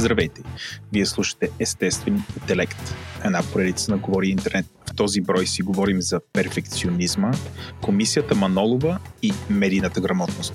Здравейте! Вие слушате Естествен интелект, една поредица на Говори Интернет. В този брой си говорим за перфекционизма, комисията Манолова и медийната грамотност.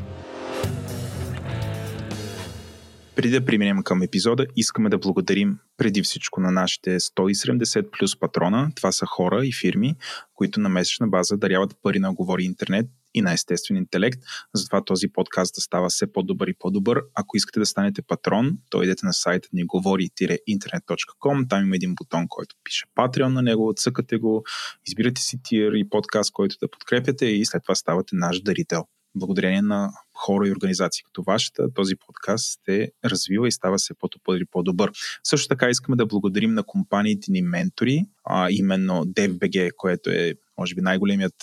Преди да преминем към епизода, искаме да благодарим преди всичко на нашите 170 плюс патрона. Това са хора и фирми, които на месечна база даряват пари на Говори Интернет и на естествен интелект. Затова този подкаст да става все по-добър и по-добър. Ако искате да станете патрон, то идете на сайта ни говори-интернет.com. Там има един бутон, който пише Patreon на него, цъкате го, избирате си тир и подкаст, който да подкрепяте и след това ставате наш дарител благодарение на хора и организации като вашата, този подкаст се развива и става се по-добър и по-добър. Също така искаме да благодарим на компаниите ни ментори, а именно DevBG, което е може би най-големият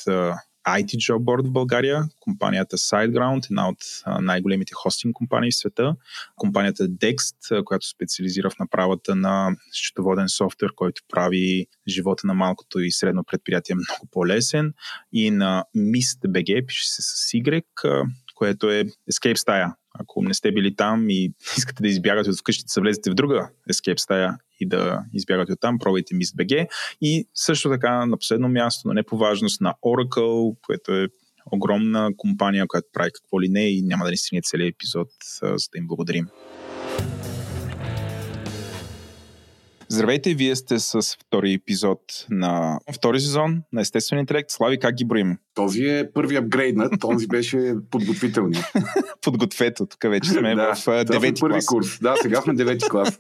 IT Job Board в България, компанията SiteGround, една от най-големите хостинг компании в света, компанията Dext, която специализира в направата на счетоводен софтуер, който прави живота на малкото и средно предприятие много по-лесен, и на MistBG, пише се с Y, което е Escape стая. Ако не сте били там и искате да избягате от вкъщи, да влезете в друга Escape стая и да избягате от там, пробвайте MistBG. И също така на последно място, но не по важност, на Oracle, което е огромна компания, която прави какво ли не и няма да ни стигне целият епизод, за да им благодарим. Здравейте, вие сте с втори епизод на втори сезон на Естествен интелект. Слави, как ги броим? Този е първи апгрейднат, този беше подготвителният. Подгответо, тук вече сме да, в девети първи клас. курс. Да, сега сме девети клас.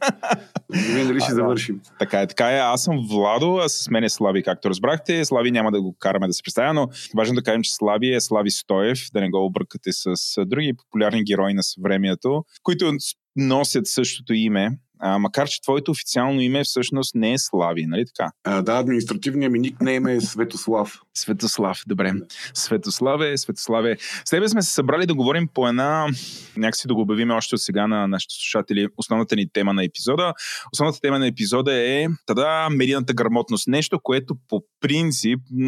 Вие дали ще завършим. Така е, така е. Аз съм Владо, а с мен е Слави, както разбрахте. Слави няма да го караме да се представя, но важно да кажем, че Слави е Слави Стоев, да не го объркате с други популярни герои на съвремието, които носят същото име, а, макар че твоето официално име всъщност не е Слави, нали така? А, да, административният ми никнейм е Светослав. Светослав, добре. Светославе, Светославе. С тебе сме се събрали да говорим по една, някакси да го обявим още от сега на нашите слушатели, основната ни тема на епизода. Основната тема на епизода е тада медийната грамотност. Нещо, което по принцип м-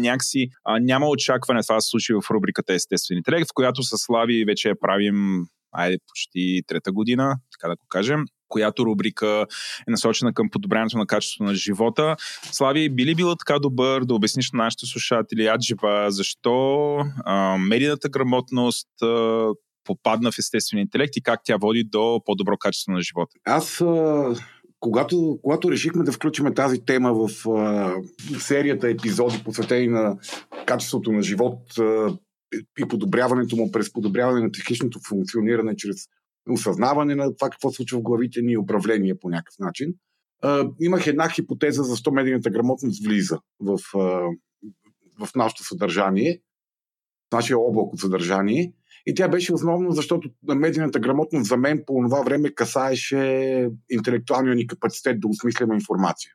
някакси а, няма очакване това да се случи в рубриката Естествен интелект, в която с Слави вече я правим айде почти трета година, така да го кажем която рубрика е насочена към подобряването на качеството на живота. Слави, би ли било така добър да обясниш на нашите слушатели, Аджиба, защо а, медийната грамотност а, попадна в естествен интелект и как тя води до по-добро качество на живота? Аз, а, когато, когато решихме да включим тази тема в а, серията епизоди, посветени на качеството на живот а, и подобряването му през подобряване на техничното функциониране чрез осъзнаване на това какво случва в главите ни и управление по някакъв начин, а, имах една хипотеза за 100 медийната грамотност влиза в, а, в нашето съдържание, в нашия облак от съдържание. И тя беше основно, защото медийната грамотност за мен по това време касаеше интелектуалния ни капацитет да осмисляме информация.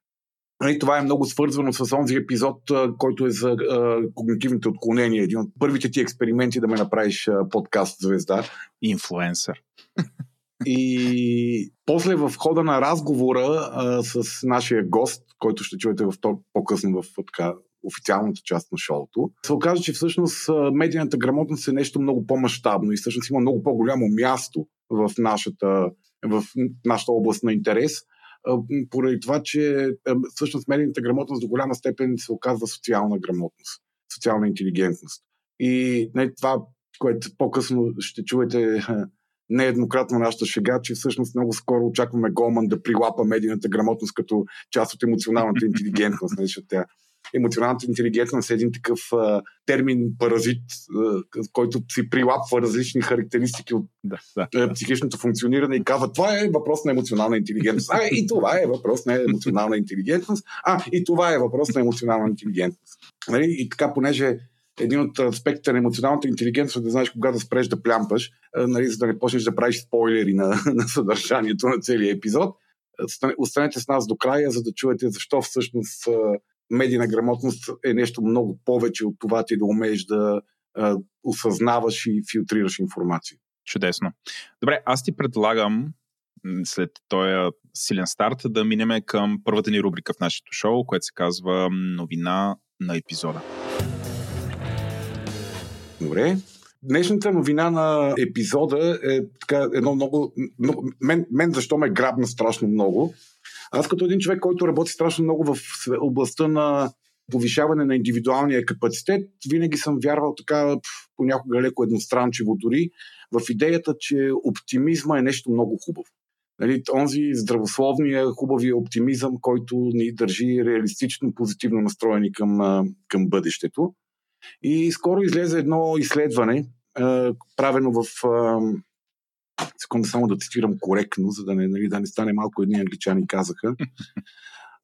И това е много свързвано с онзи епизод, който е за когнитивните отклонения. Един от първите ти експерименти да ме направиш подкаст звезда. Инфлуенсър. И после в хода на разговора а, с нашия гост, който ще чуете в то, по-късно в така, официалната част на шоуто, се оказа, че всъщност медийната грамотност е нещо много по-масштабно и всъщност има много по-голямо място в нашата, в нашата област на интерес, поради това, че всъщност медийната грамотност до голяма степен се оказва социална грамотност, социална интелигентност. И не, това, което по-късно ще чуете нееднократно нашата шега, че всъщност много скоро очакваме Голман да прилапа медийната грамотност като част от емоционалната интелигентност. нали, тя емоционалната интелигентност е един такъв а, термин паразит, а, който си прилапва различни характеристики от Да, да. а, психичното функциониране и казва, това е въпрос на емоционална интелигентност. А, и това е въпрос на емоционална интелигентност. А, и това е въпрос на емоционална интелигентност. Нали? И така, понеже един от аспектите на емоционалната интелигентност е да знаеш кога да спреш да плямпаш, нали, за да не почнеш да правиш спойлери на, на съдържанието на целия епизод. Останете с нас до края, за да чуете защо всъщност медийна грамотност е нещо много повече от това ти да умееш да а, осъзнаваш и филтрираш информация. Чудесно. Добре, аз ти предлагам след този силен старт да минеме към първата ни рубрика в нашето шоу, което се казва новина на епизода. Добре. Днешната новина на епизода е така едно много... много мен, мен защо ме грабна страшно много. Аз като един човек, който работи страшно много в областта на повишаване на индивидуалния капацитет, винаги съм вярвал така понякога леко едностранчиво дори в идеята, че оптимизма е нещо много хубаво. Нали, онзи здравословния, хубавия оптимизъм, който ни държи реалистично, позитивно настроени към, към бъдещето. И скоро излезе едно изследване, правено в. Секунда само да цитирам коректно, за да не, нали, да не стане малко едни англичани казаха.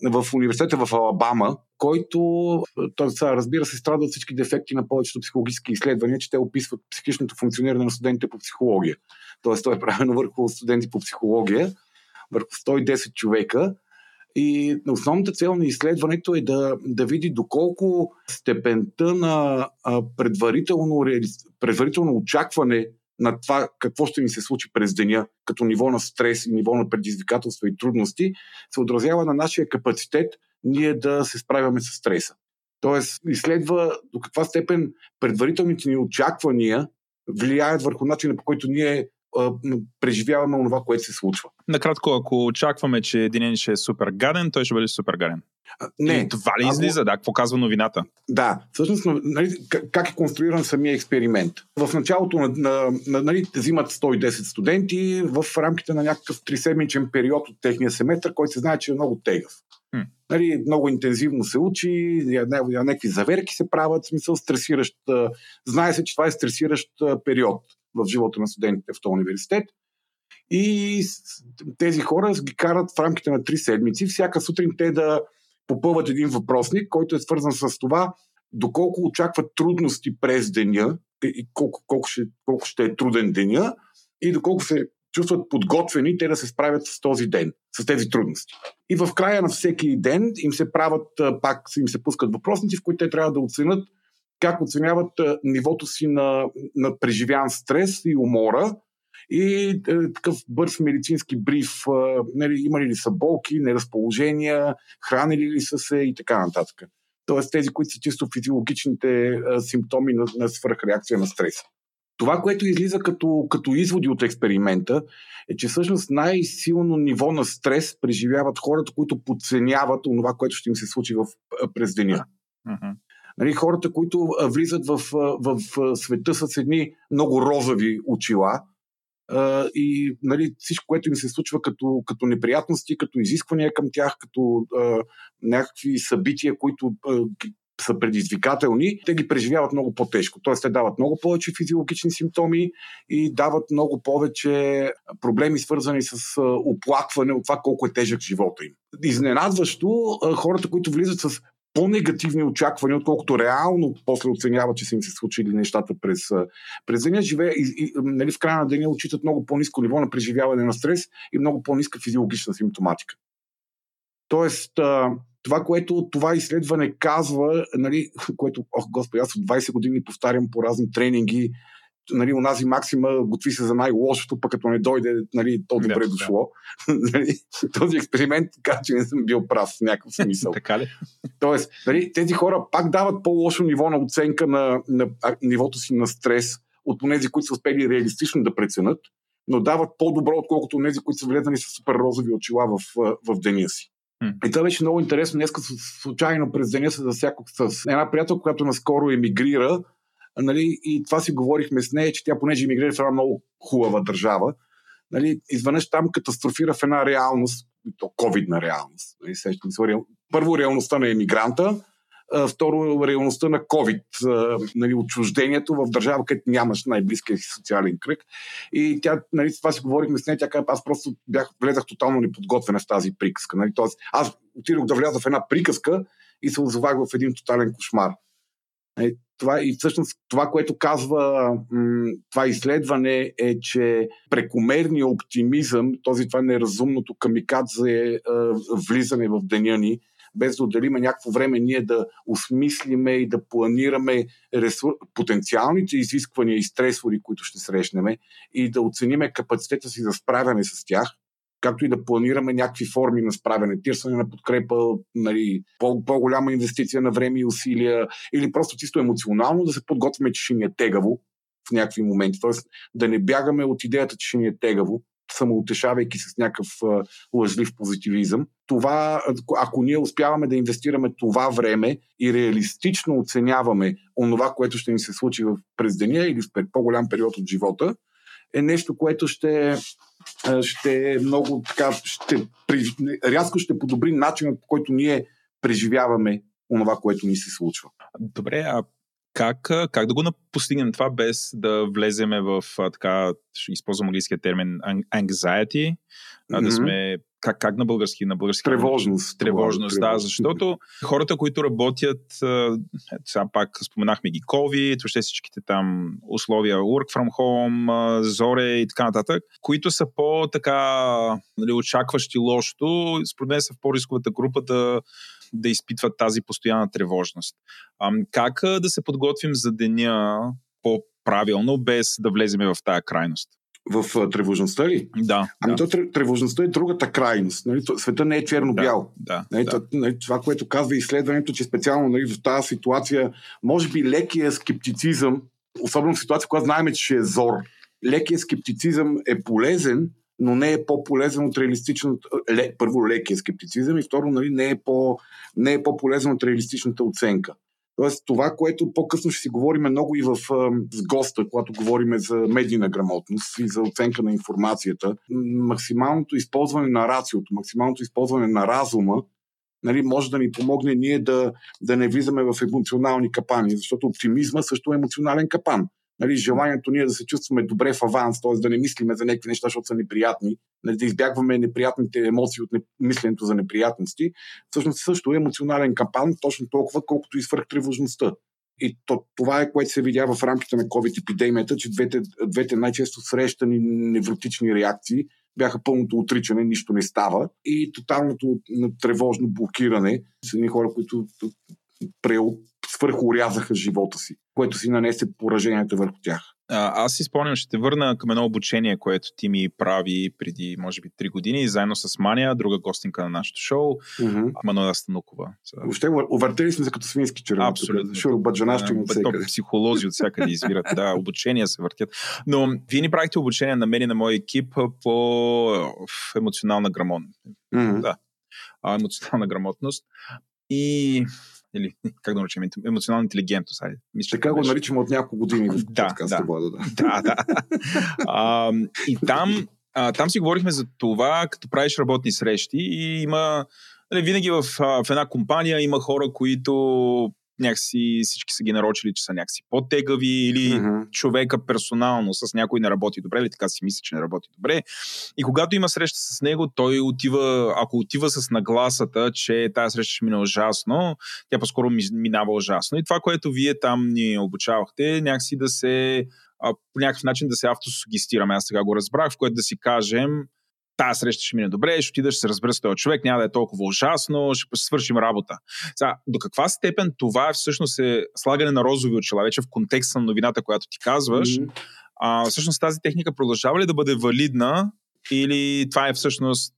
в университета в Алабама, който, той, разбира се, страда от всички дефекти на повечето психологически изследвания, че те описват психичното функциониране на студентите по психология. Тоест, той е правено върху студенти по психология, върху 110 човека. И основната цел на изследването е да, да види доколко степента на предварително, предварително очакване на това какво ще ни се случи през деня, като ниво на стрес ниво на предизвикателства и трудности, се отразява на нашия капацитет ние да се справяме с стреса. Тоест, изследва до каква степен предварителните ни очаквания влияят върху начина по който ние преживяваме това, което се случва. Накратко, ако очакваме, че един ще е супер гаден, той ще бъде супер гаден. Не. И това ли излиза? Да, какво казва новината? Да, всъщност, нали, как е конструиран самия експеримент? В началото на, на, на нали, взимат 110 студенти в рамките на някакъв триседмичен период от техния семестър, който се знае, че е много тегъв. Нали, много интензивно се учи, някакви заверки се правят, смисъл стресиращ. Знае се, че това е стресиращ период в живота на студентите в този университет. И тези хора ги карат в рамките на 3 седмици. Всяка сутрин те да попълват един въпросник, който е свързан с това доколко очакват трудности през деня и колко, колко, ще, колко ще е труден деня и доколко се чувстват подготвени те да се справят с този ден, с тези трудности. И в края на всеки ден им се правят, пак им се пускат въпросници, в които те трябва да оценят как оценяват нивото си на, на преживян стрес и умора и е, такъв бърз медицински бриф, е, имали ли са болки, неразположения, хранили ли са се и така нататък. Тоест тези, които са чисто физиологичните е, симптоми на, на свръхреакция на стрес. Това, което излиза като, като изводи от експеримента, е, че всъщност най-силно ниво на стрес преживяват хората, които подценяват това, което ще им се случи в, през деня. Uh-huh. Нали, хората, които влизат в, в, в света с едни много розови очила, и нали, всичко, което им се случва като, като неприятности, като изисквания към тях, като а, някакви събития, които а, са предизвикателни, те ги преживяват много по-тежко. Тоест, те дават много повече физиологични симптоми и дават много повече проблеми, свързани с оплакване от това колко е тежък живота им. Изненадващо, хората, които влизат с по-негативни очаквания, отколкото реално после оценяват, че са им се случили нещата през, през деня. Живее и, и нали, в края на деня отчитат много по-низко ниво на преживяване на стрес и много по-ниска физиологична симптоматика. Тоест, това, което това изследване казва, нали, което, ох, господи, аз от 20 години повтарям по разни тренинги, нали, унази максима готви се за най-лошото, пък като не дойде, нали, то добре да, дошло. Да. Нали, този експеримент така, че не съм бил прав в някакъв смисъл. така ли? Тоест, нали, тези хора пак дават по-лошо ниво на оценка на, на, на нивото си на стрес от тези, които са успели реалистично да преценят, но дават по-добро, отколкото тези, които са влезани с супер розови очила в, в деня си. И това беше много интересно. Днеска случайно през деня се засякох с една приятел, която наскоро емигрира Нали, и това си говорихме с нея, че тя понеже иммигрира в една много хубава държава, нали, изведнъж там катастрофира в една реалност, то ковидна реалност. Нали, сещам, първо реалността на емигранта, второ реалността на COVID, нали, отчуждението в държава, където нямаш най-близкия си социален кръг. И тя, нали, това си говорихме с нея, тя каза, аз просто бях, влезах тотално неподготвена в тази приказка. Нали, тоест, аз отидох да вляза в една приказка и се озовах в един тотален кошмар. Нали, това, и всъщност това, което казва м- това изследване е, че прекомерният оптимизъм, този това неразумното камикадзе е, влизане в деня ни, без да отделиме някакво време ние да осмислиме и да планираме ресур... потенциалните изисквания и стресори, които ще срещнем и да оцениме капацитета си за справяне с тях, както и да планираме някакви форми на справяне, търсене на подкрепа, нали, по-голяма инвестиция на време и усилия, или просто чисто емоционално да се подготвяме, че ще ни е тегаво в някакви моменти. Тоест да не бягаме от идеята, че ще ни е тегаво, самоутешавайки с някакъв лъжлив позитивизъм. Това, ако ние успяваме да инвестираме това време и реалистично оценяваме онова, което ще ни се случи през деня или в по-голям период от живота, е нещо, което ще, ще е много така, ще, рязко ще подобри начинът, по който ние преживяваме онова, което ни се случва. Добре, а как, как да го постигнем това без да влеземе в, така, ще използвам английския термин anxiety, mm-hmm. да сме как, как на български? На български тревожност. Тревожност, да, защото хората, които работят, сега пак споменахме ги COVID, въобще всичките там условия, work from home, зоре и така нататък, които са по-така нали, очакващи лошото, според мен са в по-рисковата група да да изпитват тази постоянна тревожност. А, как да се подготвим за деня по-правилно, без да влеземе в тая крайност? В тревожността ли? Да. Ами да. то тревожността е другата крайност. Нали? Света не е черно-бял. Да, нали? да. Нали? Това, което казва изследването, че специално нали, в тази ситуация, може би лекия скептицизъм, особено в ситуация, когато знаем, че ще е зор, лекия скептицизъм е полезен, но не е по-полезен от реалистичната... Ле, първо, лекия скептицизъм и второ, нали, не, е по, не е по-полезен от реалистичната оценка. Тоест, това, което по-късно ще си говорим много и в, с госта, когато говорим за медийна грамотност и за оценка на информацията, максималното използване на рациото, максималното използване на разума, нали, може да ни помогне ние да, да не влизаме в емоционални капани, защото оптимизма също е емоционален капан нали, желанието ние да се чувстваме добре в аванс, т.е. да не мислиме за някакви неща, защото са неприятни, нали, да избягваме неприятните емоции от мисленето за неприятности, всъщност също е емоционален кампан, точно толкова, колкото и свръхтревожността. И то, това е, което се видя в рамките на COVID-епидемията, че двете, двете най-често срещани невротични реакции бяха пълното отричане, нищо не става и тоталното тревожно блокиране с едни хора, които свърхорязаха живота си, което си нанесе пораженията върху тях. А, аз си спомням, ще те върна към едно обучение, което ти ми прави преди, може би, 3 години, заедно с Мания, друга гостинка на нашото шоу, mm-hmm. Мануела Станукова. Въобще, увъртели сме се като свински червени. Абсолютно. Шурбаджанащи от всекъде. Психолози от всякъде извират. да, обучения се въртят. Но вие ни правите обучение на мен и на моя екип по емоционална грамотност. Mm-hmm. Да. Емоционална грамотност. И или как да наречем, емоционална интелигентност. Айде, мисля, така го наричам от няколко години в да. Да, да. да, да. а, и там, а, там си говорихме за това, като правиш работни срещи и има нали, винаги в, в една компания има хора, които някакси всички са ги нарочили, че са някакси по-тегави или uh-huh. човека персонално с някой не работи добре или така си мисли, че не работи добре. И когато има среща с него, той отива, ако отива с нагласата, че тази среща ще мине ужасно, тя по-скоро минава ужасно. И това, което вие там ни обучавахте, някакси да се по някакъв начин да се автосугестираме. Аз сега го разбрах, в което да си кажем, тази среща ще мине добре, ще отидеш, ще се разбера с този човек, няма да е толкова ужасно, ще свършим работа. Сега, до каква степен това е всъщност е слагане на розови очила, вече в контекста на новината, която ти казваш, mm-hmm. а, всъщност тази техника продължава ли да бъде валидна или това е всъщност,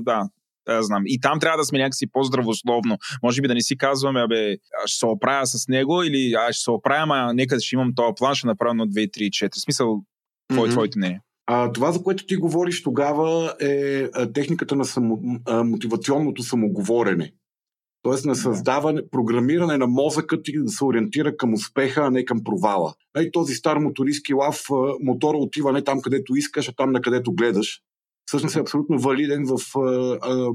да, аз знам. И там трябва да сме някакси по-здравословно. Може би да не си казваме, абе, ще се оправя с него или аз ще се оправя, а нека ще имам този план, ще направя на 2, 3, 4. Смисъл, какво mm-hmm. е твоето мнение? А, това, за което ти говориш тогава, е техниката на само, а, мотивационното самоговорене. Тоест на създаване, програмиране на мозъка ти да се ориентира към успеха, а не към провала. И този стар мотористки лав, мотора отива не там, където искаш, а там, на където гледаш. Всъщност е абсолютно валиден в а, а,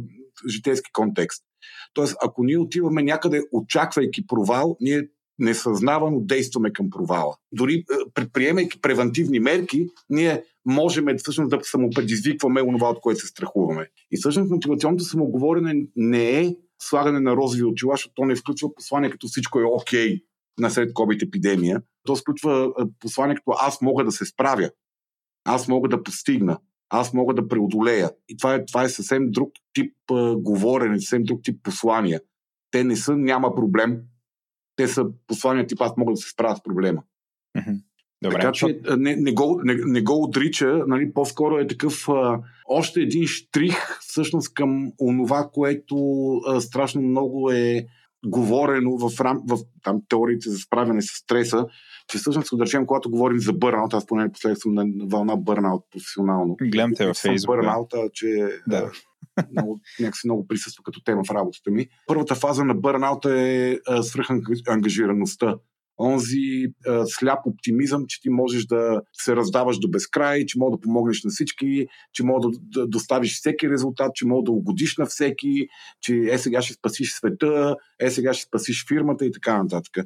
житейски контекст. Тоест, ако ние отиваме някъде, очаквайки провал, ние несъзнавано действаме към провала. Дори предприемайки превентивни мерки, ние можем всъщност да самопредизвикваме онова, от което се страхуваме. И всъщност мотивационното самоговорене не е слагане на розови очила, защото то не включва послание като всичко е окей. Okay. насред COVID епидемия. То сключва посланието аз мога да се справя, аз мога да постигна, аз мога да преодолея. И това е, това е съвсем друг тип а, говорене, съвсем друг тип послания. Те не са няма проблем, те са послания тип аз мога да се справя с проблема. Добре, така че не, не, го, не, не го отрича, нали, по-скоро е такъв а, още един штрих всъщност към онова, което а, страшно много е говорено в, рам, в там, теориите за справяне с стреса, че всъщност, да речем, когато говорим за бърнаут, аз поне последно съм на вълна бърнаут професионално. Гледам те във Фейсбук. Бърнаута, че да. много, някакси много присъства като тема в работата ми. Първата фаза на бърнаута е свръхангажираността онзи а, сляп оптимизъм, че ти можеш да се раздаваш до безкрай, че можеш да помогнеш на всички, че можеш да, да доставиш всеки резултат, че можеш да угодиш на всеки, че е сега ще спасиш света, е сега ще спасиш фирмата и така нататък.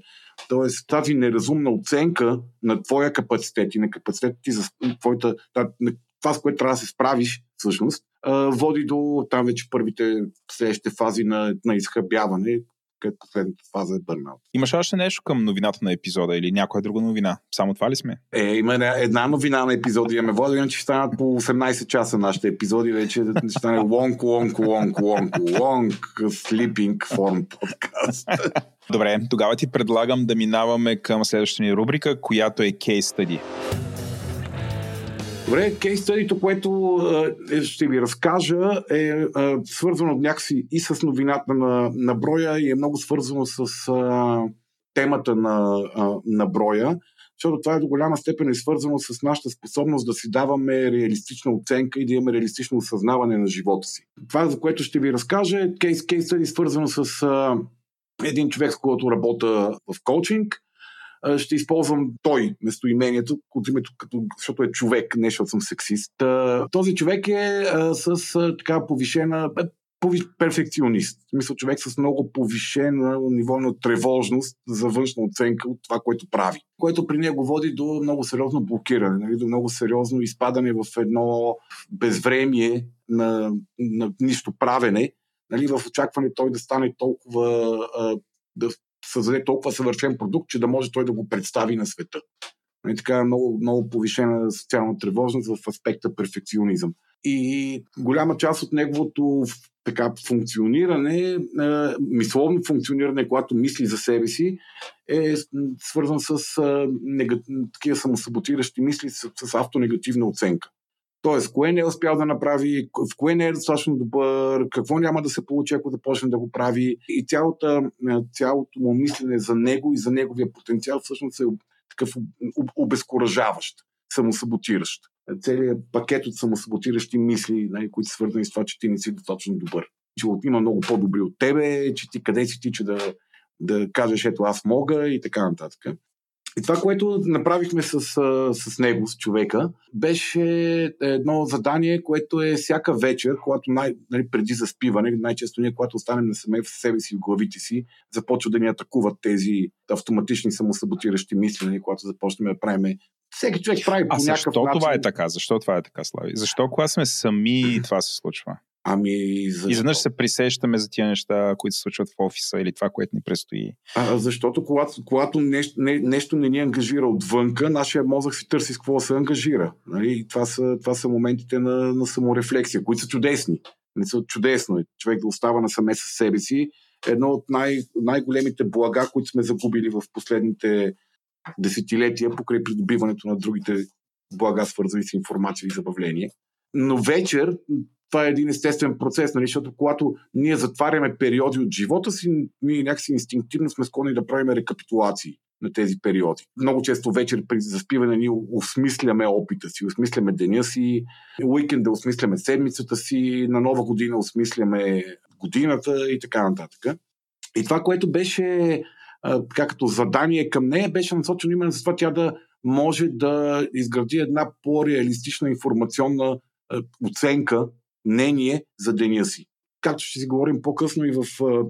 Тоест тази неразумна оценка на твоя капацитет и на капацитет ти за твоята, това, с което трябва да се справиш, всъщност, води до там вече първите следващите фази на, на изхъбяване, където последната фаза е бърнаут. Имаш още нещо към новината на епизода или някоя друга новина? Само това ли сме? Е, има една новина на епизода. Имаме вода, иначе ще станат по 18 часа нашите епизоди. Вече ще стане лонг, лонг, лонг, лонг, лонг, sleeping form подкаст. Добре, тогава ти предлагам да минаваме към следващата ни рубрика, която е Case Study. Добре, кейс което е, ще ви разкажа, е, е свързано някакси и с новината на, на броя и е много свързано с а, темата на, а, на броя, защото това е до голяма степен е свързано с нашата способност да си даваме реалистична оценка и да имаме реалистично осъзнаване на живота си. Това, за което ще ви разкажа, е кейс кейс свързано с а, един човек, с който работя в коучинг ще използвам той местоимението от името, като, защото е човек, не защото съм сексист. Този човек е с така повишена перфекционист. Мисля, човек с много повишено ниво на тревожност за външна оценка от това, което прави. Което при него води до много сериозно блокиране, нали? до много сериозно изпадане в едно безвремие на, на нищо правене, нали? в очакване той да стане толкова да създаде толкова съвършен продукт, че да може той да го представи на света. И така много, много повишена социална тревожност в аспекта перфекционизъм. И голяма част от неговото така функциониране, мисловно функциониране, когато мисли за себе си, е свързан с такива самосаботиращи мисли, с автонегативна оценка. Тоест, кое не е успял да направи, в кое не е достатъчно добър, какво няма да се получи, ако да почне да го прави. И цялата, цялото му мислене за него и за неговия потенциал всъщност е такъв обезкуражаващ, самосаботиращ. Целият пакет от самосаботиращи мисли, нали, които са свързани с това, че ти не си достатъчно добър. Че има много по-добри от тебе, че ти къде си ти, че да, да кажеш ето аз мога и така нататък. И това, което направихме с, с него, с човека, беше едно задание, което е всяка вечер, когато най, нали, преди заспиване, най-често ние, когато останем на саме в себе си, в главите си, започват да ни атакуват тези автоматични самосаботиращи мисли, нали, когато започнем да правим всеки човек прави по а някакъв защо начин. това е така? Защо това е така, Слави? Защо когато сме сами това се случва? Ами, защо? Изведнъж се присещаме за тия неща, които се случват в офиса или това, което ни предстои. А, защото когато, когато нещо, не, нещо не ни ангажира отвънка, нашия мозък си търси с какво да се ангажира. Нали? това, са, това са моментите на, на саморефлексия, които са чудесни. Не са чудесно. Човек да остава насаме с себе си. Едно от най- най-големите блага, които сме загубили в последните десетилетия, покрай придобиването на другите блага, свързани с информация и забавление. Но вечер това е един естествен процес, нали? защото когато ние затваряме периоди от живота си, ние някакси инстинктивно сме склонни да правим рекапитулации на тези периоди. Много често вечер при заспиване ние осмисляме опита си, осмисляме деня си, уикенда осмисляме седмицата си, на нова година осмисляме годината и така нататък. И това, което беше така като задание към нея, беше насочено именно за това тя да може да изгради една по-реалистична информационна оценка мнение за деня си. Както ще си говорим по-късно и в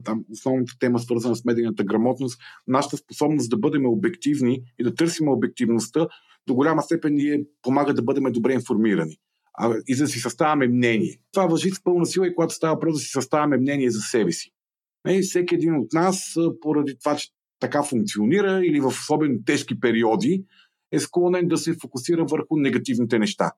там, основната тема, свързана с медийната грамотност, нашата способност да бъдем обективни и да търсим обективността, до голяма степен ни помага да бъдем добре информирани а, и да си съставяме мнение. Това въжи с пълна сила и когато става въпрос да си съставяме мнение за себе си. И всеки един от нас, поради това, че така функционира или в особено тежки периоди, е склонен да се фокусира върху негативните неща.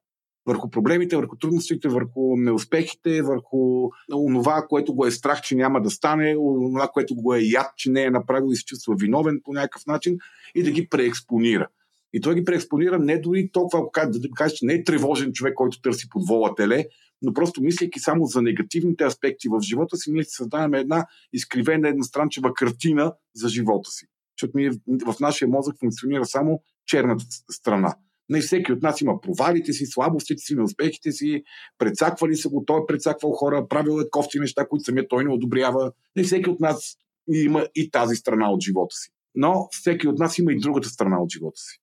Върху проблемите, върху трудностите, върху неуспехите, върху онова, което го е страх, че няма да стане, онова, което го е яд, че не е направил и се чувства виновен по някакъв начин и да ги преекспонира. И той ги преекспонира не дори толкова, да, да кажа, че не е тревожен човек, който търси под вола теле, но просто мислейки само за негативните аспекти в живота си, ние си създаваме една изкривена едностранчева картина за живота си. Защото ние в нашия мозък функционира само черната страна. Не всеки от нас има провалите си, слабостите си, неуспехите си, прецаквали са го, той е прецаквал хора, правил е кофти неща, които самия той не одобрява. Не всеки от нас има и тази страна от живота си. Но всеки от нас има и другата страна от живота си.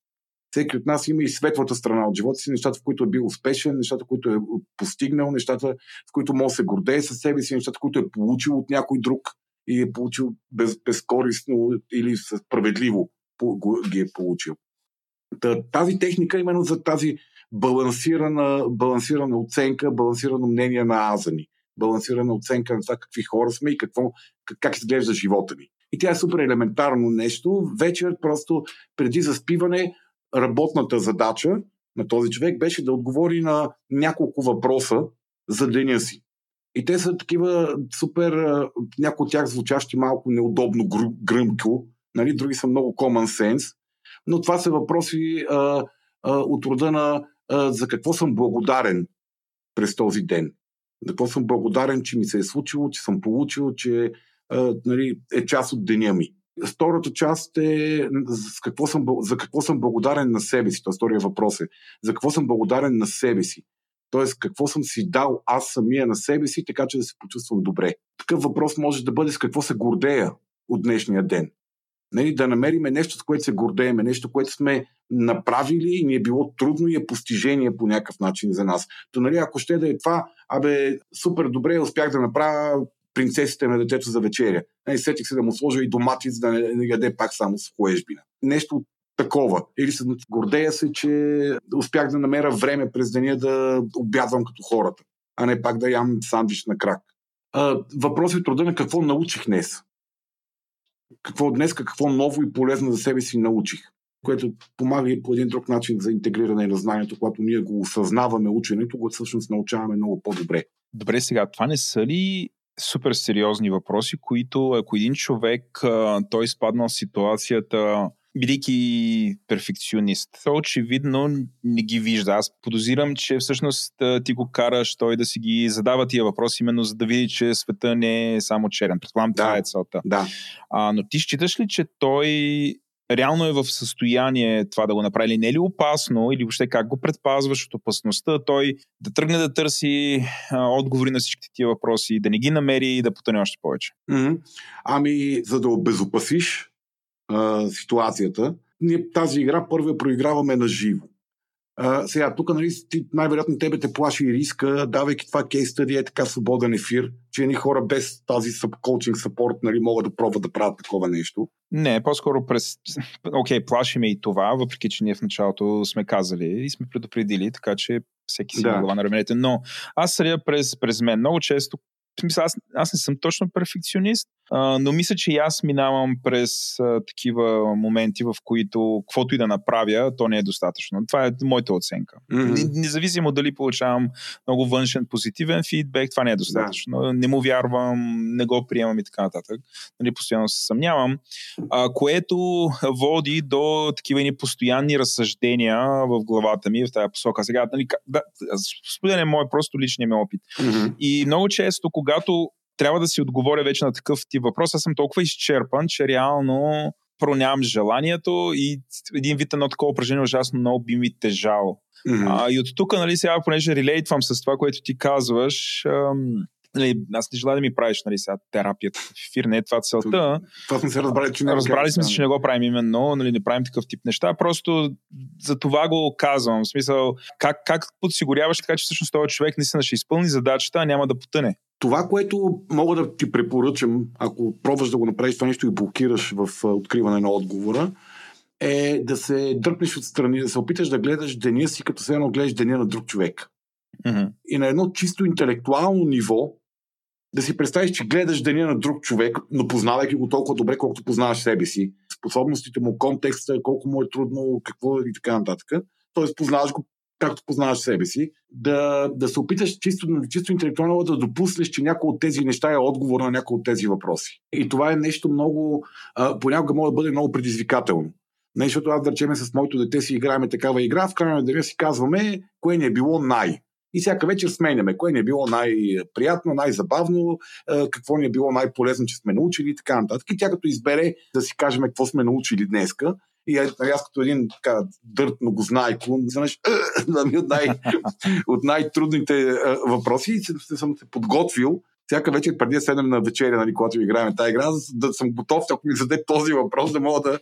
Всеки от нас има и светлата страна от живота си, нещата, в които е бил успешен, нещата, в които е постигнал, нещата, в които може да се гордее със себе си, нещата, които е получил от някой друг и е получил без, безкористно или справедливо ги е получил. Тази техника именно за тази балансирана, балансирана оценка, балансирано мнение на азани, балансирана оценка на това какви хора сме и какво, как, как изглежда живота ни. И тя е супер елементарно нещо. Вечер просто преди заспиване работната задача на този човек беше да отговори на няколко въпроса за деня си. И те са такива супер, някои от тях звучащи малко неудобно гръмко, нали? други са много common sense, но това са въпроси а, а, от рода на а, за какво съм благодарен през този ден. За какво съм благодарен, че ми се е случило, че съм получил, че а, нали, е част от деня ми. Втората част е за какво, съм, за какво съм благодарен на себе си. Тоест, втория въпрос е за какво съм благодарен на себе си. Тоест, какво съм си дал аз самия на себе си, така че да се почувствам добре. Такъв въпрос може да бъде с какво се гордея от днешния ден. Нали, да намериме нещо, с което се гордееме, нещо, което сме направили и ни е било трудно и е постижение по някакъв начин за нас. То, нали, ако ще да е това, абе, супер добре, успях да направя принцесите на детето за вечеря. И сетих се да му сложа и домати, за да не, не яде пак само с хуежбина. Нещо такова. Или се гордея се, че успях да намеря време през деня да обядвам като хората, а не пак да ям сандвич на крак. Въпросът е труда на какво научих днес. Какво днес, какво ново и полезно за себе си научих което помага и по един друг начин за интегриране на знанието, когато ние го осъзнаваме ученето, го всъщност научаваме много по-добре. Добре, сега, това не са ли супер сериозни въпроси, които ако един човек той изпаднал в ситуацията бидейки перфекционист. Той очевидно не ги вижда. Аз подозирам, че всъщност ти го караш той да си ги задава тия въпроси, именно за да види, че света не е само черен. Предполагам, да, това е целта. Да. А, но ти считаш ли, че той реално е в състояние това да го направи. Не е ли опасно или въобще как го предпазваш от опасността той да тръгне да търси а, отговори на всичките тия въпроси, да не ги намери и да потъне още повече? Mm-hmm. Ами, за да обезопасиш а, ситуацията, ние тази игра първо проиграваме на живо. А, сега, тук нали, най-вероятно тебе те плаши и риска, давайки това кейс стади е така свободен ефир, че едни хора без тази коучинг сапорт нали, могат да пробват да правят такова нещо. Не, по-скоро през... Окей, okay, плашиме и това, въпреки че ние в началото сме казали и сме предупредили, така че всеки си да. глава на раменете. Но аз съдя през, през мен. Много често смисъл, аз, аз не съм точно перфекционист, а, но мисля, че и аз минавам през а, такива моменти, в които каквото и да направя, то не е достатъчно. Това е моята оценка. Mm-hmm. Независимо дали получавам много външен позитивен фидбек, това не е достатъчно. Да. Не му вярвам, не го приемам и така нататък. Нали, постоянно се съмнявам. А, което води до такива ни постоянни разсъждения в главата ми в тази посока. Сега, нали, да, споделям мой просто личния ми опит. Mm-hmm. И много често, когато трябва да си отговоря вече на такъв тип въпрос, аз съм толкова изчерпан, че реално пронямам желанието и един вид едно такова упражнение ужасно много би ми тежало. Mm-hmm. А, и от тук, нали, сега, понеже релейтвам с това, което ти казваш, ам, нали, аз не желая да ми правиш нали, сега терапията в ефир, не е това целта. Това сме се разбрали, че не Разбрали сме се, че не го правим именно, нали, не правим такъв тип неща, просто за това го казвам. В смисъл, как, как подсигуряваш така, че всъщност този човек наистина ще изпълни задачата, а няма да потъне? Това, което мога да ти препоръчам, ако пробваш да го направиш това нещо и блокираш в откриване на отговора, е да се дърпнеш отстрани, да се опиташ да гледаш деня си, като се едно гледаш деня на друг човек. Mm-hmm. И на едно чисто интелектуално ниво да си представиш, че гледаш деня на друг човек, но познавайки го толкова добре, колкото познаваш себе си. способностите му, контекста, колко му е трудно, какво и така нататък. Тоест, познаваш го както познаваш себе си, да, да се опиташ чисто, чисто интелектуално да допуснеш, че някой от тези неща е отговор на някои от тези въпроси. И това е нещо много, а, понякога може да бъде много предизвикателно. Не, защото аз, да речеме, с моето дете си играем такава игра, в крайна деня си казваме, кое ни е било най. И всяка вечер сменяме, кое ни е било най-приятно, най-забавно, какво ни е било най-полезно, че сме научили и така нататък. И тя като избере да си кажем какво сме научили днеска, и аз като един така дърт многознайко, знаеш, от, най, от най-трудните въпроси и съм се подготвил всяка вечер преди да седнем на вечеря, нали, когато играем тази игра, да съм готов, ако ми зададе този въпрос, да мога да,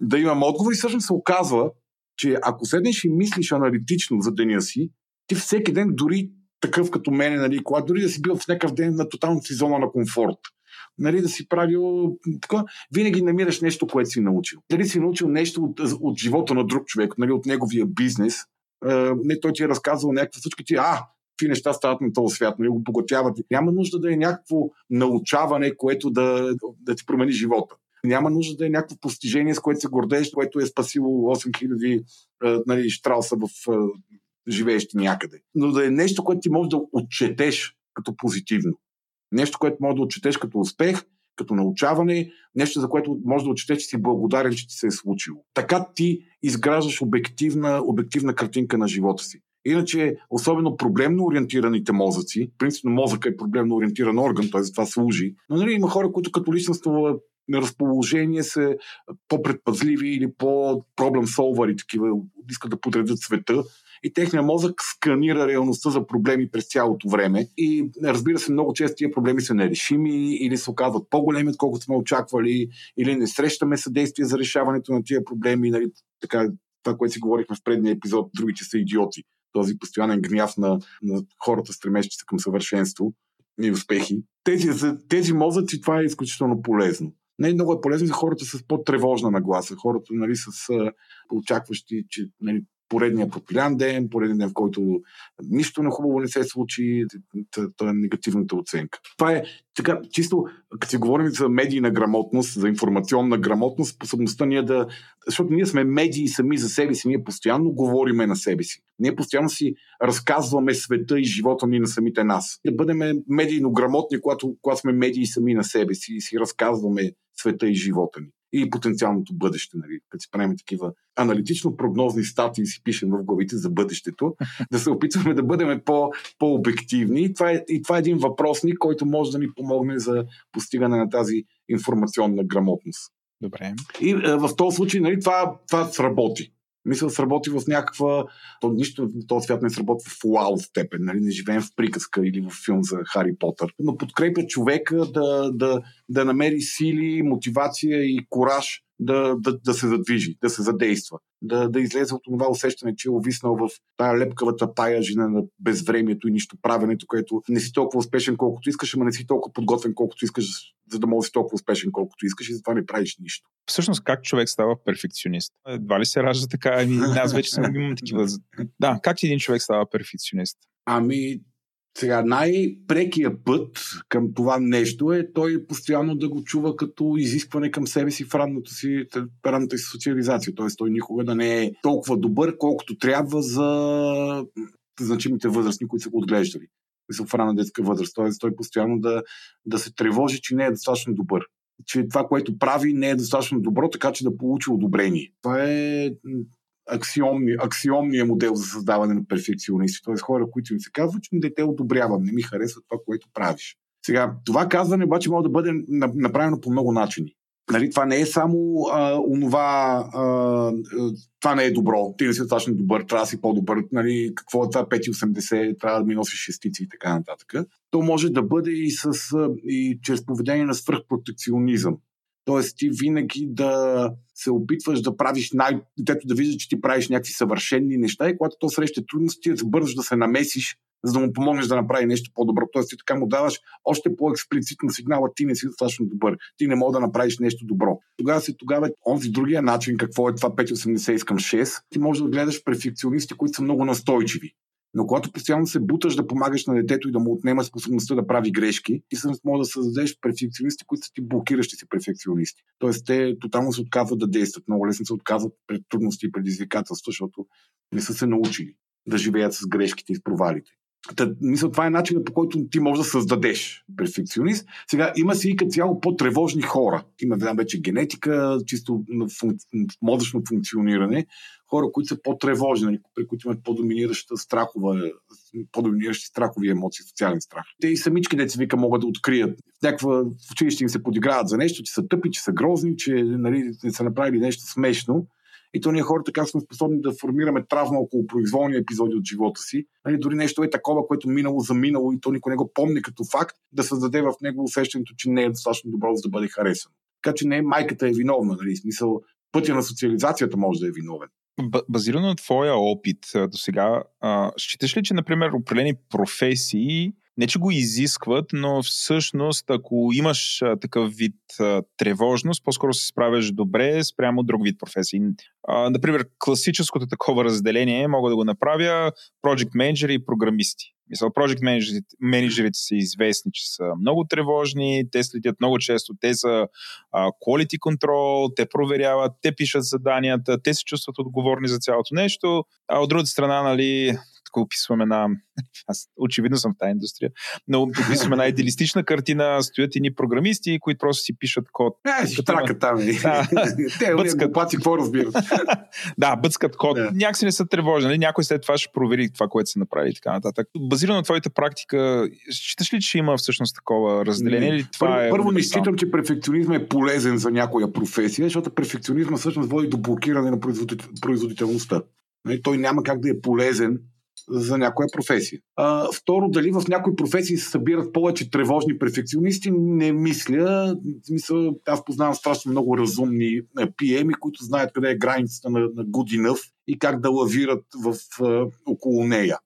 да имам отговор. И всъщност се оказва, че ако седнеш и мислиш аналитично за деня си, ти всеки ден, дори такъв като мене, нали, когато дори да си бил в някакъв ден на тоталната си зона на комфорт, нали, да си правил така, винаги намираш нещо, което си научил. Дали си научил нещо от, от живота на друг човек, нали, от неговия бизнес, не той ти е разказвал някаква случка, ти, а, какви неща стават на този свят, нали, го поготяват. Няма нужда да е някакво научаване, което да, да ти промени живота. Няма нужда да е някакво постижение, с което се гордееш, което е спасило 8000 нали, штрауса в живеещи някъде. Но да е нещо, което ти можеш да отчетеш като позитивно. Нещо, което може да отчетеш като успех, като научаване, нещо, за което може да отчетеш, че си благодарен, че ти се е случило. Така ти изграждаш обективна, обективна картинка на живота си. Иначе, особено проблемно ориентираните мозъци, принципно мозъка е проблемно ориентиран орган, т.е. за това служи, но нали, има хора, които като личностно разположение са по-предпазливи или по-проблем солвари, такива, искат да подредят света и техният мозък сканира реалността за проблеми през цялото време. И разбира се, много често тия проблеми са нерешими или се оказват по-големи, отколкото сме очаквали, или не срещаме съдействие за решаването на тия проблеми. Нали, така, това, което си говорихме в предния епизод, другите са идиоти. Този постоянен гняв на, на хората, стремещи се към съвършенство и успехи. Тези, за тези мозъци това е изключително полезно. Не много е полезно за хората с по-тревожна нагласа, хората нали, с очакващи, че нали, поредния пропилян ден, поредния ден, в който нищо на хубаво не се случи, това е негативната оценка. Това е така, чисто, като си говорим за медийна грамотност, за информационна грамотност, способността ние да... Защото ние сме медии сами за себе си, ние постоянно говориме на себе си. Ние постоянно си разказваме света и живота ни на самите нас. Да бъдем медийно грамотни, когато, когато сме медии сами на себе си и си разказваме света и живота ни и потенциалното бъдеще, нали, като си правим такива аналитично-прогнозни статии си пишем в главите за бъдещето, да се опитваме да бъдем по, по-обективни. И това, е, и това е един въпросник, който може да ни помогне за постигане на тази информационна грамотност. Добре. И е, в този случай нали, това, това сработи. Мисля, да сработи в някаква... То, нищо в този свят не сработва в уау степен. Нали? Не живеем в приказка или в филм за Хари Потър. Но подкрепя човека да, да, да намери сили, мотивация и кораж да, да, да се задвижи, да се задейства, да, да излезе от това усещане, че е увиснал в тая лепкавата пая жена на безвремието и нищо правенето, което не си толкова успешен колкото искаш, ама не си толкова подготвен колкото искаш, за да можеш толкова успешен колкото искаш и затова не правиш нищо. Всъщност, как човек става перфекционист? Едва ли се ражда така? Ами, аз вече съм имам такива. Да, как един човек става перфекционист? Ами, сега, най-прекия път към това нещо е той постоянно да го чува като изискване към себе си в ранната си, ранната си социализация. Тоест, той никога да не е толкова добър, колкото трябва за значимите възрастни, които са го отглеждали. Са в ранна детска възраст. Тоест, той постоянно да, да се тревожи, че не е достатъчно добър. Че това, което прави, не е достатъчно добро, така че да получи одобрение. Това е аксиомни, аксиомния модел за създаване на перфекционисти. Т.е. хора, които ми се казват, че дете одобрявам, не ми харесва това, което правиш. Сега, това казване обаче може да бъде направено по много начини. Нали, това не е само а, онова, а, това не е добро, ти не си достатъчно добър, трябва да си по-добър, нали, какво е това 5,80, трябва да ми носиш шестици и така нататък. То може да бъде и, с, и чрез поведение на свръхпротекционизъм. Тоест ти винаги да се опитваш да правиш най... Дето да виждаш, че ти правиш някакви съвършенни неща и когато то среща трудности, да бързаш да се намесиш, за да му помогнеш да направи нещо по-добро. Тоест ти така му даваш още по-експлицитно сигнала, ти не си достатъчно добър, ти не мога да направиш нещо добро. Тогава се тогава онзи другия начин, какво е това 5,80 искам 6, ти можеш да гледаш перфекционисти, които са много настойчиви. Но когато постоянно се буташ да помагаш на детето и да му отнема способността да прави грешки, ти всъщност може да създадеш перфекционисти, които са ти блокиращи си перфекционисти. Тоест те тотално се отказват да действат, много лесно се отказват пред трудности и предизвикателства, защото не са се научили да живеят с грешките и с провалите. Та, мисля, това е начинът по който ти можеш да създадеш перфекционист. Сега има си и като цяло по-тревожни хора. Има знам, вече генетика, чисто функ... мозъчно функциониране. Хора, които са по-тревожни, нали, при които имат по-доминираща страхова, по-доминиращи страхови емоции, социален страх. Те и самички деца вика могат да открият. Някаква в училище им се подиграват за нещо, че са тъпи, че са грозни, че нали, не са направили нещо смешно и то ние хората така сме способни да формираме травма около произволни епизоди от живота си. Нали, дори нещо е такова, което минало за минало и то никой не го помни като факт, да създаде в него усещането, че не е достатъчно добро, за да бъде харесано. Така че не майката е виновна, нали, смисъл пътя на социализацията може да е виновен. Базирано на твоя опит до сега, считаш ли, че, например, определени професии не че го изискват, но всъщност ако имаш а, такъв вид а, тревожност, по-скоро се справяш добре спрямо друг вид професии. А, например, класическото такова разделение мога да го направя project менеджери и програмисти. Мисля, project менеджерите, менеджерите са известни, че са много тревожни, те следят много често, те са а, quality control, те проверяват, те пишат заданията, те се чувстват отговорни за цялото нещо, а от другата страна, нали, тук описваме една, аз очевидно съм в тази индустрия, но описваме една идеалистична картина, стоят ни програмисти, които просто си пишат код. Е, си трака там. Да. Те, бъцкат... плати, какво разбират? да, бъцкат код. Yeah. Някакси не са тревожни. Нали? Някой след това ще провери това, което се направи и така нататък. Базирано на твоята практика, считаш ли, че има всъщност такова разделение? Или това първо, е първо не считам, че перфекционизма е полезен за някоя професия, защото перфекционизма всъщност води до блокиране на производителността. Нали, той няма как да е полезен за някоя професия. А, второ, дали в някои професии се събират повече тревожни перфекционисти, не мисля. Мисля, аз познавам страшно много разумни PM, които знаят къде е границата на, на good enough и как да лавират в, в, около нея.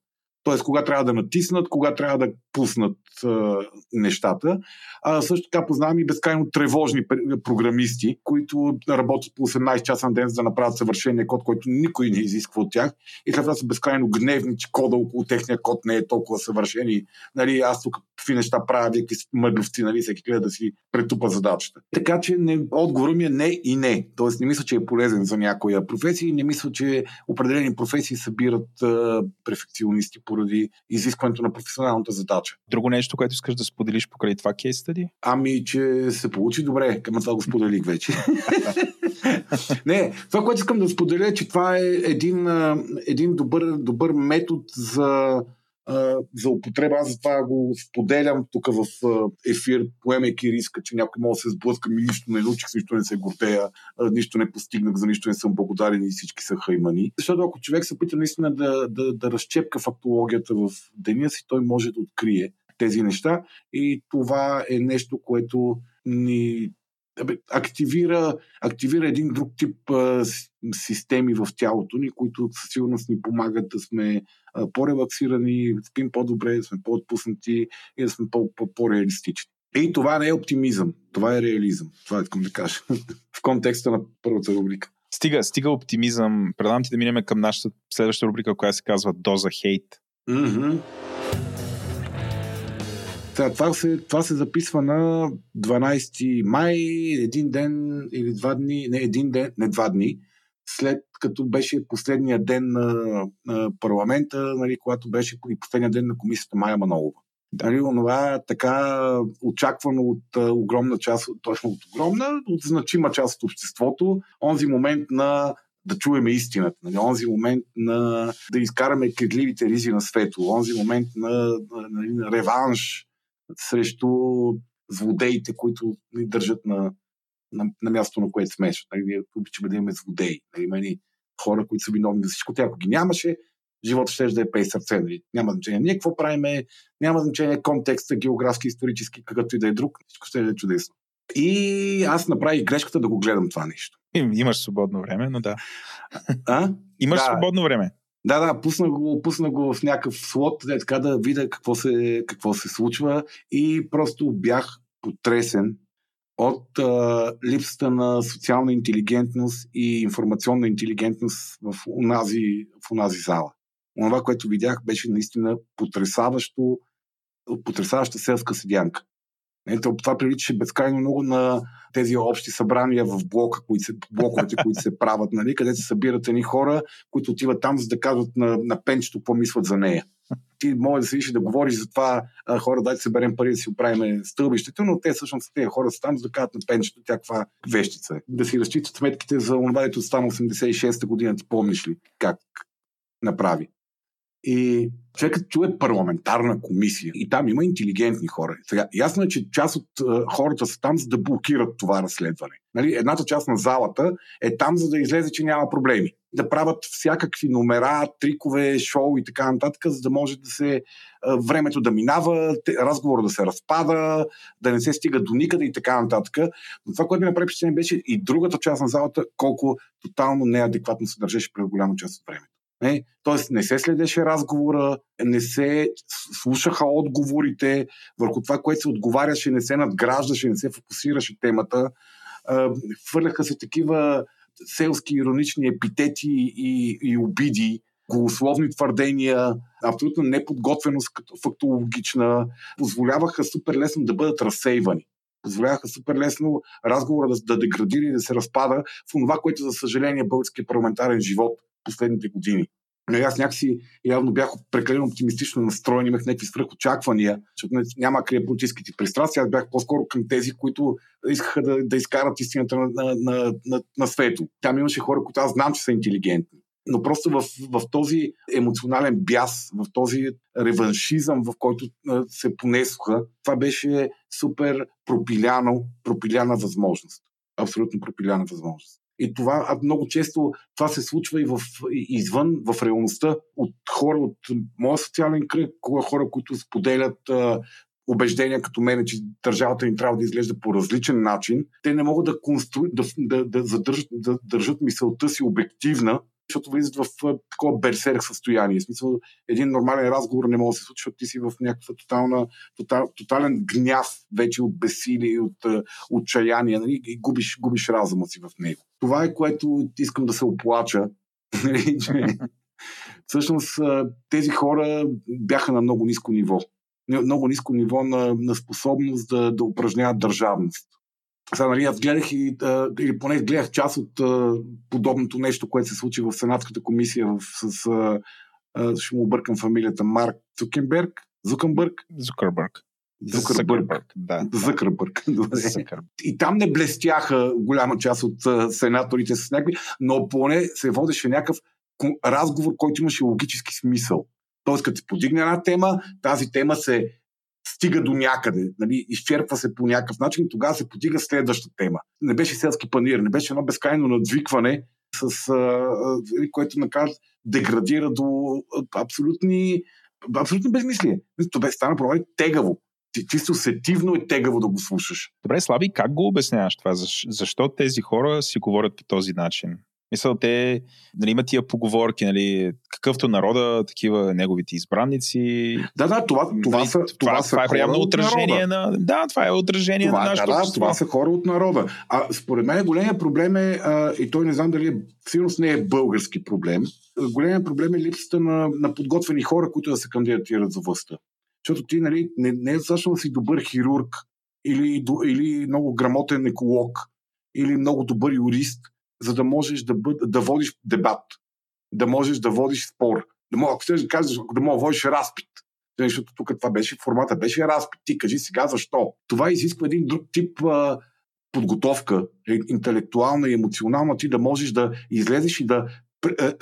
Тоест, кога трябва да натиснат, кога трябва да пуснат а, нещата. А, също така познавам и безкрайно тревожни програмисти, които работят по 18 часа на ден, за да направят съвършения код, който никой не изисква от тях. И след това са безкрайно гневни, че кода около техния код не е толкова съвършен. И, нали, аз тук какви неща правя, някакви мъдровци, нали, всеки гледа да си претупа задачата. Така че не, отговорът ми е не и не. Тоест не мисля, че е полезен за някоя професия и не мисля, че определени професии събират а, перфекционисти поради изискването на професионалната задача. Друго нещо, което искаш да споделиш покрай това кейс стади? Ами, че се получи добре. Към това го споделих вече. Не, това, което искам да споделя, е, че това е един, един добър, добър метод за за употреба. Аз затова го споделям тук в ефир, поемайки риска, че някой може да се сблъска, ми нищо не научих, нищо не се гордея, нищо не постигнах, за нищо не съм благодарен и всички са хаймани. Защото ако човек се опита наистина да, да, да разчепка фактологията в деня си, той може да открие тези неща и това е нещо, което ни активира, активира един друг тип а, системи в тялото ни, които със сигурност ни помагат да сме а, по-релаксирани, спим по-добре, да сме по-отпуснати и да сме по-реалистични. И това не е оптимизъм, това е реализъм. Това искам да кажа в контекста на първата рубрика. Стига, стига оптимизъм. Предам ти да минем към нашата следваща рубрика, която се казва Доза хейт. Mm-hmm. Та, това, се, това се записва на 12 май, един ден или два дни, не един ден, не два дни, след като беше последния ден на, на парламента, нали, когато беше и последния ден на комисията Майя Манолова. Нали, онова така очаквано от а, огромна част, точно от огромна, от значима част от обществото, онзи момент на да чуеме истината, нали? онзи момент на да изкараме кедливите ризи на светло, онзи момент на, на, на, на реванш срещу злодеите, които ни държат на, на, на място, на което сме. Нали, ние обичаме да имаме злодеи. Нали, има ни хора, които са виновни за всичко. Тя, ако ги нямаше, живота ще да е пей сърце. Нали. Няма значение ние какво правиме, няма значение контекста, географски, исторически, какъвто и да е друг. Всичко ще е чудесно. И аз направих грешката да го гледам това нещо. Имаш свободно време, но да. А? Имаш да. свободно време. Да, да, пусна го, пусна го в някакъв слот, да, така да видя какво се, какво се случва и просто бях потресен от а, липсата на социална интелигентност и информационна интелигентност в унази, в унази зала. това, което видях, беше наистина потрясаващо, потрясаваща селска седянка. Ето, това приличаше безкрайно много на тези общи събрания в блока, които се, блоковете, които се правят, нали, където се събират едни хора, които отиват там, за да казват на, на пенчето какво мислят за нея. Ти може да седиш и да говориш за това, а, хора, дайте се берем пари да си оправим стълбището, но те всъщност тези хора са там, за да кажат на пенчето тя каква вещица е. Да си разчитат сметките за това, дето стана 86-та година, ти помниш ли как направи? И човекът чуе парламентарна комисия и там има интелигентни хора. Сега, ясно е, че част от хората са там, за да блокират това разследване. Нали? Едната част на залата е там, за да излезе, че няма проблеми. Да правят всякакви номера, трикове, шоу и така нататък, за да може да се времето да минава, разговор да се разпада, да не се стига до никъде и така нататък. Но това, което ми направи впечатление, беше и другата част на залата, колко тотално неадекватно се държеше през голяма част от времето. Не? Тоест не се следеше разговора, не се слушаха отговорите върху това, което се отговаряше, не се надграждаше, не се фокусираше темата. Хвърляха се такива селски иронични епитети и, и обиди, голословни твърдения, абсолютно неподготвеност като фактологична, позволяваха супер лесно да бъдат разсейвани. Позволяваха супер лесно разговора да, да деградира и да се разпада в това, което, за съжаление, българския парламентарен живот последните години. Но аз някакси явно бях прекалено оптимистично настроен, имах някакви свръхочаквания, защото няма крия политическите пристрастия. Аз бях по-скоро към тези, които искаха да, да изкарат истината на, на, на, на, на свето. Там имаше хора, които аз знам, че са интелигентни. Но просто в, в този емоционален бяс, в този реваншизъм, в който се понесоха, това беше супер пропиляно, пропиляна възможност. Абсолютно пропиляна възможност. И това много често това се случва и в, извън, в реалността от хора от моя социален кръг, хора, които споделят а, убеждения като мен, че държавата им трябва да изглежда по различен начин. Те не могат да, констру... да, да, да, задържат, да държат мисълта си обективна защото влизат в такова берсерк състояние. В смисъл, един нормален разговор не може да се случи, защото ти си в някаква тотална, тотал, тотален гняв вече от безсилие, от отчаяние нали? и губиш, губиш разума си в него. Това е което искам да се оплача. Нали, всъщност тези хора бяха на много ниско ниво. Много ниско ниво на, на способност да, да упражняват държавност. Сега, нали, аз гледах и, а, или поне гледах част от а, подобното нещо, което се случи в Сенатската комисия в, с, а, а, ще му объркам фамилията, Марк Цукенберг, Зукенбърг? Зукърбърг. Зукърбърг. Да. Зукърбърг. И там не блестяха голяма част от а, сенаторите с някакви, но поне се водеше някакъв разговор, който имаше логически смисъл. Тоест, като се подигне една тема, тази тема се стига до някъде, нали, изчерпва се по някакъв начин, тогава се подига следваща тема. Не беше селски панир, не беше едно безкрайно надвикване, с, а, което накрая деградира до абсолютни, абсолютно безмислие. Това стана probably тегаво. Чисто сетивно е тегаво да го слушаш. Добре, Слави, как го обясняваш това? Защо тези хора си говорят по този начин? Мисъл, те нали, имат тия поговорки, нали, какъвто народа, такива неговите избранници. Да, да, това, това, нали, са, това, това, са това е прямо отражение на. Да, това е отражение това, на нашето да, да, това са хора от народа. А според мен големия проблем е, а, и той не знам дали е, сигурно не е български проблем, големия проблем е липсата на, на подготвени хора, които да се кандидатират за властта. Защото ти нали, не, не е достатъчно да си добър хирург или, или много грамотен еколог или много добър юрист – за да можеш да, бъд, да водиш дебат, да можеш да водиш спор. Да мога, ако ще да кажеш, да мога да водиш разпит. Защото тук това беше, формата беше разпит. Ти кажи сега защо. Това изисква един друг тип а, подготовка, е, интелектуална и емоционална, ти да можеш да излезеш и да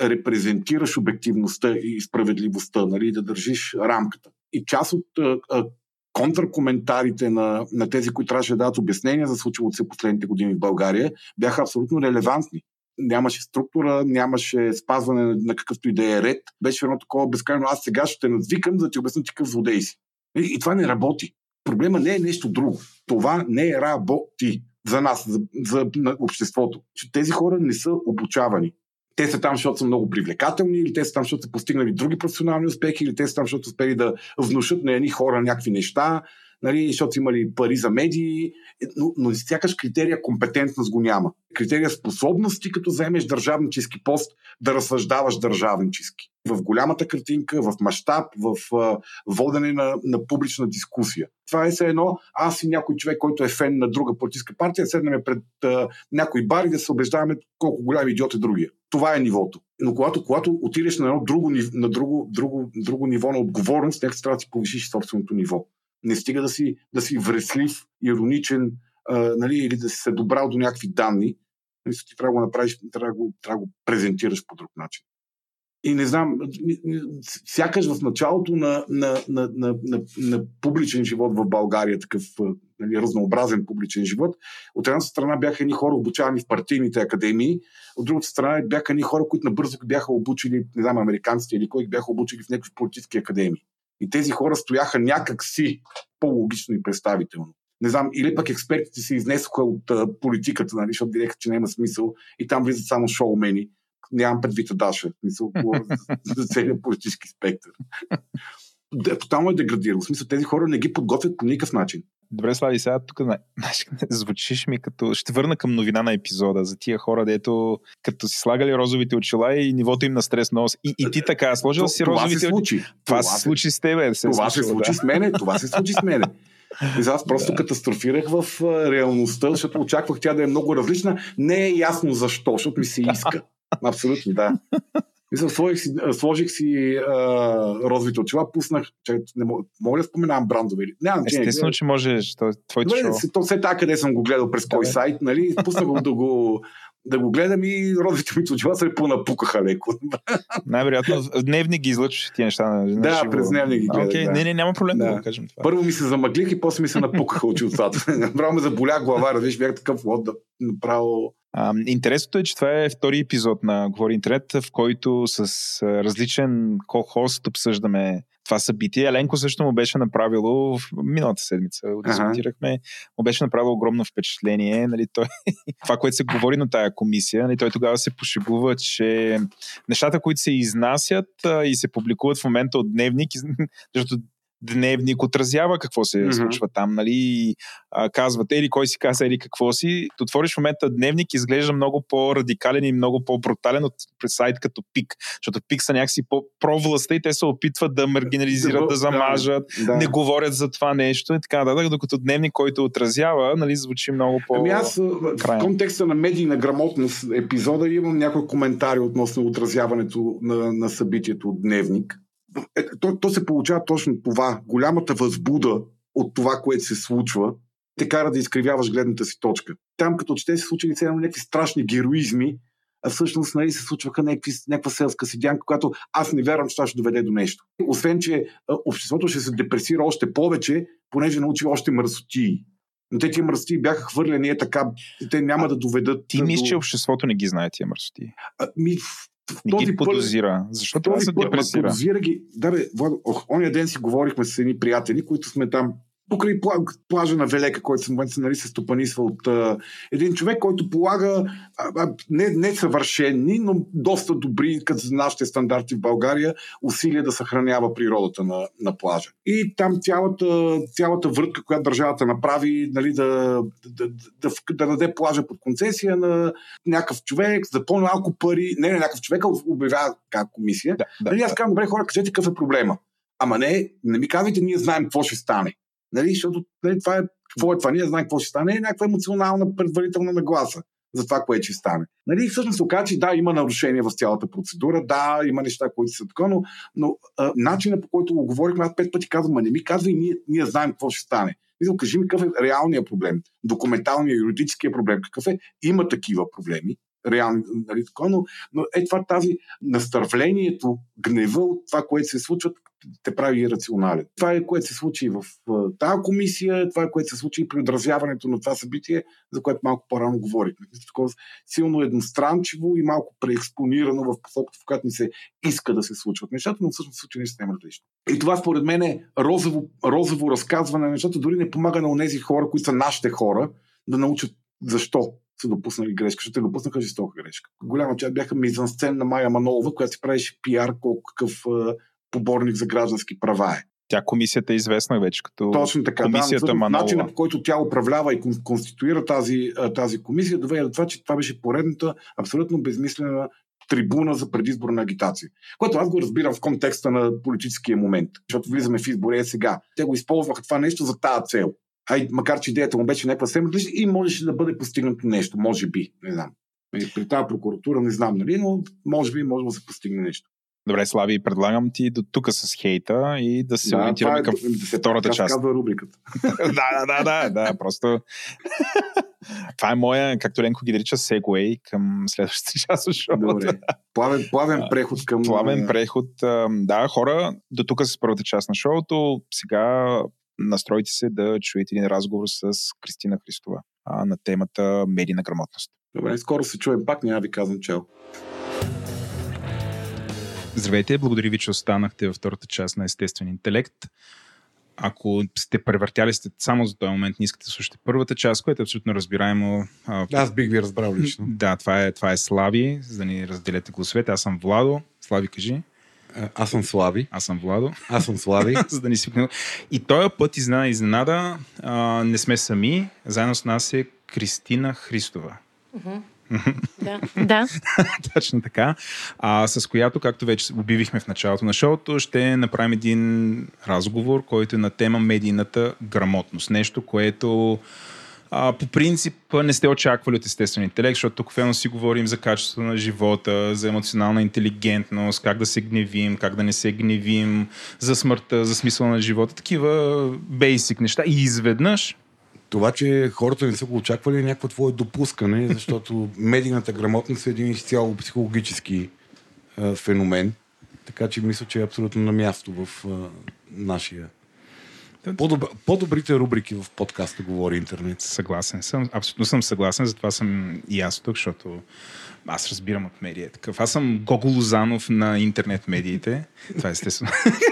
репрезентираш обективността и справедливостта, нали, да държиш рамката. И част от а, контркоментарите на, на тези, които трябваше да дадат обяснения за случилото се последните години в България, бяха абсолютно релевантни. Нямаше структура, нямаше спазване на какъвто и да е ред. Беше едно такова безкрайно. Аз сега ще те надвикам, за да ти обясня ти какъв злодей си. И, и това не работи. Проблема не е нещо друго. Това не е работи за нас, за, за обществото. Че тези хора не са обучавани те са там, защото са много привлекателни, или те са там, защото са постигнали други професионални успехи, или те са там, защото успели да внушат на едни хора някакви неща. Нали, защото имали пари за медии, но, но сякаш критерия компетентност го няма. Критерия способности, като вземеш държавнически пост, да разсъждаваш държавнически. В голямата картинка, в мащаб, в а, водене на, на публична дискусия. Това е все едно, аз и някой човек, който е фен на друга политическа партия, седнем пред а, някой бар и да се убеждаваме колко голям идиот е другия. Това е нивото. Но когато, когато отидеш на едно друго, на друго, друго, друго ниво на отговорност, нека трябва да си повишиш собственото ниво. Не стига да си, да си вреслив, ироничен, а, нали, или да си се добрал до някакви данни. Мисля, ти трябва да го направиш, трябва да го, трябва да го презентираш по друг начин. И не знам, сякаш в началото на, на, на, на, на, на публичен живот в България, такъв нали, разнообразен публичен живот, от едната страна бяха едни хора обучавани в партийните академии, от другата страна бяха едни хора, които набързо бяха обучили, не знам, американците или кой бяха обучили в някакви политически академии. И тези хора стояха някак си по-логично и представително. Не знам, или пък експертите се изнесоха от а, политиката, нали, защото видяха, че няма смисъл и там влизат само шоумени. Нямам предвид Даша, мисъл, за целият политически спектър. Тотално е деградирал. В смисъл, тези хора не ги подготвят по никакъв начин. Добре, Слави, сега тук знаеш, звучиш ми като... Ще върна към новина на епизода за тия хора, дето като си слагали розовите очила и нивото им на стрес нос. И, и ти така, сложил си розовите очила. Това, това се случи с тебе. Се това се случи да. с мене, това се случи с мене. И аз просто да. катастрофирах в реалността, защото очаквах тя да е много различна. Не е ясно защо, защото ми се иска. Абсолютно, да. Мисля, сложих си, сложих си а, розовите очила, пуснах, че не мога, мога да споменавам брандове. Нямам Естествено, че можеш. То, твоето Добре, шоу. То все така, къде съм го гледал, през кой сайт, нали? Пуснах го да го да го гледам и родите ми очила се понапукаха леко. Най-вероятно, дневни ги излъчваш тия неща. На, на да, живо. през дневни ги гледам. Okay, да. Не, не, няма проблем да, да го кажем това. Първо ми се замъглих и после ми се напукаха очилцата. Направо ме заболя глава, разбираш, бях такъв лод да направо интересното е, че това е втори епизод на Говори Интернет, в който с различен ко-хост обсъждаме това събитие. Еленко също му беше направило в миналата седмица, дискутирахме, ага. му беше направило огромно впечатление. Нали, той, това, което се говори на тая комисия, нали, той тогава се пошегува, че нещата, които се изнасят и се публикуват в момента от дневник, защото дневник отразява какво се mm-hmm. случва там, нали, а, казвате или кой си каза или какво си. Отвориш в момента дневник, изглежда много по-радикален и много по-брутален от сайт като ПИК, защото ПИК са някакси по-провластта и те се опитват да маргинализират, да замажат, да. не говорят за това нещо и така нататък, докато дневник, който отразява, нали, звучи много по Ами аз в контекста на медийна грамотност епизода имам някои коментари относно отразяването на, на събитието от дневник то, то се получава точно това. Голямата възбуда от това, което се случва, те кара да изкривяваш гледната си точка. Там, като че те се случили все някакви страшни героизми, а всъщност нали, се случваха някакви, някаква селска седянка, която аз не вярвам, че това ще доведе до нещо. Освен, че обществото ще се депресира още повече, понеже научи още мърсотии. Но те тия мръсоти бяха хвърлени е така, те няма а, да доведат. Ти мислиш, че обществото не ги знае тия мръсоти? ми, не този ги подозира. Защо това се депресира? Подозира ги. Да, бе, Владо, ох, ония ден си говорихме с едни приятели, които сме там покрай плажа на Велека, който в момента нали, се стопанисва от а, един човек, който полага а, а, не, не съвършени, но доста добри, като за нашите стандарти в България, усилия да съхранява природата на, на плажа. И там цялата, цялата въртка, която държавата направи, нали, да, да, да, да, да даде плажа под концесия на някакъв човек, за по-малко пари, не на някакъв човек, обявява как комисия. Да, да, нали, аз казвам, добре, хора, кажете какъв е проблема. Ама не, не ми казвайте, ние знаем какво ще стане. Нали, защото нали, това е, какво е това? Ние знаем какво ще стане. Е някаква емоционална предварителна нагласа за това, което ще стане. Нали, всъщност се оказа, че да, има нарушения в цялата процедура, да, има неща, които са така, но, но а, начинът по който го говорихме, аз пет пъти казвам, не ми казвай, ние, ние знаем какво ще стане. Мисля, кажи ми какъв е реалният проблем, документалният, юридическия проблем, какъв е. Има такива проблеми, реални, нали, така, но, но е това тази настървлението, гнева от това, което се случва, те прави ирационален. Това е което се случи в тази комисия, това е което се случи и при отразяването на това събитие, за което малко по-рано говорихме. Такова силно едностранчиво и малко преекспонирано в посоката, в която ни се иска да се случват нещата, но всъщност случи нещо съвсем различно. И това според мен е розово, розово разказване на нещата, дори не помага на тези хора, които са нашите хора, да научат защо са допуснали грешка, защото те допуснаха жестока грешка. Голяма част бяха мизансцен на Майя Манолова, която си правеше пиар колко какъв поборник за граждански права е. Тя комисията е известна вече като Точно така, комисията да, Манолова. начинът по който тя управлява и конституира тази, тази комисия, доведе до това, че това беше поредната абсолютно безмислена трибуна за предизборна агитация. Което аз го разбирам в контекста на политическия момент, защото влизаме в избори е сега. Те го използваха това нещо за тази цел. Ай, макар че идеята му беше някаква съвсем и можеше да бъде постигнато нещо, може би, не знам. При тази прокуратура не знам, нали, но може би може да се постигне нещо. Добре, Слави, предлагам ти до тук с хейта и да се Да, ориентираме е- към да се- втората част. казва рубриката. да, да, да, да, да, просто това е моя, както Ленко ги нарича, сегуей към следващата част от шоуто. Добре. Плавен, плавен преход към... Плавен преход. Да, хора, до тук с първата част на шоуто. Сега настройте се да чуете един разговор с Кристина Христова а, на темата медийна грамотност. Добре, скоро се чуем пак, няма ви казвам чао. Здравейте, благодаря ви, че останахте във втората част на Естествен интелект. Ако сте превъртяли сте само за този момент, не искате да слушате първата част, което е абсолютно разбираемо. Аз бих ви разбрал лично. Да, това е, това е Слави, за да ни разделете гласовете. Аз съм Владо. Слави, кажи. Аз съм Слави. Аз съм Владо. Аз съм Слави. за да ни свикнем. И този път изненада, изненада а, не сме сами. Заедно с нас е Кристина Христова. Да. да. Точно така. А, с която, както вече обявихме в началото на шоуто, ще направим един разговор, който е на тема медийната грамотност. Нещо, което а, по принцип не сте очаквали от естествен интелект, защото тук фено си говорим за качеството на живота, за емоционална интелигентност, как да се гневим, как да не се гневим, за смъртта, за смисъл на живота, такива бейсик неща. И изведнъж Това, че хората не са го очаквали е някакво твое допускане, защото медийната грамотност е един изцяло психологически а, феномен. Така че мисля, че е абсолютно на място в а, нашия. По-добр, по-добрите рубрики в подкаста Говори интернет. Съгласен съм, абсолютно съм съгласен, затова съм и аз тук, защото аз разбирам от медия. Такъв. Аз съм Гого Лозанов на интернет медиите. Това е естествено.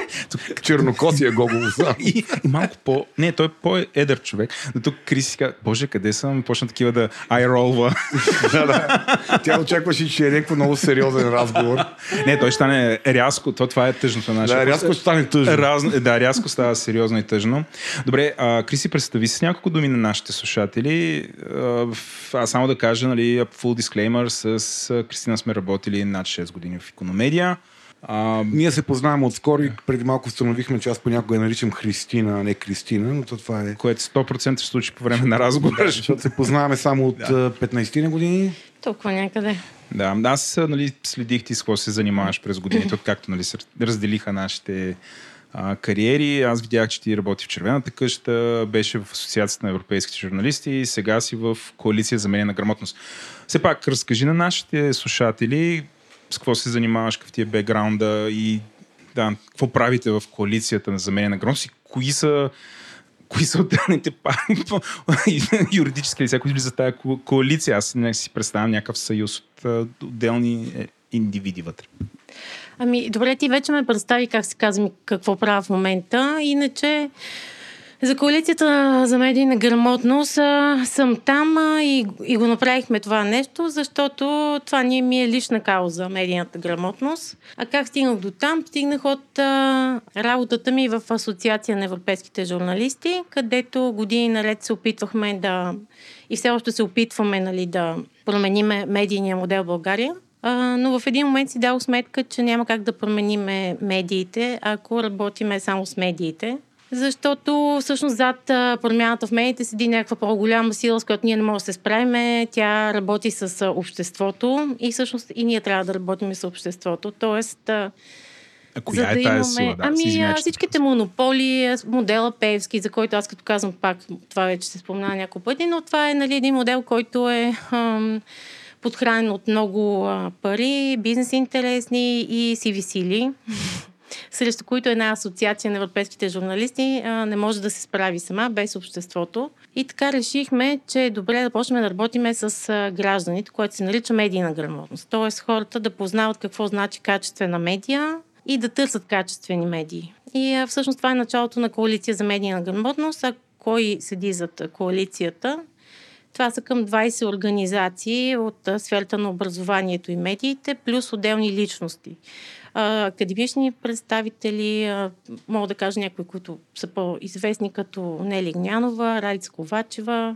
Чернокосия Гого Лоза. и, и малко по... Не, той е по-едър човек. Но тук Крис си казва, боже, къде съм? Почна такива да айролва. да, да. Тя очакваше, че е някакво много сериозен разговор. не, той ще стане рязко. То, това е тъжното наше. Да, рязко ще стане тъжно. Разно, да, рязко става сериозно и тъжно. Добре, а, Криси, представи се с няколко думи на нашите слушатели. А, аз само да кажа, нали, full disclaimer, с Кристина сме работили над 6 години в економедия. А, Ние се познаваме отскоро и преди малко установихме, че аз понякога я наричам Христина, а не Кристина, но то това е... което 100% ще случи по време на разговора. Защото се познаваме само от а, 15 на години. Толкова някъде. Да, аз нали, следих ти с какво се занимаваш през годините, откакто нали, се разделиха нашите а, кариери. Аз видях, че ти работи в Червената къща, беше в Асоциацията на европейските журналисти и сега си в Коалиция за мене на грамотност. Все пак, разкажи на нашите слушатели с какво се занимаваш, какъв ти е бекграунда и да, какво правите в Коалицията за мене на грамотност и кои са кои са отделните юридически лица, които за тази ко- коалиция. Аз не си представям някакъв съюз от отделни е, индивиди вътре. Ами, добре, ти вече ме представи как се казвам какво правя в момента. Иначе, за коалицията за медийна грамотност а, съм там а, и, и го направихме това нещо, защото това ние ми е лична кауза, медийната грамотност. А как стигнах до там? Стигнах от а, работата ми в Асоциация на европейските журналисти, където години наред се опитвахме да и все още се опитваме нали, да промениме медийния модел в България. А, но в един момент си дал сметка, че няма как да промениме медиите, ако работиме само с медиите. Защото всъщност зад промяната в медиите седи някаква по-голяма сила, с която ние не можем да се справим. Тя работи с обществото и всъщност и ние трябва да работим с обществото. Тоест, а, коя е тази сила? Да, ами, че всичките монополи, а, модела Певски, за който аз като казвам пак, това вече се спомена няколко пъти, но това е нали, един модел, който е ам, подхранен от много а, пари, бизнес интересни и сиви сили, срещу които една асоциация на европейските журналисти а, не може да се справи сама без обществото. И така решихме, че е добре да почнем да работиме с а, гражданите, което се нарича медийна грамотност. Тоест хората да познават какво значи качествена медия и да търсят качествени медии. И а, всъщност това е началото на коалиция за медийна грамотност. А кой седи зад коалицията? Това са към 20 организации от сферата на образованието и медиите, плюс отделни личности. академични представители, мога да кажа някои, които са по-известни, като Нели Гнянова, Райца Ковачева,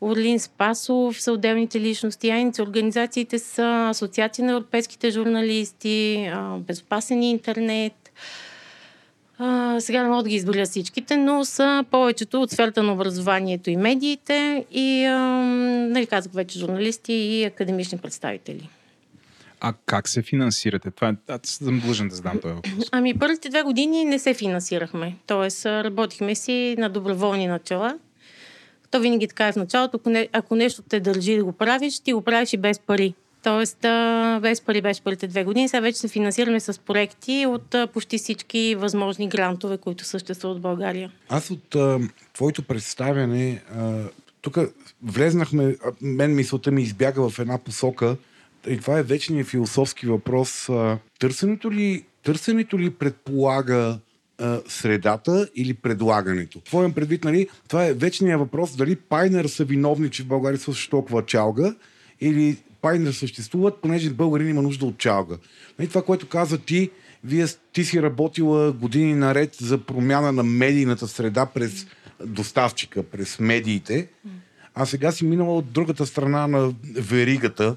Орлин Спасов са отделните личности, а организациите са Асоциация на европейските журналисти, Безопасен интернет, а, сега не мога да ги изборя всичките, но са повечето от сферата на образованието и медиите и, а, нали казах вече, журналисти и академични представители. А как се финансирате? Това, аз съм длъжен да знам този въпрос. Ами първите две години не се финансирахме. Тоест работихме си на доброволни начала. То винаги така е в началото. Ако, не, ако нещо те държи да го правиш, ти го правиш и без пари. Тоест, без пари беше първите две години. Сега вече се финансираме с проекти от почти всички възможни грантове, които съществуват в България. Аз от а, твоето представяне, тук влезнахме, мен мисълта ми избяга в една посока и това е вечният философски въпрос. А, търсенето ли, търсенето ли предполага а, средата или предлагането. Твоям предвид, нали, това е вечният въпрос дали Пайнер са виновни, че в България също толкова чалга или Пайнер съществуват, понеже българин има нужда от чалга. Нали, това, което каза ти, вие, ти си работила години наред за промяна на медийната среда през доставчика, през медиите, а сега си минала от другата страна на веригата,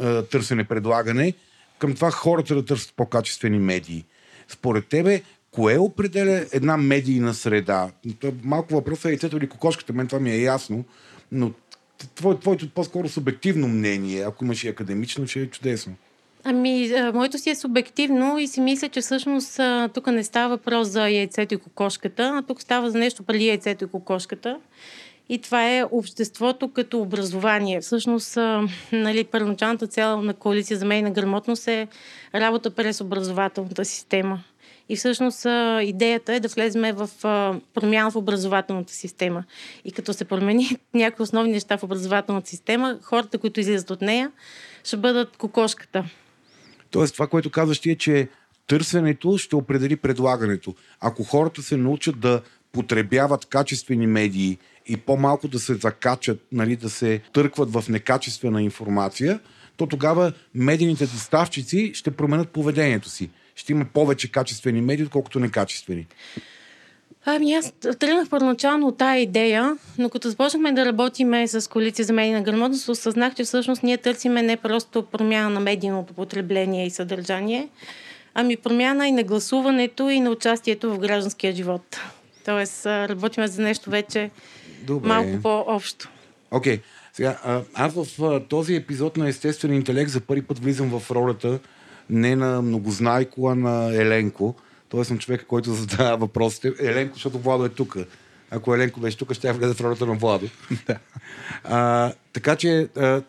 търсене-предлагане, към това хората да търсят по-качествени медии. Според тебе, кое определя една медийна среда? Малко въпросът е яйцето или кокошката, мен това ми е ясно, но твое, твоето по-скоро субективно мнение, ако имаш и академично, ще е чудесно. Ами, моето си е субективно и си мисля, че всъщност тук не става въпрос за яйцето и кокошката, а тук става за нещо преди яйцето и кокошката. И това е обществото като образование. Всъщност, нали, първоначалната цел на коалиция за мен на грамотност е работа през образователната система. И всъщност идеята е да влезем в промяна в образователната система. И като се промени някои основни неща в образователната система, хората, които излизат от нея, ще бъдат кокошката. Тоест, това, което казваш ти е, че търсенето ще определи предлагането. Ако хората се научат да потребяват качествени медии и по-малко да се закачат, нали, да се търкват в некачествена информация, то тогава медийните доставчици ще променят поведението си. Ще има повече качествени медии, отколкото некачествени. Ами аз тръгнах първоначално от тази идея, но като започнахме да работиме с коалиция за медийна грамотност, осъзнах, че всъщност ние търсиме не просто промяна на медийното потребление и съдържание, ами промяна и на гласуването и на участието в гражданския живот. Тоест, работиме за нещо вече Добре. малко по-общо. Окей. Okay. Сега, аз в този епизод на Естествен интелект за първи път влизам в ролята не на многознайко, а на Еленко. Тоест на човека, който задава въпросите. Еленко, защото Владо е тук. Ако Еленко беше тук, ще я влезе в ролята на Владо. а, така че а,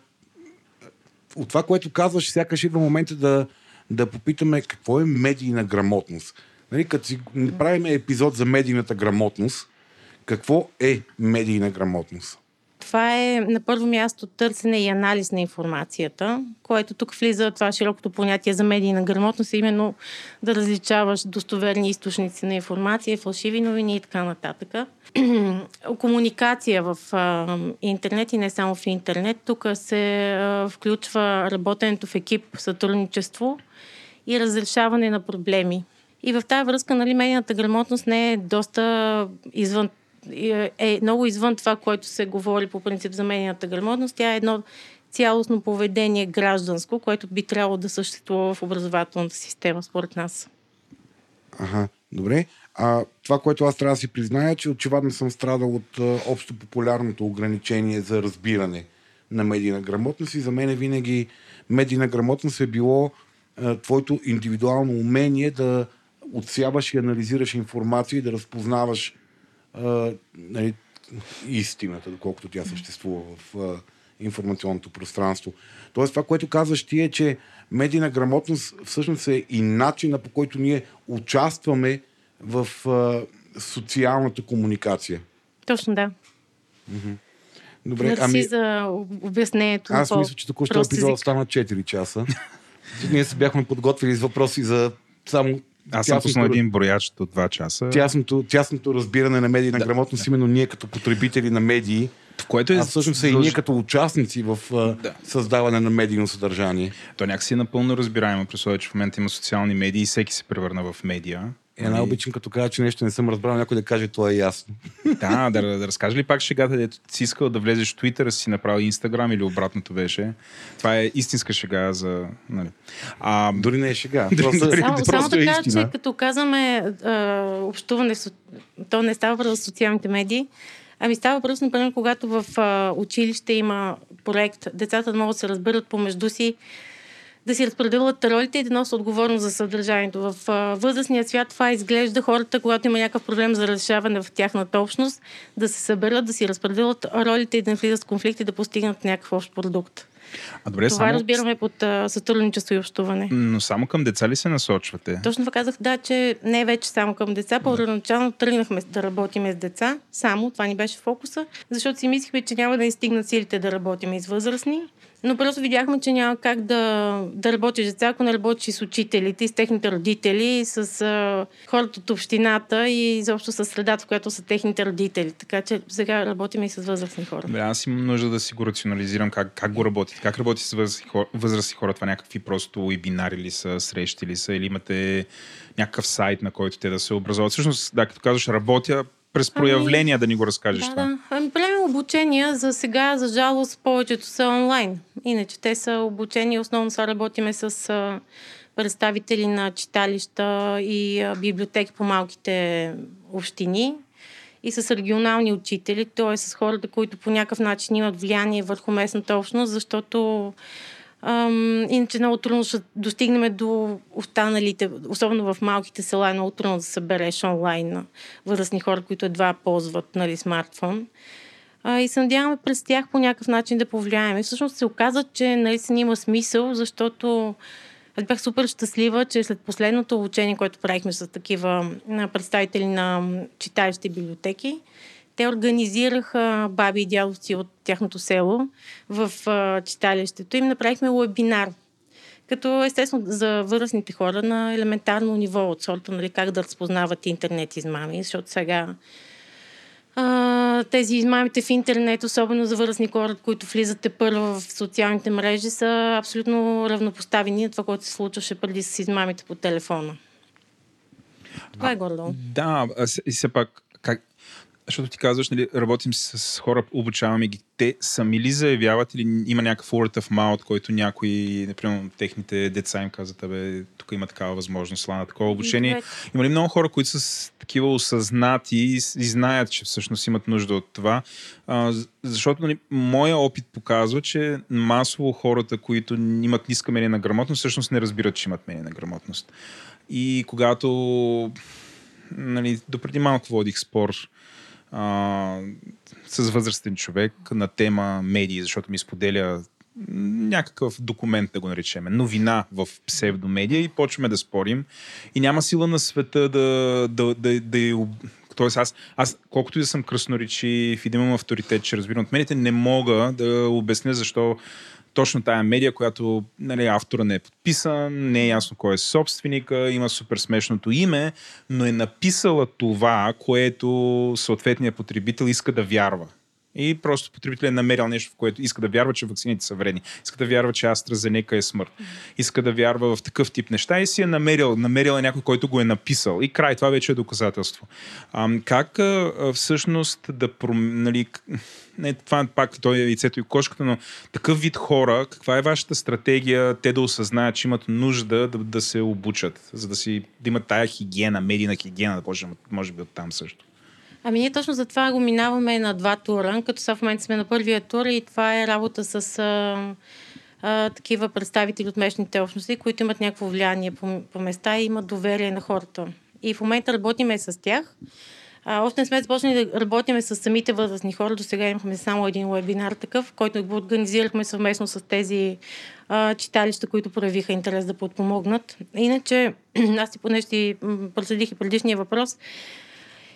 от това, което казваш, сякаш идва момента да, да попитаме какво е медийна грамотност. Нали, като си правим епизод за медийната грамотност, какво е медийна грамотност? Това е на първо място търсене и анализ на информацията, което тук влиза това широкото понятие за медийна грамотност, именно да различаваш достоверни източници на информация, фалшиви новини и така нататък. Комуникация в а, интернет и не само в интернет. Тук се а, включва работенето в екип, сътрудничество и разрешаване на проблеми. И в тази връзка, нали, медийната грамотност не е доста извън е, е много извън това, което се говори по принцип за медийната грамотност. Тя е едно цялостно поведение гражданско, което би трябвало да съществува в образователната система, според нас. Ага, добре. А това, което аз трябва да си призная, че очевидно съм страдал от а, общо популярното ограничение за разбиране на медийна грамотност и за мен винаги медийна грамотност е било а, твоето индивидуално умение да отсяваш и анализираш информация и да разпознаваш а, нали, истината, доколкото тя съществува в а, информационното пространство. Тоест, това, което казваш ти е, че медийна грамотност всъщност е и начина по който ние участваме в а, социалната комуникация. Точно, да. Mm-hmm. Добре, Мерси ами... за обяснението. Аз мисля, че току-що епизод стана 4 часа. ние се бяхме подготвили с въпроси за само Аз съм пуснал един брояч до 2 часа. Тясното, тясното разбиране на медийна да, грамотност, да. именно ние като потребители на медии, в което е а всъщност и ние като участници в да. създаване на медийно съдържание. То някакси е напълно разбираемо, при че в момента има социални медии и всеки се превърна в медия. Е, най-обичам като кажа, че нещо не съм разбрал, някой да каже, това е ясно. Да, да, да разкажа ли пак шегата, дето си искал да влезеш в Twitter, си направил Инстаграм или обратното беше. Това е истинска шега за... Нали. А, дори не е шега. Просто, дори, само, просто само да кажа, че като казваме а, общуване, то не става въпрос за социалните медии, Ами става въпрос, например, когато в а, училище има проект, децата да могат да се разберат помежду си да си разпределят ролите и да носят отговорност за съдържанието. В възрастния свят това изглежда хората, когато има някакъв проблем за разрешаване в тяхната общност, да се съберат, да си разпределят ролите и да не влизат в конфликт и да постигнат някакъв общ продукт. А добре, Това само... разбираме под а, сътрудничество и общуване. Но само към деца ли се насочвате? Точно това казах, да, че не вече само към деца. Първоначално тръгнахме да работим с деца, само това ни беше фокуса, защото си мислихме, че няма да ни стигнат силите да работим и с възрастни. Но просто видяхме, че няма как да, да работиш деца, ако не работиш с учителите, и с техните родители, с а, хората от общината и изобщо с средата, в която са техните родители. Така че сега работим и с възрастни хора. Бе, аз имам нужда да си го рационализирам как, как го работите. Как работи с възрастни хора, възрастни хора? Това някакви просто вебинари ли са, срещи ли са или имате някакъв сайт, на който те да се образуват. Всъщност, да, като казваш работя, през проявления ами, да ни го разкажеш да, това. Да. Ами, обучения за сега, за жалост, повечето са онлайн. Иначе те са обучени, основно са работиме с а, представители на читалища и а, библиотеки по малките общини и с регионални учители, т.е. с хората, които по някакъв начин имат влияние върху местната общност, защото Ам, иначе много трудно ще достигнем до останалите, особено в малките села, е много трудно да събереш онлайн възрастни хора, които едва ползват нали, смартфон. А, и се надяваме през тях по някакъв начин да повлияем. И всъщност се оказа, че наистина има смисъл, защото аз бях супер щастлива, че след последното обучение, което правихме с такива представители на читалищи библиотеки, те организираха баби и дядовци от тяхното село в а, читалището. Им направихме вебинар. Като естествено за възрастните хора на елементарно ниво от сорта, нали, как да разпознават интернет измами, защото сега а, тези измамите в интернет, особено за възрастни хора, които влизате първо в социалните мрежи, са абсолютно равнопоставени на това, което се случваше преди с измамите по телефона. Това е гордо. Да, и все пак, как, защото ти казваш, нали, работим с хора, обучаваме ги. Те сами ли заявяват или има някакъв word of mouth, който някои, например, техните деца им казват, абе, тук има такава възможност, на такова обучение. Има ли много хора, които са такива осъзнати и, и знаят, че всъщност имат нужда от това? А, защото нали, моя опит показва, че масово хората, които имат ниска мене на грамотност, всъщност не разбират, че имат мене на грамотност. И когато нали, допреди малко водих спор а, с възрастен човек на тема медии, защото ми споделя някакъв документ, да го наречем, новина в псевдомедия и почваме да спорим. И няма сила на света да, да, да, да, Тоест аз, аз, колкото и да съм кръсноречив и да имам авторитет, че разбирам от медиите, не мога да обясня защо точно тая медия, която нали, автора не е подписан, не е ясно кой е собственика, има супер смешното име, но е написала това, което съответният потребител иска да вярва. И просто потребителят е намерил нещо, в което иска да вярва, че вакцините са вредни. Иска да вярва, че AstraZeneca е смърт. Иска да вярва в такъв тип неща и си е намерил, намерил е някой, който го е написал. И край, това вече е доказателство. А, как а, всъщност да пром... нали, не, това пак той е яйцето и кошката, но такъв вид хора, каква е вашата стратегия те да осъзнаят, че имат нужда да, да се обучат, за да, си, да имат тая хигиена, медийна хигиена, да може, може би от там също? Ами ние точно за това го минаваме на два тура, като сега в момента сме на първия тур и това е работа с а, а, такива представители от местните общности, които имат някакво влияние по, по места и имат доверие на хората. И в момента работиме с тях. А, още не сме започнали да работиме с самите възрастни хора. До сега имахме само един вебинар такъв, който го организирахме съвместно с тези а, читалища, които проявиха интерес да подпомогнат. Иначе, аз си понеже ти проследих и предишния въпрос,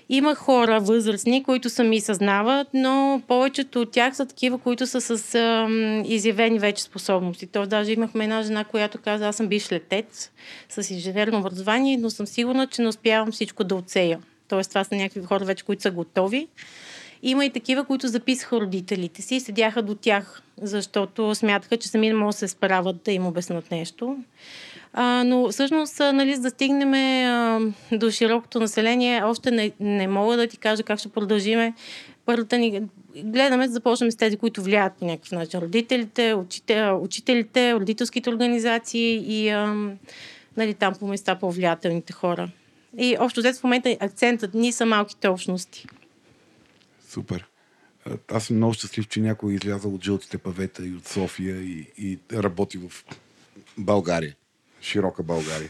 Има хора възрастни, които сами съзнават, но повечето от тях са такива, които са с а, изявени вече способности. То даже имахме една жена, която каза, аз съм биш летец с инженерно образование, но съм сигурна, че не успявам всичко да оцея. Тоест, това са някакви хора вече, които са готови. Има и такива, които записаха родителите си и седяха до тях, защото смятаха, че сами не могат да се справят да им обяснат нещо. А, но всъщност, нали, за да стигнем а, до широкото население, още не, не мога да ти кажа как ще продължиме. Първата ни гледаме да започнем с тези, които влияят по някакъв начин. Родителите, учител, учителите, родителските организации и а, нали, там по места по-влиятелните хора. И общо взето в момента акцентът ни са малките общности. Супер. Аз съм много щастлив, че някой е излязъл от жълтите павета и от София и, и работи в България. Широка България.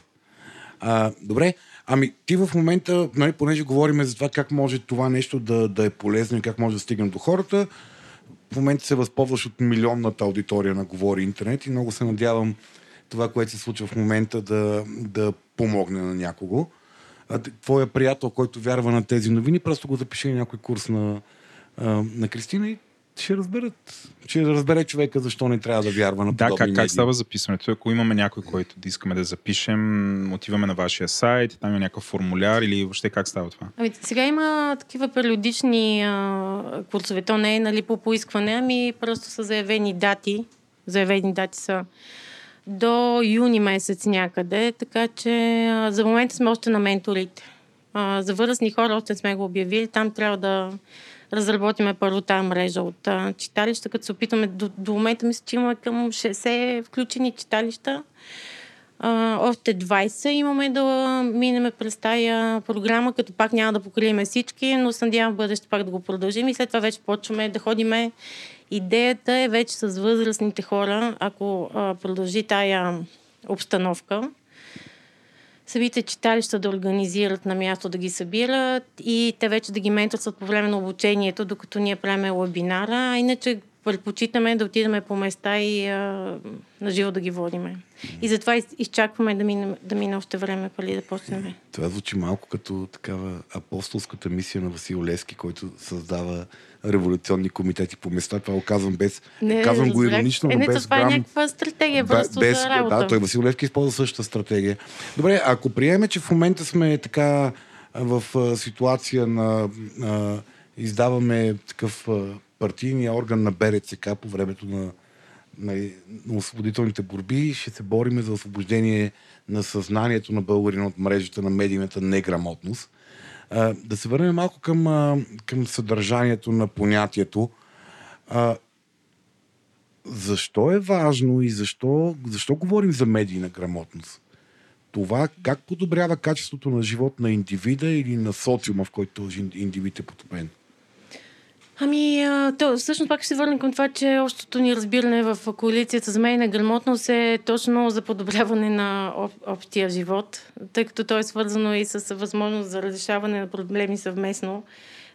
А, добре, ами ти в момента, нали, понеже говорим за това как може това нещо да, да е полезно и как може да стигне до хората, в момента се възползваш от милионната аудитория на Говори Интернет и много се надявам това, което се случва в момента да, да помогне на някого. А, твоя приятел, който вярва на тези новини, просто го запише някой курс на, на Кристина и ще разберат. Ще разбере човека защо не трябва да вярва на Да, как, как става записването? Ако имаме някой, който да искаме да запишем, отиваме на вашия сайт, там има някакъв формуляр или въобще как става това? Ами, сега има такива периодични а, курсове. То не е нали, по поискване, ами просто са заявени дати. Заявени дати са до юни месец някъде, така че а, за момента сме още на менторите. А, за възрастни хора още сме го обявили. Там трябва да разработиме първо тази мрежа от а, читалища, като се опитаме до, до момента мисля, че имаме към 60 включени читалища. А, още 20 имаме да минеме през тая програма, като пак няма да покрием всички, но се надявам в бъдеще пак да го продължим и след това вече почваме да ходиме. Идеята е вече с възрастните хора, ако а, продължи тая обстановка, самите читалища да организират на място да ги събират и те вече да ги менторстват по време на обучението, докато ние правим вебинара. А иначе предпочитаме да отидем по места и а, на живо да ги водиме. И затова изчакваме да мине, да мине още време преди да почнем. Това звучи малко като такава апостолската мисия на Васил Лески, който създава революционни комитети по места. Това го казвам без... Не, казвам го иронично, е, но без това е грам... е някаква стратегия просто без, за работа. Да, той Васил Левски използва същата стратегия. Добре, ако приеме, че в момента сме така в ситуация на... на издаваме такъв партийния орган на БРЦК по времето на, на, на освободителните борби. Ще се бориме за освобождение на съзнанието на българина от мрежата на медийната неграмотност. А, да се върнем малко към, а, към съдържанието на понятието. А, защо е важно и защо, защо говорим за медийна грамотност? Това как подобрява качеството на живот на индивида или на социума, в който този индивид е потопен? Ами, то, всъщност пак ще се върнем към това, че общото ни разбиране в коалицията за мен на грамотност е точно за подобряване на об, общия живот, тъй като то е свързано и с възможност за разрешаване на проблеми съвместно,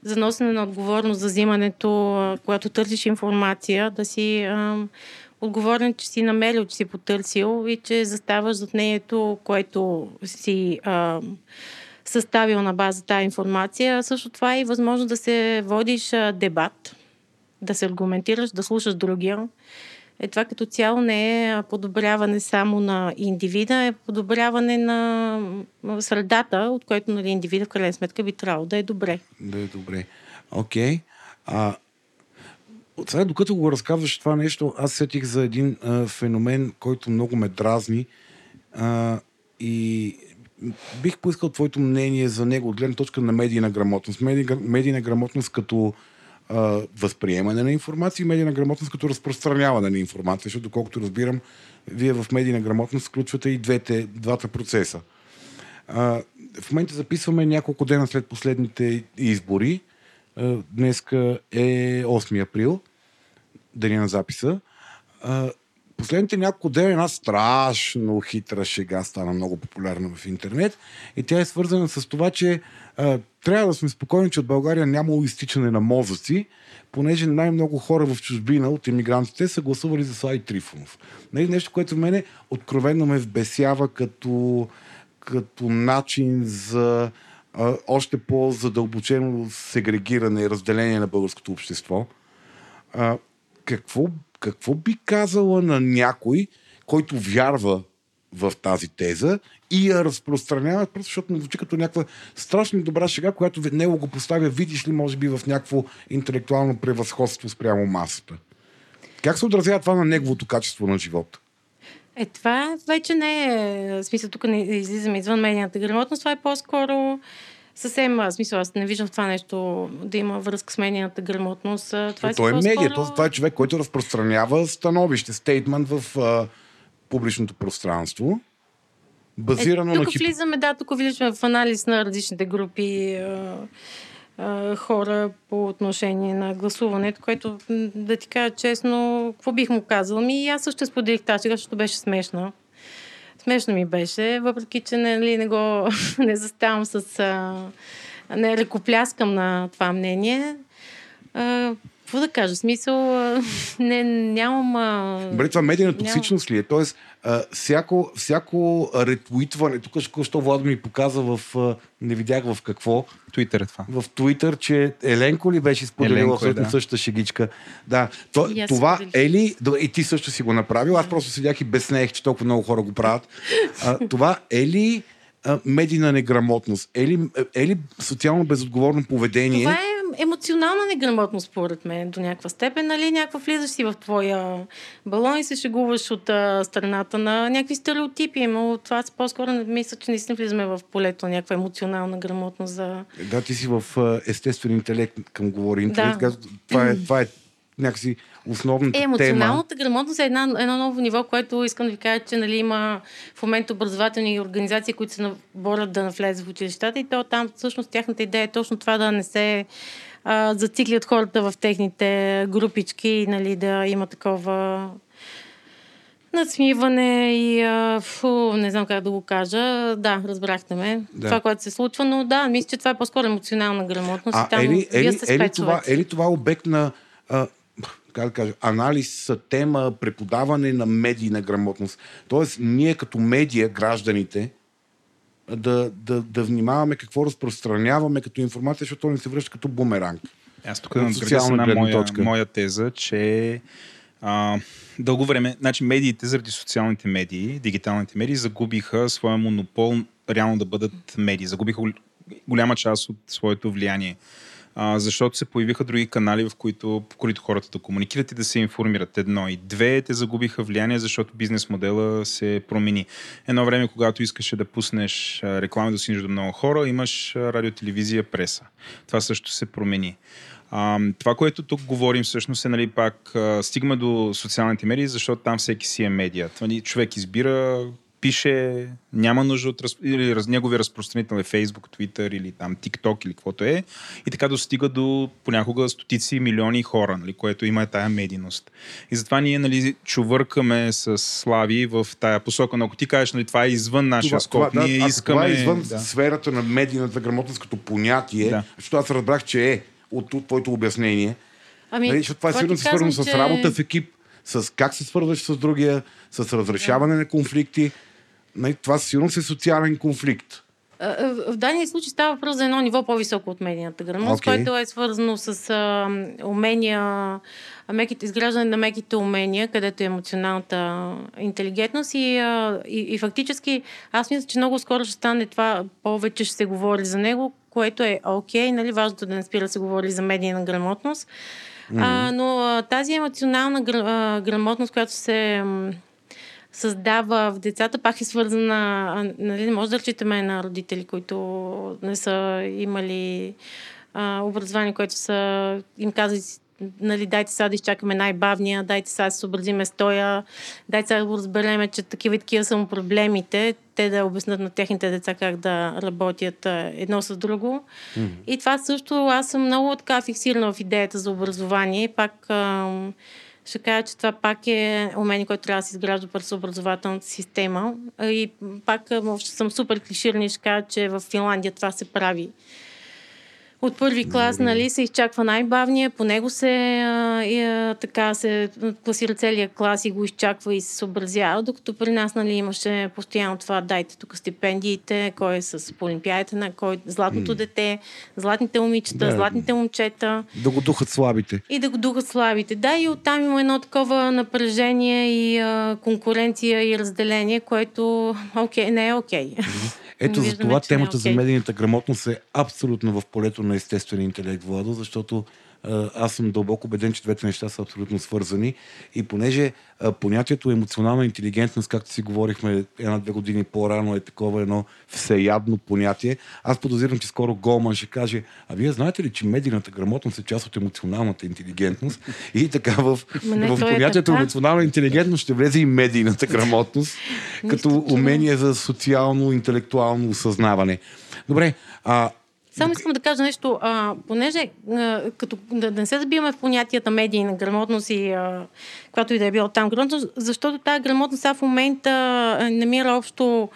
за носене на отговорност за взимането, когато търсиш информация, да си а, отговорен, че си намерил, че си потърсил и че заставаш зад неето, което си а, съставил на база тази информация. Също това е и възможно да се водиш дебат, да се аргументираш, да слушаш другия. Е, това като цяло не е подобряване само на индивида, е подобряване на средата, от което нали, индивида в крайна сметка би трябвало да е добре. Да е добре. Окей. Okay. Сега, докато го разказваш това нещо, аз сетих за един а, феномен, който много ме дразни а, и бих поискал твоето мнение за него от гледна точка на медийна грамотност. Медийна, медийна грамотност като а, възприемане на информация и медийна грамотност като разпространяване на информация, защото доколкото разбирам, вие в медийна грамотност включвате и двете, двата процеса. А, в момента записваме няколко дена след последните избори. А, днеска е 8 април, деня на записа. А, последните няколко дена една страшно хитра шега стана много популярна в интернет и тя е свързана с това, че а, трябва да сме спокойни, че от България нямало изтичане на мозъци, понеже най-много хора в чужбина от иммигрантите са гласували за Слави Трифонов. Нали, нещо, което мене откровенно ме вбесява като, като начин за а, още по-задълбочено сегрегиране и разделение на българското общество. А, какво, какво би казала на някой, който вярва в тази теза и я разпространява, просто защото му звучи като някаква страшно добра шега, която него го поставя, видиш ли, може би в някакво интелектуално превъзходство спрямо масата. Как се отразява това на неговото качество на живота? Е, това вече не е, смисъл, тук не излизаме извън медийната грамотност, това е по-скоро съвсем, в смисъл, аз не виждам в това нещо да има връзка с медийната грамотност. Това е, той е медия, това е човек, който разпространява становище, стейтмент в а, публичното пространство, базирано е, тук на... Тук влизаме, да, тук влизаме в анализ на различните групи а, а, хора по отношение на гласуването, което, да ти кажа честно, какво бих му казал? Ми аз също споделих тази, защото беше смешно. Смешно ми беше, въпреки че нали, не го не заставам с... А, не ръкопляскам на това мнение. А, какво да кажа? Смисъл, не, нямам... Добре, това медийна токсичност ли е? Тоест, а, всяко, всяко ретуитване, тук що Владо ми показа в... Не видях в какво. Твитър е това. В Твитър, че Еленко ли беше споделила е, да. същата шегичка. Да. То, това е ли... И ти също си го направил. Аз просто седях и безнеех, че толкова много хора го правят. А, това е ли медийна неграмотност? Е ли, е ли социално безотговорно поведение? Това е емоционална неграмотност, според мен, до някаква степен, нали? Някаква влизаш си в твоя балон и се шегуваш от а, страната на някакви стереотипи, но това по-скоро не мисля, че наистина влизаме в полето на някаква емоционална грамотност за... Да, ти си в естествен интелект към говори интелект. Да. Това, е, това е някакси основната е, емоционалната тема. грамотност е една, едно ново ниво, което искам да ви кажа, че нали, има в момента образователни организации, които се борят да навлезат в училищата и то там всъщност тяхната идея е точно това да не се а, зациклят хората в техните групички, нали, да има такова надсмиване и а, фу, не знам как да го кажа. Да, разбрахте ме. Да. Това, което се случва, но да, мисля, че това е по-скоро емоционална грамотност. А, и там е ли, е, ли, е, ли това, е ли това обект на а, как да кажа, анализ, тема, преподаване на медийна грамотност? Тоест, ние като медия, гражданите, да, да, да внимаваме какво разпространяваме като информация, защото то не се връща като бумеранг. Аз тук да надградя една моя, точка. моя теза, че а, дълго време, значи медиите заради социалните медии, дигиталните медии, загубиха своя монопол реално да бъдат медии. Загубиха голяма част от своето влияние а, защото се появиха други канали, в които, по които хората да комуникират и да се информират. Едно и две, те загубиха влияние, защото бизнес модела се промени. Едно време, когато искаше да пуснеш реклами да синиш до много хора, имаш радио, телевизия, преса. Това също се промени. А, това, което тук говорим всъщност е, нали, пак стигаме до социалните медии, защото там всеки си е медия. Нали, човек избира пише, няма нужда от или раз, негови разпространител е Facebook, Twitter или там TikTok или каквото е. И така достига до понякога стотици милиони хора, нали, което има тая медийност. И затова ние нали, чувъркаме с Слави в тая посока. Но ако ти кажеш, нали, това е извън нашия това, скоп, това, ние да, искаме... Това е извън да. сферата на медийната грамотност като понятие, да. защото аз разбрах, че е от твоето обяснение. Ами, нали, защото това е сигурно свързано че... с работа в екип, с как се свързваш с другия, с разрешаване да. на конфликти това сигурно е социален конфликт. В дадения случай става въпрос за едно ниво по-високо от медийната грамотност, okay. което е свързано с а, умения, меките, изграждане на меките умения, където е емоционалната интелигентност и, а, и, и фактически аз мисля, че много скоро ще стане това, повече ще се говори за него, което е окей, okay, нали, важното е да не спира да се говори за медийна грамотност. Mm-hmm. А, но а, тази емоционална грамотност, която се създава в децата, пак е свързана, нали, не може да разчитаме на родители, които не са имали а, образование, което са им казали нали, дайте сега да изчакаме най-бавния, дайте сега да се съобразиме с тоя, дайте сега да разбереме, че такива и такива са му проблемите, те да обяснат на техните деца как да работят едно с друго. Mm-hmm. И това също, аз съм много така фиксирана в идеята за образование. Пак ам, ще кажа, че това пак е умение, което трябва да се изгражда през образователната система. И пак ще съм супер клиширана и ще кажа, че в Финландия това се прави От първи клас, нали, се изчаква най-бавния, по него се, а, и, а, така, се класира целият клас и го изчаква и се съобразява, докато при нас, нали, имаше постоянно това, дайте тук стипендиите, кой е с по олимпиадите, на кой златното дете, златните момичета, Да. златните момчета Да го духат слабите. и да го духат слабите. Да, и оттам има едно такова напрежение и а, конкуренция и разделение, което окей, не е окей. Ето за това е темата за окей. медийната грамотност е абсолютно в полето на естествения интелект, Владо, защото аз съм дълбоко убеден, че двете неща са абсолютно свързани. И понеже понятието емоционална интелигентност, както си говорихме една-две години по-рано, е такова едно всеядно понятие, аз подозирам, че скоро Голман ще каже, а вие знаете ли, че медийната грамотност е част от емоционалната интелигентност? И така в, не, в е понятието така. емоционална интелигентност ще влезе и медийната грамотност, като умение за социално-интелектуално осъзнаване. Добре, а, Само искам да кажа нещо, а, понеже а, като, да, да не се забиваме в понятията медийна грамотност и а, която и да е било там грамотност, защото тази грамотност в момента намира общо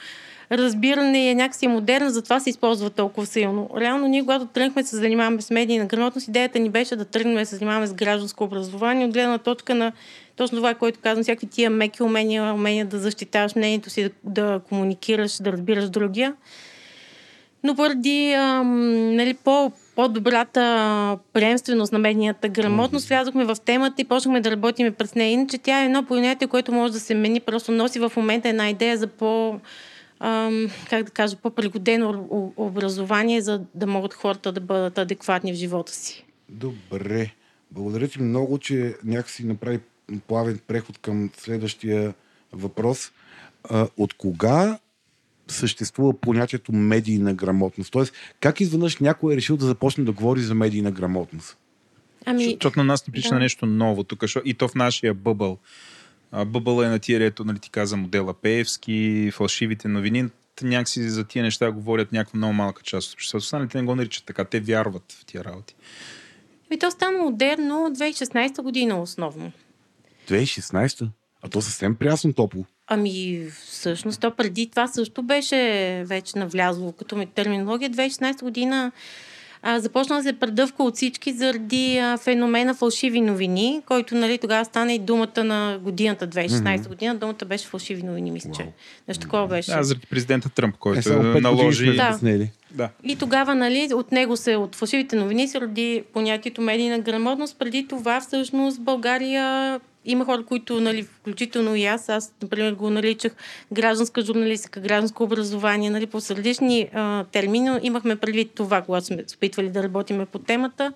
разбиране и е някакси модерна, затова се използва толкова силно. Реално ние, когато тръгнахме се занимаваме с медийна грамотност, идеята ни беше да тръгнем да се занимаваме с гражданско образование от гледна точка на точно това, което казвам, всякакви тия меки умения, умения да защитаваш мнението си, да, да комуникираш, да разбираш другия. Но поради ам, нали, по, по-добрата приемственост на медийната грамотност, влязохме в темата и почнахме да работим през нея. Иначе тя е едно понятие, което може да се мени, просто носи в момента една идея за по, ам, как да кажа, по-пригодено образование, за да могат хората да бъдат адекватни в живота си. Добре. Благодаря ти много, че някакси направи плавен преход към следващия въпрос. От кога съществува понятието медийна грамотност? Тоест, как изведнъж някой е решил да започне да говори за медийна грамотност? Ами, Защото на нас ни прилича да. на нещо ново тук, и то в нашия бъбъл. Бъбъл е на тия, ето, нали ти каза, модела Пеевски, фалшивите новини. Някакси за тия неща говорят някаква много малка част от обществото. Останалите не го наричат така. Те вярват в тия работи. и то стана модерно 2016 година основно. 2016? А то съвсем прясно топло. Ами, всъщност, то преди това също беше вече навлязло като ми терминология. 2016 година а, започна да се предъвка от всички заради а, феномена фалшиви новини, който нали, тогава стана и думата на годината 2016 година. Думата беше фалшиви новини, мисля, че. Нещо такова беше. Да, заради президента Тръмп, Е, който години наложи... Да. Да. И тогава, нали, от него се, от фалшивите новини се роди понятието медийна грамотност. Преди това, всъщност, България има хора, които, нали, включително и аз, аз, например, го наричах гражданска журналистика, гражданско образование, нали, по различни термини. Имахме предвид това, когато сме опитвали да работиме по темата.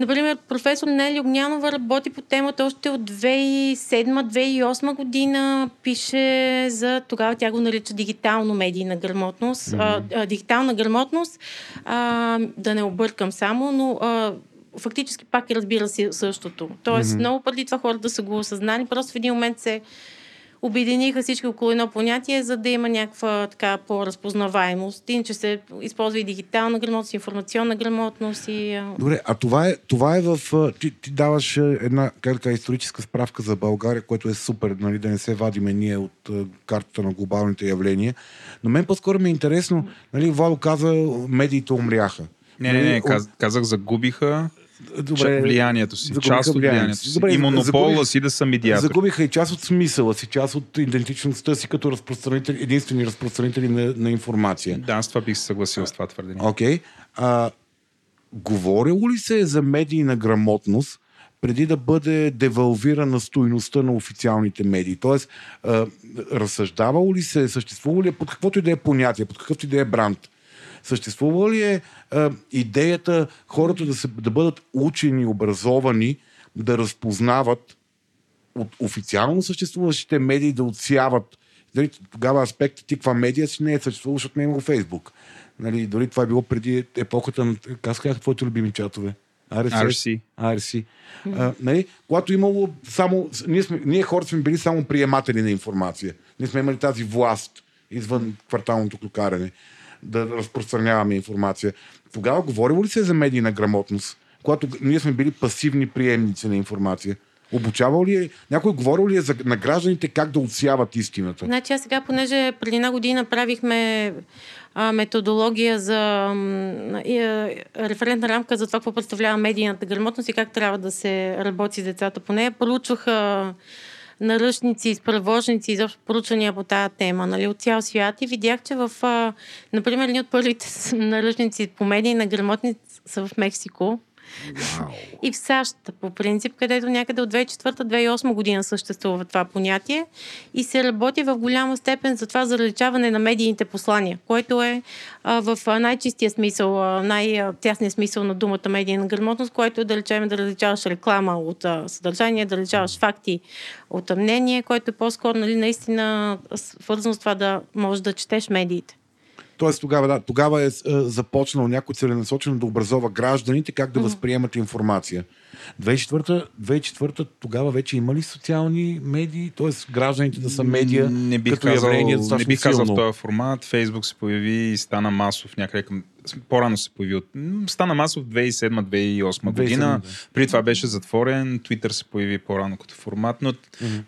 Например, професор Нели Огнянова работи по темата още от 2007-2008 година. Пише за тогава тя го нарича дигитално медийна грамотност. Mm-hmm. А, дигитална грамотност, а, да не объркам само, но а, фактически пак разбира се същото. Тоест, mm-hmm. много преди това хората са го осъзнали, просто в един момент се обединиха всички около едно понятие, за да има някаква така по-разпознаваемост. Иначе се използва и дигитална грамотност, информационна грамотност и... а, Добре, а това е, това е в... Ти, ти даваш една кажа, историческа справка за България, което е супер, нали, да не се вадиме ние от картата на глобалните явления. Но мен по-скоро ми е интересно, нали, Вало каза, медиите умряха. Не, не, Нали, не, от- каз, казах, загубиха Добре, влиянието си. Част от влиянието си. Добре, и монопола загубих- си да са медиатори. Загубиха и част от смисъла си, част от идентичността си като разпространители, единствени разпространители на, на информация. Да, аз това бих се съгласил с това твърдение. Окей. А, говорило ли се за медийна грамотност преди да бъде девалвирана стойността на официалните медии? Тоест, а, разсъждавало ли се, съществува ли е под каквото и да е понятие, под какъвто и да е бранд? Съществува ли е а, идеята хората да, се, да бъдат учени, образовани, да разпознават от официално съществуващите медии да отсяват. Дали, тогава аспектът ти каква медия си не е съществувал, защото не е имало Фейсбук. Нали, дори това е било преди епохата на... Как се казаха твоите любими чатове? RSS? RC. RC. А, нали, когато имало само... Ние, сме, ние хората сме били само приематели на информация. Ние сме имали тази власт извън кварталното клюкарене да разпространяваме информация. Тогава говорило ли се за медийна грамотност? Когато ние сме били пасивни приемници на информация? Обучавал ли е, някой говорил ли е за, на гражданите как да отсяват истината? Значи аз сега, понеже преди една година правихме а, методология за а, референтна рамка за това, какво представлява медийната грамотност и как трябва да се работи с децата по нея, проучвах а, наръчници, справочници, изобщо проучвания по тази тема, нали, от цял свят и видях, че в, например, едни от първите наръчници по медийна грамотност са в Мексико. И в САЩ, по принцип, където някъде от 2004-2008 година съществува това понятие и се работи в голяма степен за това за различаване на медийните послания, което е а, в най-чистия смисъл, най-тясния смисъл на думата медийна грамотност, което е да речем да различаваш реклама от а, съдържание, да различаваш факти от мнение, което е по-скоро нали, наистина свързано с това да можеш да четеш медиите. Тоест тогава, да, тогава е, е започнал някой целенасочено да образова гражданите как да възприемат информация. 2004, 2004 тогава вече има ли социални медии? Тоест гражданите да са медия не бих като казал, явление не бих казал в този формат. Фейсбук се появи и стана масов някъде към... По-рано се появи. от- Стана масов 2007-2008 година. 2007, да. Преди това беше затворен. Twitter се появи по-рано като формат, но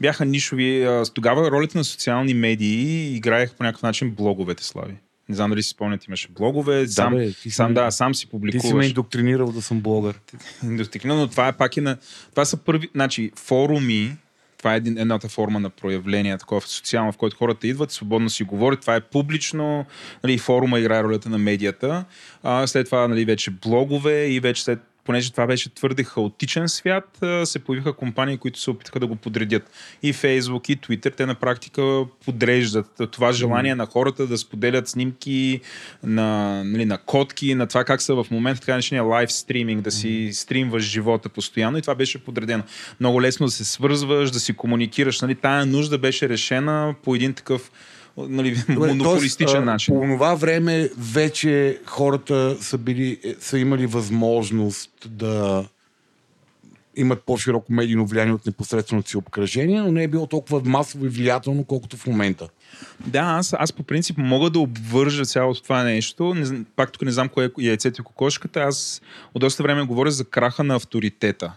бяха нишови. Тогава ролята на социални медии играех по някакъв начин блоговете, Слави. Не знам дали си спомняте, имаше блогове. сам, бе, ти сам, ме- да, сам си Ти си ме публикуваш. индоктринирал да съм блогър. Индустрия. Но това е пак и на... Това са първи... Значи, форуми, това е един, едната форма на проявление, такова социално, в който хората идват, свободно си говорят. Това е публично. Нали, форума играе ролята на медията. А, след това нали, вече блогове и вече след понеже това беше твърде хаотичен свят, се появиха компании, които се опитаха да го подредят. И Фейсбук, и Twitter, те на практика подреждат това желание на хората да споделят снимки на, нали, на котки, на това как са в момента, така наречения лайв стриминг, да си стримваш живота постоянно и това беше подредено. Много лесно да се свързваш, да си комуникираш. Нали, тая нужда беше решена по един такъв нали, Добре, монополистичен тоест, начин. По това време вече хората са, били, са имали възможност да имат по-широко медийно влияние от непосредственото си обкръжение, но не е било толкова масово и влиятелно, колкото в момента. Да, аз, аз по принцип мога да обвържа цялото това нещо. Не, пак тук не знам кое е яйцето и кокошката. Аз от доста време говоря за краха на авторитета.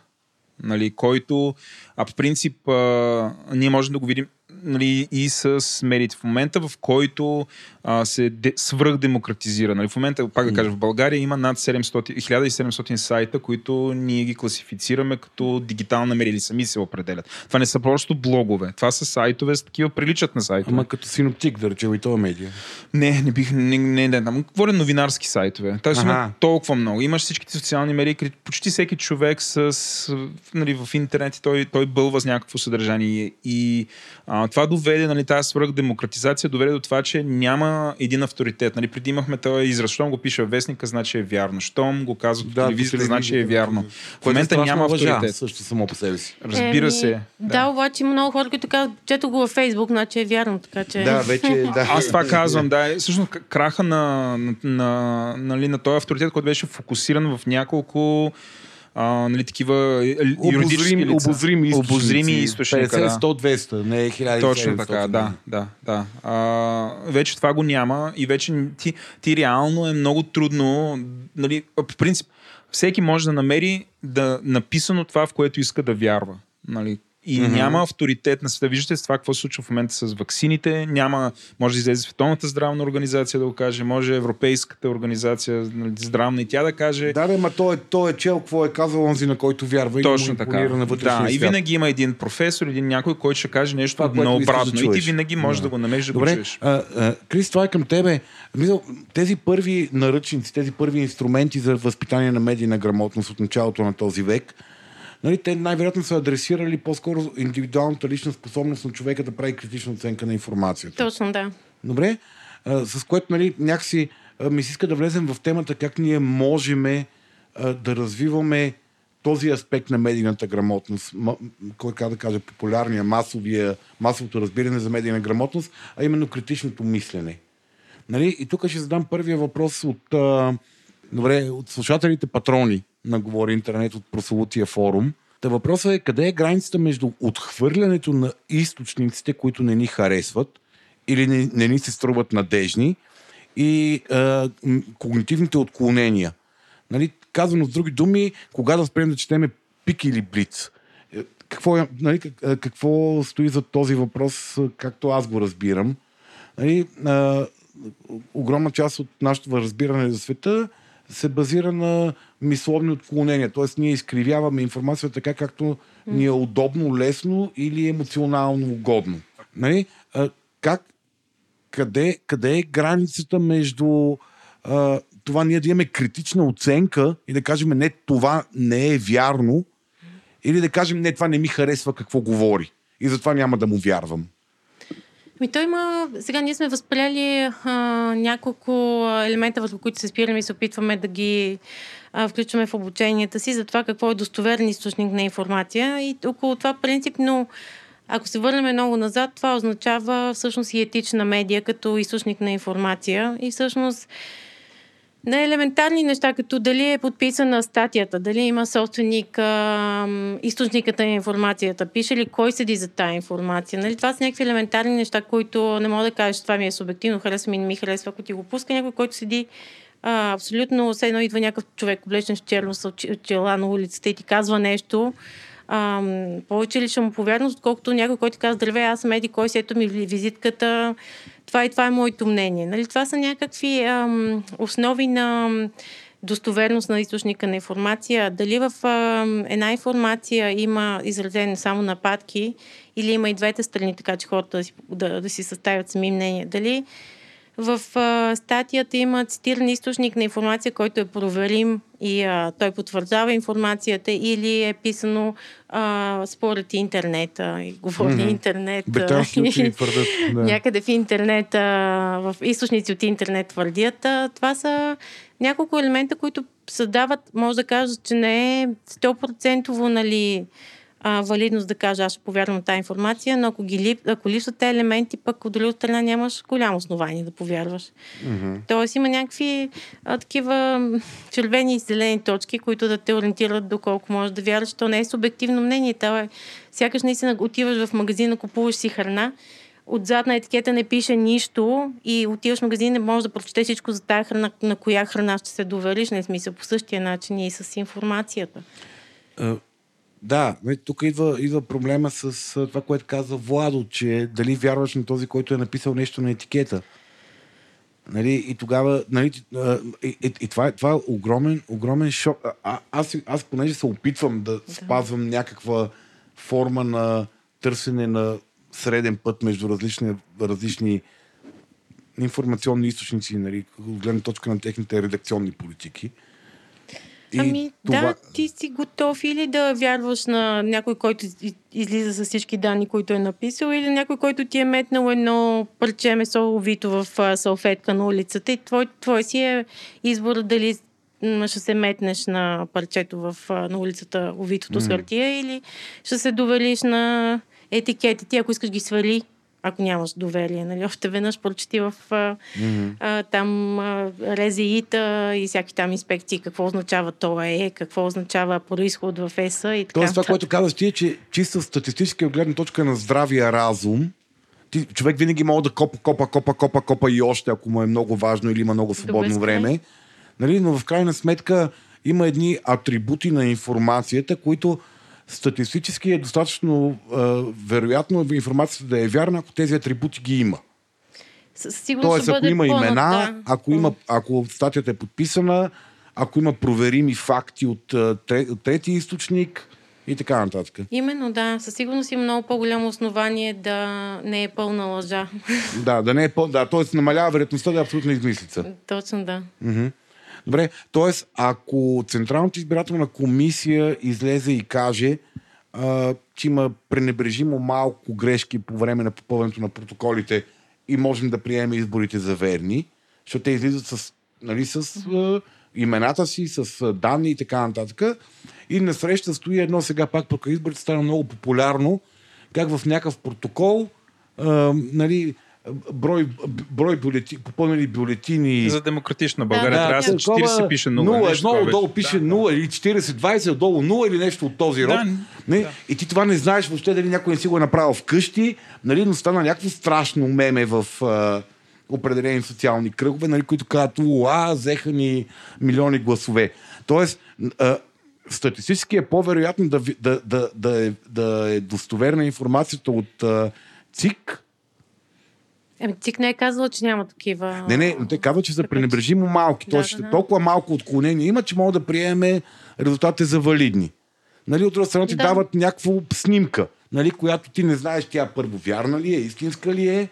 Нали, който, а по принцип, а, ние можем да го видим нали, и с медиите в момента, в който а, се де, свръхдемократизира. Нали, в момента, пак да кажа, в България има над 700, 1700 сайта, които ние ги класифицираме като дигитална медия или сами се определят. Това не са просто блогове. Това са сайтове, с такива приличат на сайтове. Ама като синоптик, да речем, и това медия. Не, не бих, не, не, не, не. Говоря новинарски сайтове. Тоест има толкова много. Имаш всичките социални медии, където почти всеки човек с, нали, в интернет той, той бълва с някакво съдържание. И а, това доведе, нали, тази свръхдемократизация доведе до това, че няма един авторитет. Нали, преди имахме този израз. Щом го пише в вестника, значи е вярно. Щом го казва Да, телевизията, значи е вярно. В е момента страшна няма лъжа, авторитет. също само по себе си. Разбира Еми, се. Да, обаче има много хора, които казват, чето го във Фейсбук, значи е вярно, така че... Да, вече да. Аз това казвам, да. е, Всъщност краха на, на, на, нали, на този авторитет, който беше фокусиран в няколко а, нали, такива е, юридически Обозрими, лица. обозрими източници. Обозрими източника, 50, да. 100, 200, не е 1700. Точно така, да, да, да. А, вече това го няма и вече ти, ти реално е много трудно, нали, по принцип, всеки може да намери да написано това, в което иска да вярва. Нали. И mm-hmm. няма авторитет на света. Виждате с това какво се случва в момента с ваксините. Няма, може да излезе Световната здравна организация да го каже, може Европейската организация нали, здравна и тя да каже. Да, бе, ма той, е- той е чел какво е казал онзи, на който вярва и Точно му така. на Да, и винаги има един професор, един някой, който ще каже нещо Това, искаш да и ти винаги можеш да, го намериш да го Добре, чуеш. а, а, Крис, това е към тебе. Тези първи наръчници, тези първи инструменти за възпитание на медийна грамотност от началото на този век, нали, те най-вероятно са адресирали по-скоро индивидуалната лична способност на човека да прави критична оценка на информацията. Точно, да. Добре? А, с което нали, някакси а, ми се иска да влезем в темата как ние можем а, да развиваме този аспект на медийната грамотност, кой как да кажа, популярния, масовия, масовото разбиране за медийна грамотност, а именно критичното мислене. Нали? И тук ще задам първия въпрос от, а, добре, от слушателите патрони на Говори Интернет от прословутия форум. Та въпросът е къде е границата между отхвърлянето на източниците, които не ни харесват или не, не ни се струват надежни и м- когнитивните отклонения. Нали? Казано с други думи, кога да спрем да четеме пик или блиц. Е, какво, е- нали, какво стои за този въпрос, както аз го разбирам. Нали, а, огромна част от нашето разбиране за света се базира на мисловни отклонения. Тоест, ние изкривяваме информацията така, както ни е удобно, лесно или емоционално угодно. Нали? А, как, къде, къде е границата между а, това ние да имаме критична оценка и да кажем не, това не е вярно, или да кажем не, това не ми харесва какво говори и затова няма да му вярвам. Ми той има... Сега ние сме възприели а, няколко елемента, върху които се спираме и се опитваме да ги а, включваме в обученията си за това какво е достоверен източник на информация. И около това принципно, ако се върнем много назад, това означава всъщност и етична медия като източник на информация. И всъщност на елементарни неща, като дали е подписана статията, дали има собственик, а, източникът на информацията, пише ли кой седи за тази информация. Нали? Това са някакви елементарни неща, които не мога да кажа, това ми е субективно, харесва ми, не ми харесва, ако ти го пуска някой, който седи а, абсолютно, все едно идва някакъв човек, облечен в черно с чела на улицата и ти казва нещо, а, повече ли ще му повярвам, отколкото някой, който казва, здравей, аз съм Еди, кой си, ето ми визитката, това и това е моето мнение. Нали? Това са някакви ам, основи на достоверност на източника на информация. Дали в ам, една информация има изразени само нападки или има и двете страни, така че хората да си, да, да си съставят сами мнение. Дали в а, статията има цитиран източник на информация, който е проверим и а, той потвърждава информацията или е писано а, според интернет и говори mm-hmm. интернет. Британски твърдят. Да. Някъде в интернет, а, в източници от интернет твърдят. А, това са няколко елемента, които създават, може да кажа, че не е 100% нали, а, валидност да кажа, аз ще повярвам на тази информация, но ако, ги лип, ако липсват тези елементи, пък от друга страна нямаш голямо основание да повярваш. Mm-hmm. Тоест има някакви а, такива червени и зелени точки, които да те ориентират доколко можеш да вярваш. То не е субективно мнение. Това е, сякаш наистина отиваш в магазина, купуваш си храна, отзад на етикета не пише нищо и отиваш в магазин, не можеш да прочетеш всичко за тази храна, на коя храна ще се довериш, не е смисъл по същия начин и с информацията. Да, тук идва, идва проблема с това, което казва Владо, че дали вярваш на този, който е написал нещо на етикета. Нали, и тогава, нали, и, и, и това, е, това е огромен, огромен шок. А, аз, аз, понеже се опитвам да, да спазвам някаква форма на търсене на среден път между различни, различни информационни източници, нали, от гледна точка на техните редакционни политики. И ами това... да, ти си готов или да вярваш на някой, който излиза с всички данни, които е написал, или някой, който ти е метнал едно парче месо увито в салфетка на улицата и твой, твой си е избор дали ще се метнеш на парчето в, на улицата увитото mm. с хартия или ще се довелиш на етикетите, ако искаш ги свали ако нямаш доверие. Нали? Още веднъж прочети в mm-hmm. а, там а, резеита и всяки там инспекции какво означава това е, какво означава происход в ЕСА и така. Тоест това, което казваш ти е, че чисто статистически от гледна точка на здравия разум, ти, човек винаги може да копа, копа, копа, копа, копа и още, ако му е много важно или има много свободно време. Нали? Но в крайна сметка има едни атрибути на информацията, които статистически е достатъчно а, вероятно информацията да е вярна, ако тези атрибути ги има. Сигурно Тоест, ако има имена, да. ако, има, ако статията е подписана, ако има проверими факти от, от трети източник и така нататък. Именно, да. Със сигурност има много по-голямо основание да не е пълна лъжа. Да, да не е пълна. Да, т.е. намалява вероятността да е абсолютно измислица. Точно, да. Mm-hmm. Добре, т.е. ако Централната избирателна комисия излезе и каже, а, че има пренебрежимо малко грешки по време на попълването на протоколите и можем да приемем изборите за верни, защото те излизат с, нали, с а, имената си, с данни и така нататък. И насреща стои едно сега пак, пък изборите стана много популярно, как в някакъв протокол а, нали, брой, брой бюлети, попълнени бюлетини. За демократична България да, трябва да, 40 пише 0. 0 едно отдолу пише да, 0 или 40, 20 отдолу 0 или нещо от този род. Да, не? Да. И ти това не знаеш въобще дали някой не си го е направил вкъщи, нали, но стана някакво страшно меме в а, определени социални кръгове, нали, които казват, уа, взеха ни милиони гласове. Тоест, а, статистически е по-вероятно да, да, да, да, е, да е достоверна информацията от а, ЦИК. Ами, ЦИК не е казала, че няма такива. Не, не, но те казват, че са пренебрежимо малки. Да, Тоест, да, да. толкова малко отклонения има, че могат да приеме резултатите за валидни. Нали, от друга страна ти Да. дават някаква снимка, нали, която ти не знаеш тя първо вярна ли е, истинска ли е,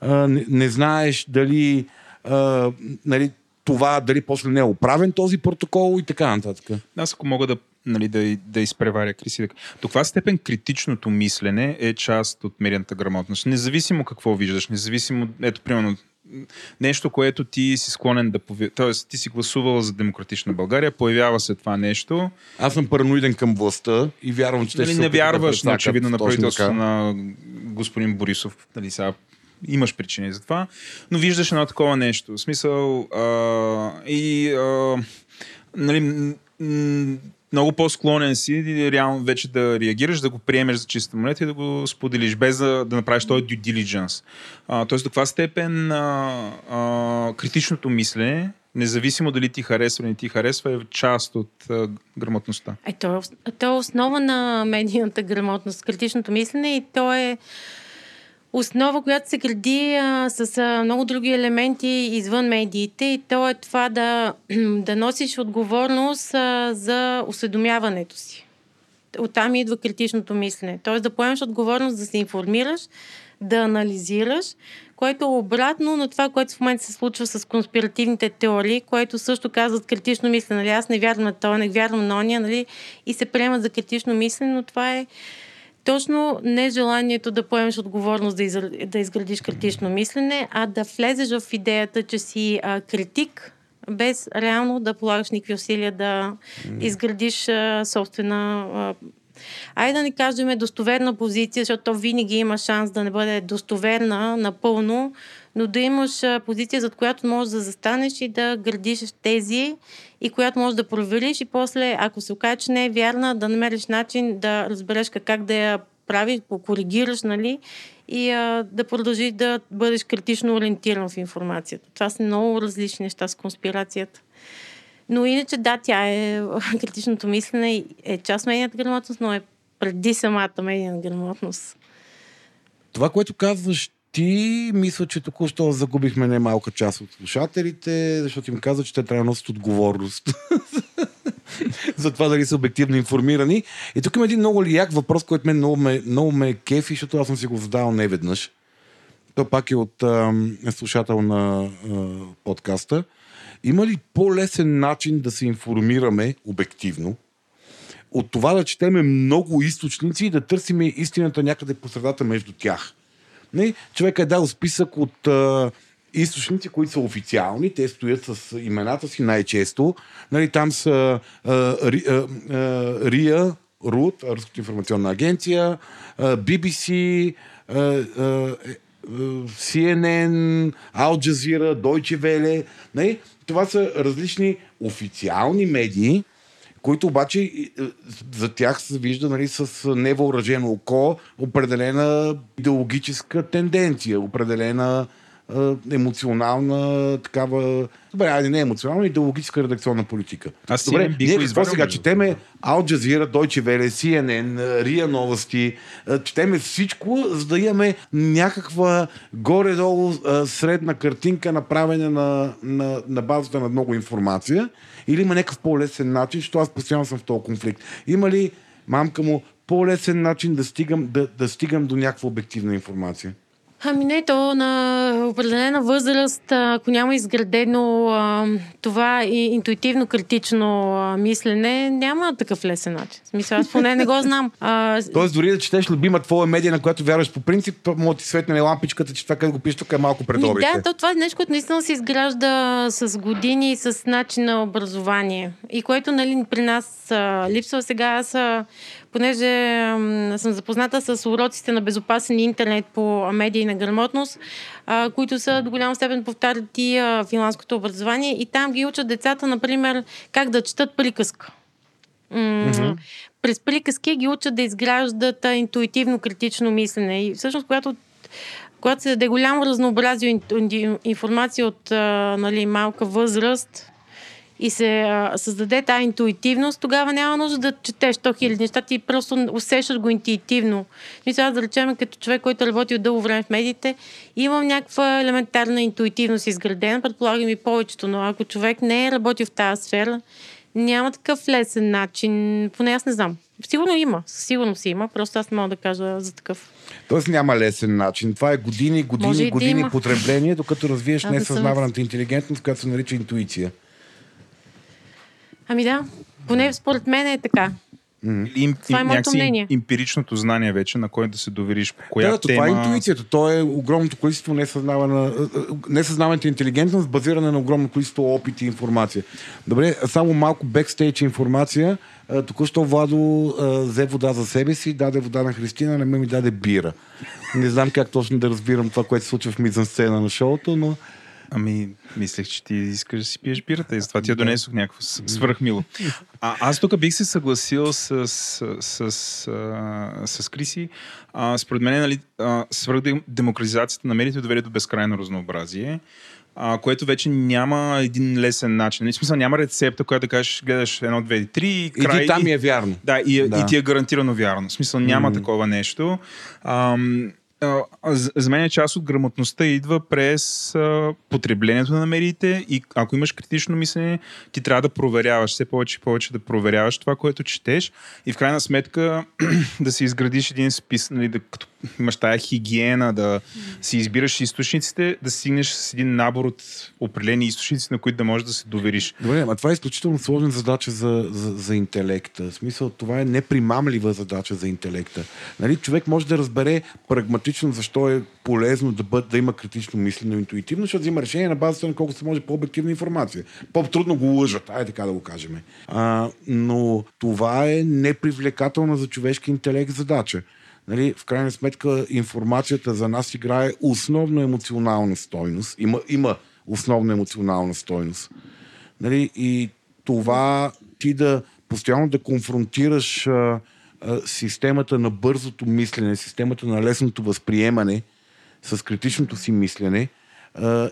а, не, не знаеш дали, а, нали, това, дали после не е оправен този протокол и така нататък. Аз ако мога да, нали, да, да изпреваря Криси, да... до каква степен критичното мислене е част от медийната грамотност? Независимо какво виждаш, независимо, ето, примерно, нещо, което ти си склонен да повярваш, т.е. ти си гласувал за демократична България, появява се това нещо, Аз съм параноиден към властта и вярвам, че нали, ще не да вярваш прецакат очевидно на правителството на господин Борисов, нали, сега имаш причини за това, но виждаш едно такова нещо. В смисъл а, и а, нали, много по-склонен си реално вече да реагираш, да го приемеш за чиста монета и да го споделиш, без да, да направиш този due diligence. А, тоест до каква степен а, а, критичното мислене, независимо дали ти харесва или не ти харесва, е част от а, грамотността. Е, то, то е основа на медийната грамотност, критичното мислене и то е основа, която се гради а, с а, много други елементи извън медиите и то е това да, да носиш отговорност а, за осведомяването си. Оттам идва критичното мислене. Тоест да поемеш отговорност да се информираш, да анализираш, което е обратно на това, което в момента се случва с конспиративните теории, което също казват критично мислене. Нали? Аз не вярвам на това, не вярвам на ония, нали? и се приемат за критично мислене, но това е точно нежеланието да поемеш отговорност да, изр... да изградиш критично мислене, а да влезеш в идеята, че си а, критик, без реално да полагаш никакви усилия да изградиш а, собствена. А, Айде да не кажем достоверна позиция, защото то винаги има шанс да не бъде достоверна напълно, но да имаш позиция, зад която можеш да застанеш и да градиш тези и която можеш да провериш и после, ако се окаже, че не е вярна, да намериш начин да разбереш как да я правиш, покоригираш, нали? И а, да продължиш да бъдеш критично ориентиран в информацията. Това са много различни неща с конспирацията. Но иначе да, тя е критичното мислене е част от медийната грамотност, но е преди самата медийна грамотност. Това, което казваш ти, мисля, че току-що загубихме немалка част от слушателите, защото им каза, че те трябва да носят отговорност. за това дали са обективно информирани. И тук има един много лияк въпрос, който мен много ме, много ме кефи, защото аз съм си го задавал не веднъж. Той пак е от ам, слушател на а, подкаста. Има ли по-лесен начин да се информираме обективно от това да четеме много източници и да търсиме истината някъде по средата между тях? Не? Човек е дал списък от източници, които са официални. Те стоят с имената си най-често. Нали, там са РИА, РУД, Руската информационна агенция, BBC, а, а, CNN, Al Jazeera, Deutsche Welle. Нали? Това са различни официални медии, които обаче е, за тях се вижда нали, с невъоръжено око определена идеологическа тенденция, определена емоционална такава, добре, айде не емоционална, идеологическа редакционна политика. Аз добре, бих ние какво сега? Четеме Al Jazeera, Deutsche Welle, CNN, РИА новости, четеме всичко, за да имаме някаква горе-долу средна картинка, направена на, на, на базата на много информация, или има някакъв по-лесен начин, защото аз постоянно съм в този конфликт. Има ли, мамка му, по-лесен начин да стигам, да, да стигам до някаква обективна информация? Ами не, то на определена възраст, ако няма изградено а, това и интуитивно критично а, мислене, няма такъв лесен начин. В смисъл, аз поне не го знам. А, Тоест, дори да четеш любима твоя медия, на която вярваш по принцип, може да ти светне лампичката, че това, където го пишеш, тук е малко пред Ми, обрите. да, то, това е нещо, което наистина се изгражда с години и с начин на образование. И което нали, при нас а, липсва сега. Аз, а, понеже съм запозната с уроците на безопасен интернет по медийна грамотност, които са до голяма степен повтарят и финландското образование. И там ги учат децата, например, как да четат приказка. Mm-hmm. През приказки ги учат да изграждат интуитивно критично мислене. И всъщност, когато когато се даде голямо разнообразие ин- ин- информация от а, нали, малка възраст и се а, създаде тази интуитивност, тогава няма нужда да четеш 100 хиляди неща, ти просто усещаш го интуитивно. Мисля, аз да речем, като човек, който работи от дълго време в медиите, имам някаква елементарна интуитивност изградена, предполагам и повечето, но ако човек не е работил в тази сфера, няма такъв лесен начин, поне аз не знам. Сигурно има, сигурно си има, просто аз не мога да кажа за такъв. Тоест няма лесен начин. Това е години, години, години да потребление, докато развиеш а, несъзнаваната да интелигентност, която се нарича интуиция. Ами да, поне според мен е така. Им, това е моето мнение. Емпиричното знание вече, на което да се довериш по коя да, тема... Това е интуицията. То е огромното количество несъзнавана, несъзнаваната интелигентност, базирана на огромно количество опит и информация. Добре, само малко бекстейдж информация. Току-що Владо взе вода за себе си, даде вода на Христина, не ми даде бира. Не знам как точно да разбирам това, което се случва в мизансцена на шоуто, но Ами, мислех, че ти искаш да си пиеш бирата и затова ти я донесох някакво свръхмило. А, аз тук бих се съгласил с, с, с, с, с Криси. А, според мен, нали, свръхдемократизацията на медиите доведе до безкрайно разнообразие а, което вече няма един лесен начин. Нали, в смисъл няма рецепта, която да кажеш, гледаш едно, две, три, край. И ти там е вярно. Да, и, да. и ти е гарантирано вярно. В смисъл няма mm. такова нещо. Ам, за мен е част от грамотността идва през потреблението на медиите и ако имаш критично мислене, ти трябва да проверяваш все повече и повече да проверяваш това, което четеш и в крайна сметка да си изградиш един спис, нали, да, като имаш тая хигиена, да си избираш източниците, да стигнеш с един набор от определени източници, на които да можеш да се довериш. Добре, а това е изключително сложна задача за, за, за интелекта. В смисъл, това е непримамлива задача за интелекта. Нали, човек може да разбере прагматично защо е полезно да, бъд, да има критично мислене интуитивно, защото взима решение на базата на колко се може по-обективна информация. По-трудно го лъжат, ай така да го кажем. А, но това е непривлекателна за човешки интелект задача нали, в крайна сметка информацията за нас играе основно емоционална стойност. Има, има основна емоционална стойност. Нали, и това ти да постоянно да конфронтираш а, системата на бързото мислене, системата на лесното възприемане с критичното си мислене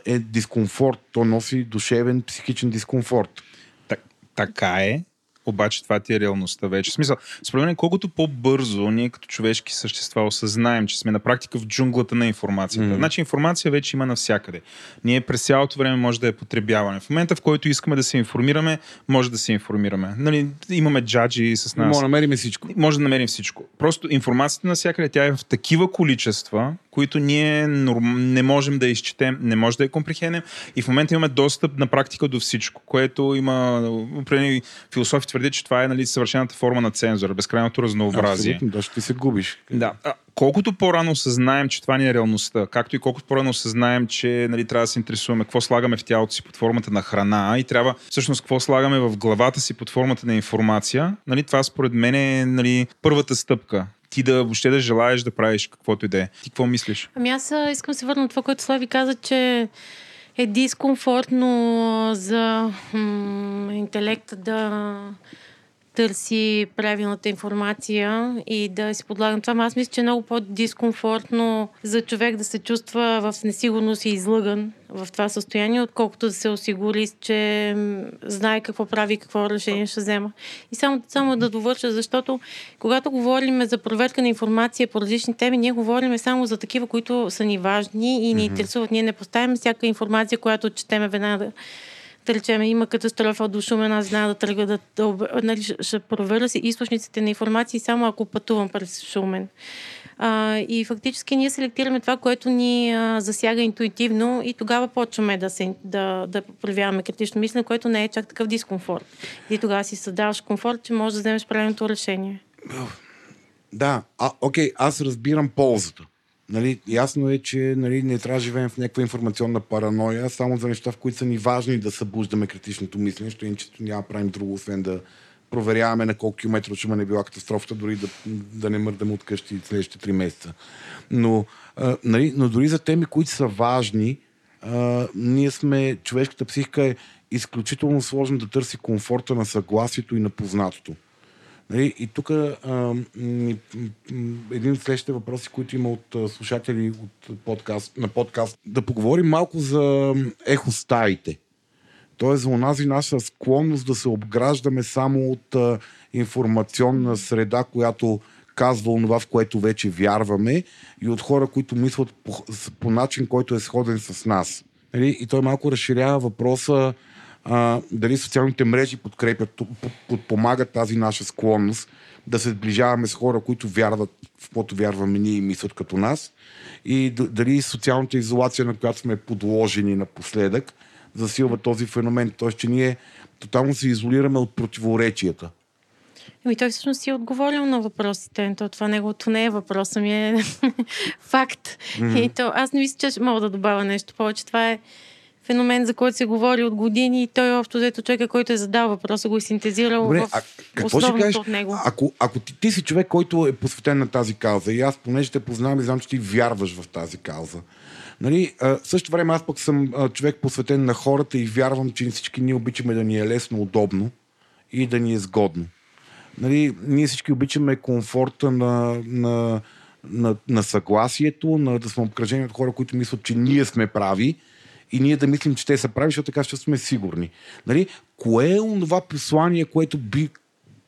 е дискомфорт. То носи душевен психичен дискомфорт. Так, така е, обаче това ти е реалността вече. В смисъл, според мен, колкото по-бързо ние като човешки същества осъзнаем, че сме на практика в джунглата на информацията. Mm-hmm. Значи информация вече има навсякъде. Ние през цялото време може да я потребяваме. В момента, в който искаме да се информираме, може да се информираме. Нали, имаме джаджи с нас. Може да намерим всичко. Може да намерим всичко. Просто информацията навсякъде, тя е в такива количества, които ние не можем да изчетем, не може да я компрехенем и в момента имаме достъп на практика до всичко, което има определени философи твърди, че това е нали, съвършената форма на цензура, безкрайното разнообразие. Абсолютно, да, ще се губиш. Да. А, колкото по-рано осъзнаем, че това ни е реалността, както и колкото по-рано осъзнаем, че нали, трябва да се интересуваме какво слагаме в тялото си под формата на храна и трябва всъщност какво слагаме в главата си под формата на информация, нали, това според мен е нали, първата стъпка ти да въобще да желаеш да правиш каквото и да е. Ти какво мислиш? Ами аз искам да се върна това, което Слави каза, че е дискомфортно за м- интелекта да търси правилната информация и да си подлага това. Аз мисля, че е много по-дискомфортно за човек да се чувства в несигурност и излъган в това състояние, отколкото да се осигури, че знае какво прави и какво решение ще взема. И само, само да довърша, защото когато говорим за проверка на информация по различни теми, ние говорим само за такива, които са ни важни и ни интересуват. Ние не поставяме всяка информация, която четеме веднага да речем, има катастрофа до Шумен, аз знам да тръгва да, да нали, ще проверя си източниците на информации само ако пътувам през Шумен. А, и фактически ние селектираме това, което ни а, засяга интуитивно и тогава почваме да, се, да, да проявяваме критично мислене, което не е чак такъв дискомфорт. И тогава си създаваш комфорт, че можеш да вземеш правилното решение. Да, а, окей, аз разбирам ползата. Нали, ясно е, че нали, не трябва да живеем в някаква информационна параноя, само за неща, в които са ни важни да събуждаме критичното мислене, защото иначе няма правим друго, освен да проверяваме на колко километра от шума не била катастрофата, дори да, да не мърдаме от къщи следващите три месеца. Но, а, нали, но дори за теми, които са важни, а, ние сме, човешката психика е изключително сложно да търси комфорта на съгласието и на познатото. Нали, и тук един от следващите въпроси, които има от слушатели от подкаст, на подкаст, да поговорим малко за ехостаите. Тоест за онази наша склонност да се обграждаме само от а, информационна среда, която казва онова, в което вече вярваме и от хора, които мислят по, по начин, който е сходен с нас. Нали? И той малко разширява въпроса а, дали социалните мрежи подкрепят, подпомагат тази наша склонност да се сближаваме с хора, които вярват в което вярваме ние и мислят като нас и дали социалната изолация, на която сме подложени напоследък, засилва този феномен. Тоест, че ние тотално се изолираме от противоречията. Ами той всъщност си е отговорил на въпросите. То това неговото не е въпрос, ами е факт. Mm-hmm. И то, аз не мисля, че мога да добавя нещо повече. Това е феномен, за който се говори от години и той е общо взето човека, който е задал въпроса, го е синтезирал Добре, в а, какво ще кажеш, от него. Ако, ако ти, ти си човек, който е посветен на тази кауза и аз понеже те познавам и знам, че ти вярваш в тази кауза, Нали, а, в същото време аз пък съм а, човек посветен на хората и вярвам, че всички ние обичаме да ни е лесно, удобно и да ни е сгодно. Нали, ние всички обичаме комфорта на, на, на, на съгласието, на да сме обкръжени от хора, които мислят, че ние сме прави и ние да мислим, че те са прави, защото така ще сме сигурни. Нали? Кое е това послание, което би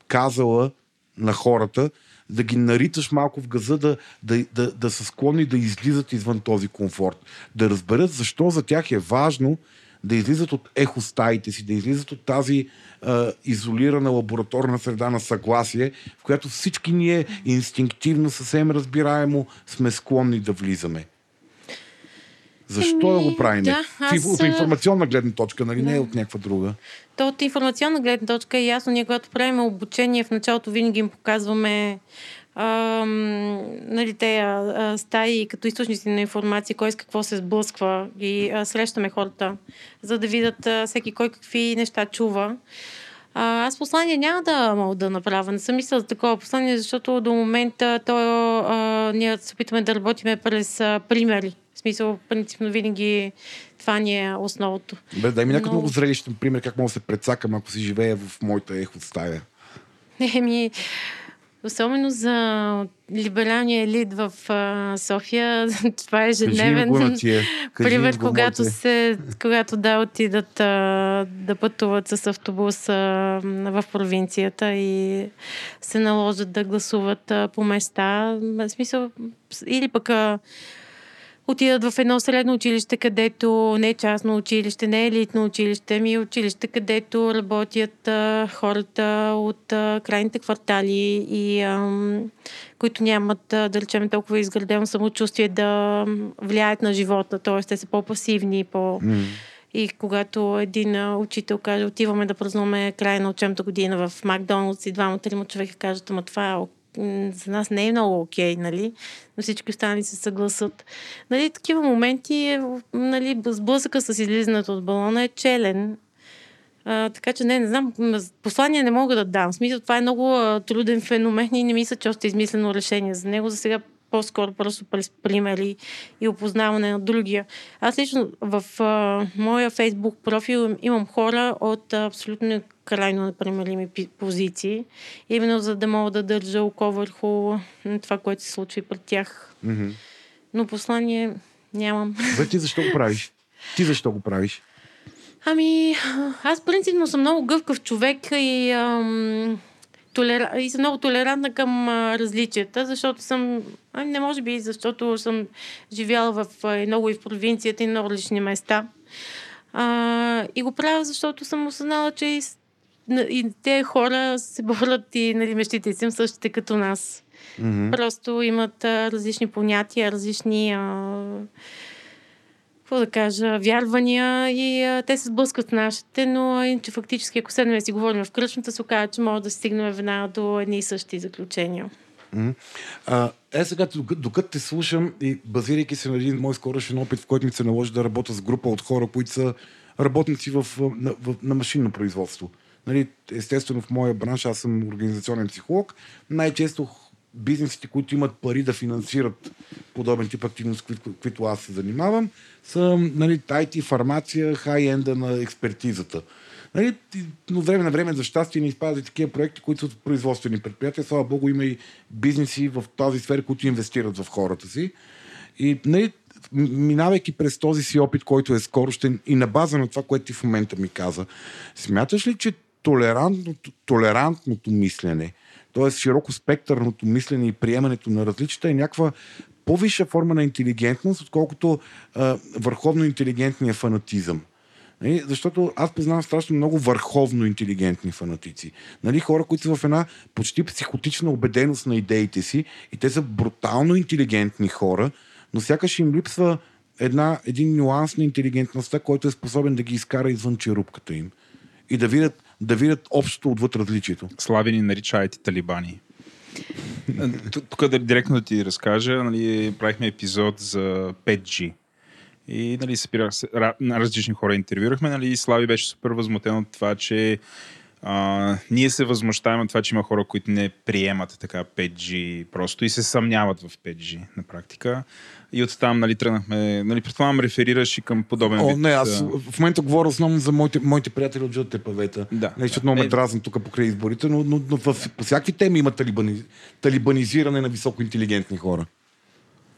казала на хората, да ги нариташ малко в газа, да, да, да, да са склонни да излизат извън този комфорт. Да разберат защо за тях е важно да излизат от ехостаите си, да излизат от тази а, изолирана лабораторна среда на съгласие, в която всички ние инстинктивно, съвсем разбираемо сме склонни да влизаме. Защо да го ами, правим? Да, аз... От информационна гледна точка, нали? Да. Не от някаква друга. То от информационна гледна точка е ясно. Ние, когато правим обучение, в началото винаги им показваме нали, те а, стаи като източници на информация, кой с какво се сблъсква и а, срещаме хората, за да видят а, всеки кой какви неща чува. А, аз послание няма да мога да направя. Не съм мисля за такова послание, защото до момента то, а, ние се опитваме да работиме през а, примери. В смисъл, принципно винаги това ни е основото. Бе, дай ми някакъв Но... много зрелищен пример, как мога да се предсакам, ако си живее в моята ехо стая. Еми, Особено за либералния елит в а, София, това е ежедневен пример, когато, се, когато да отидат а, да пътуват с автобус а, в провинцията и се наложат да гласуват а, по места. В смисъл, или пък а, отидат в едно средно училище, където не е частно училище, не е елитно училище, ми е училище, където работят а, хората от а, крайните квартали и а, които нямат, а, да речем, толкова изградено самочувствие да влияят на живота, т.е. те са по-пасивни, по... Mm. И когато един учител каже, отиваме да празнуваме края на учебната година в Макдоналдс и двама-трима човека кажат, ама това е за нас не е много окей, нали? Но всички останали се съгласат. Нали, такива моменти, е, нали, сблъсъка с излизането от балона е челен. А, така че не, не знам, послание не мога да дам. В смисъл, това е много а, труден феномен и не мисля, че още е измислено решение за него. За сега по-скоро просто през примери и опознаване на другия. Аз лично в а, моя фейсбук профил имам хора от абсолютно крайно непремерими позиции, именно за да мога да държа око върху това, което се случва пред тях. Mm-hmm. Но послание нямам. Бе, ти защо го правиш? Ти защо го правиш? Ами, аз принципно съм много гъвкав човек и ам, толера... и съм много толерантна към а, различията, защото съм, а, не може би, защото съм живяла в, а, много и в провинцията и много различни места. А, и го правя, защото съм осъзнала, че и, и те хора се борят и нали, мечтите си същите като нас. Mm-hmm. Просто имат а, различни понятия, различни а, какво да кажа, вярвания и а, те се сблъскват с нашите, но иначе фактически, ако седнем си говорим в кръчната, се оказа, че може да стигнем веднага до едни и същи заключения. Mm-hmm. А, е сега, докато те слушам и базирайки се на един мой скорошен опит, в който ми се наложи да работя с група от хора, които са работници в, на, в, на машинно производство. Нали, естествено, в моя бранш аз съм организационен психолог. Най-често бизнесите, които имат пари да финансират подобен тип активност, които, аз се занимавам, са нали, IT, фармация, хай-енда на експертизата. Нали, но време на време, за щастие, ни изпадат такива проекти, които са производствени предприятия. Слава Богу, има и бизнеси в тази сфера, които инвестират в хората си. И нали, минавайки през този си опит, който е скорощен и на база на това, което ти в момента ми каза, смяташ ли, че толерантното, толерантното мислене, т.е. широко спектърното мислене и приемането на различията е някаква по-висша форма на интелигентност, отколкото а, върховно интелигентния фанатизъм. Нали? Защото аз познавам страшно много върховно интелигентни фанатици. Нали? Хора, които са в една почти психотична убеденост на идеите си и те са брутално интелигентни хора, но сякаш им липсва една, един нюанс на интелигентността, който е способен да ги изкара извън черупката им и да видят, да видят общото отвъд различието. Слави ни наричайте талибани. Тук да, директно да ти разкажа, нали, правихме епизод за 5G. И нали, събирах се, различни хора интервюрахме, нали, Слави беше супер възмутен от това, че а, ние се възмущаваме от това, че има хора, които не приемат така 5G просто и се съмняват в 5G на практика. И оттам нали, тръгнахме. Нали, предполагам, реферираш и към подобен О, вид. не, аз в момента говоря основно за моите, моите приятели от жълтите павета. Да. Не, защото много ме Е. дразнат тук покрай изборите, но, но, но в, по всякакви теми има талибани, талибанизиране на високоинтелигентни хора.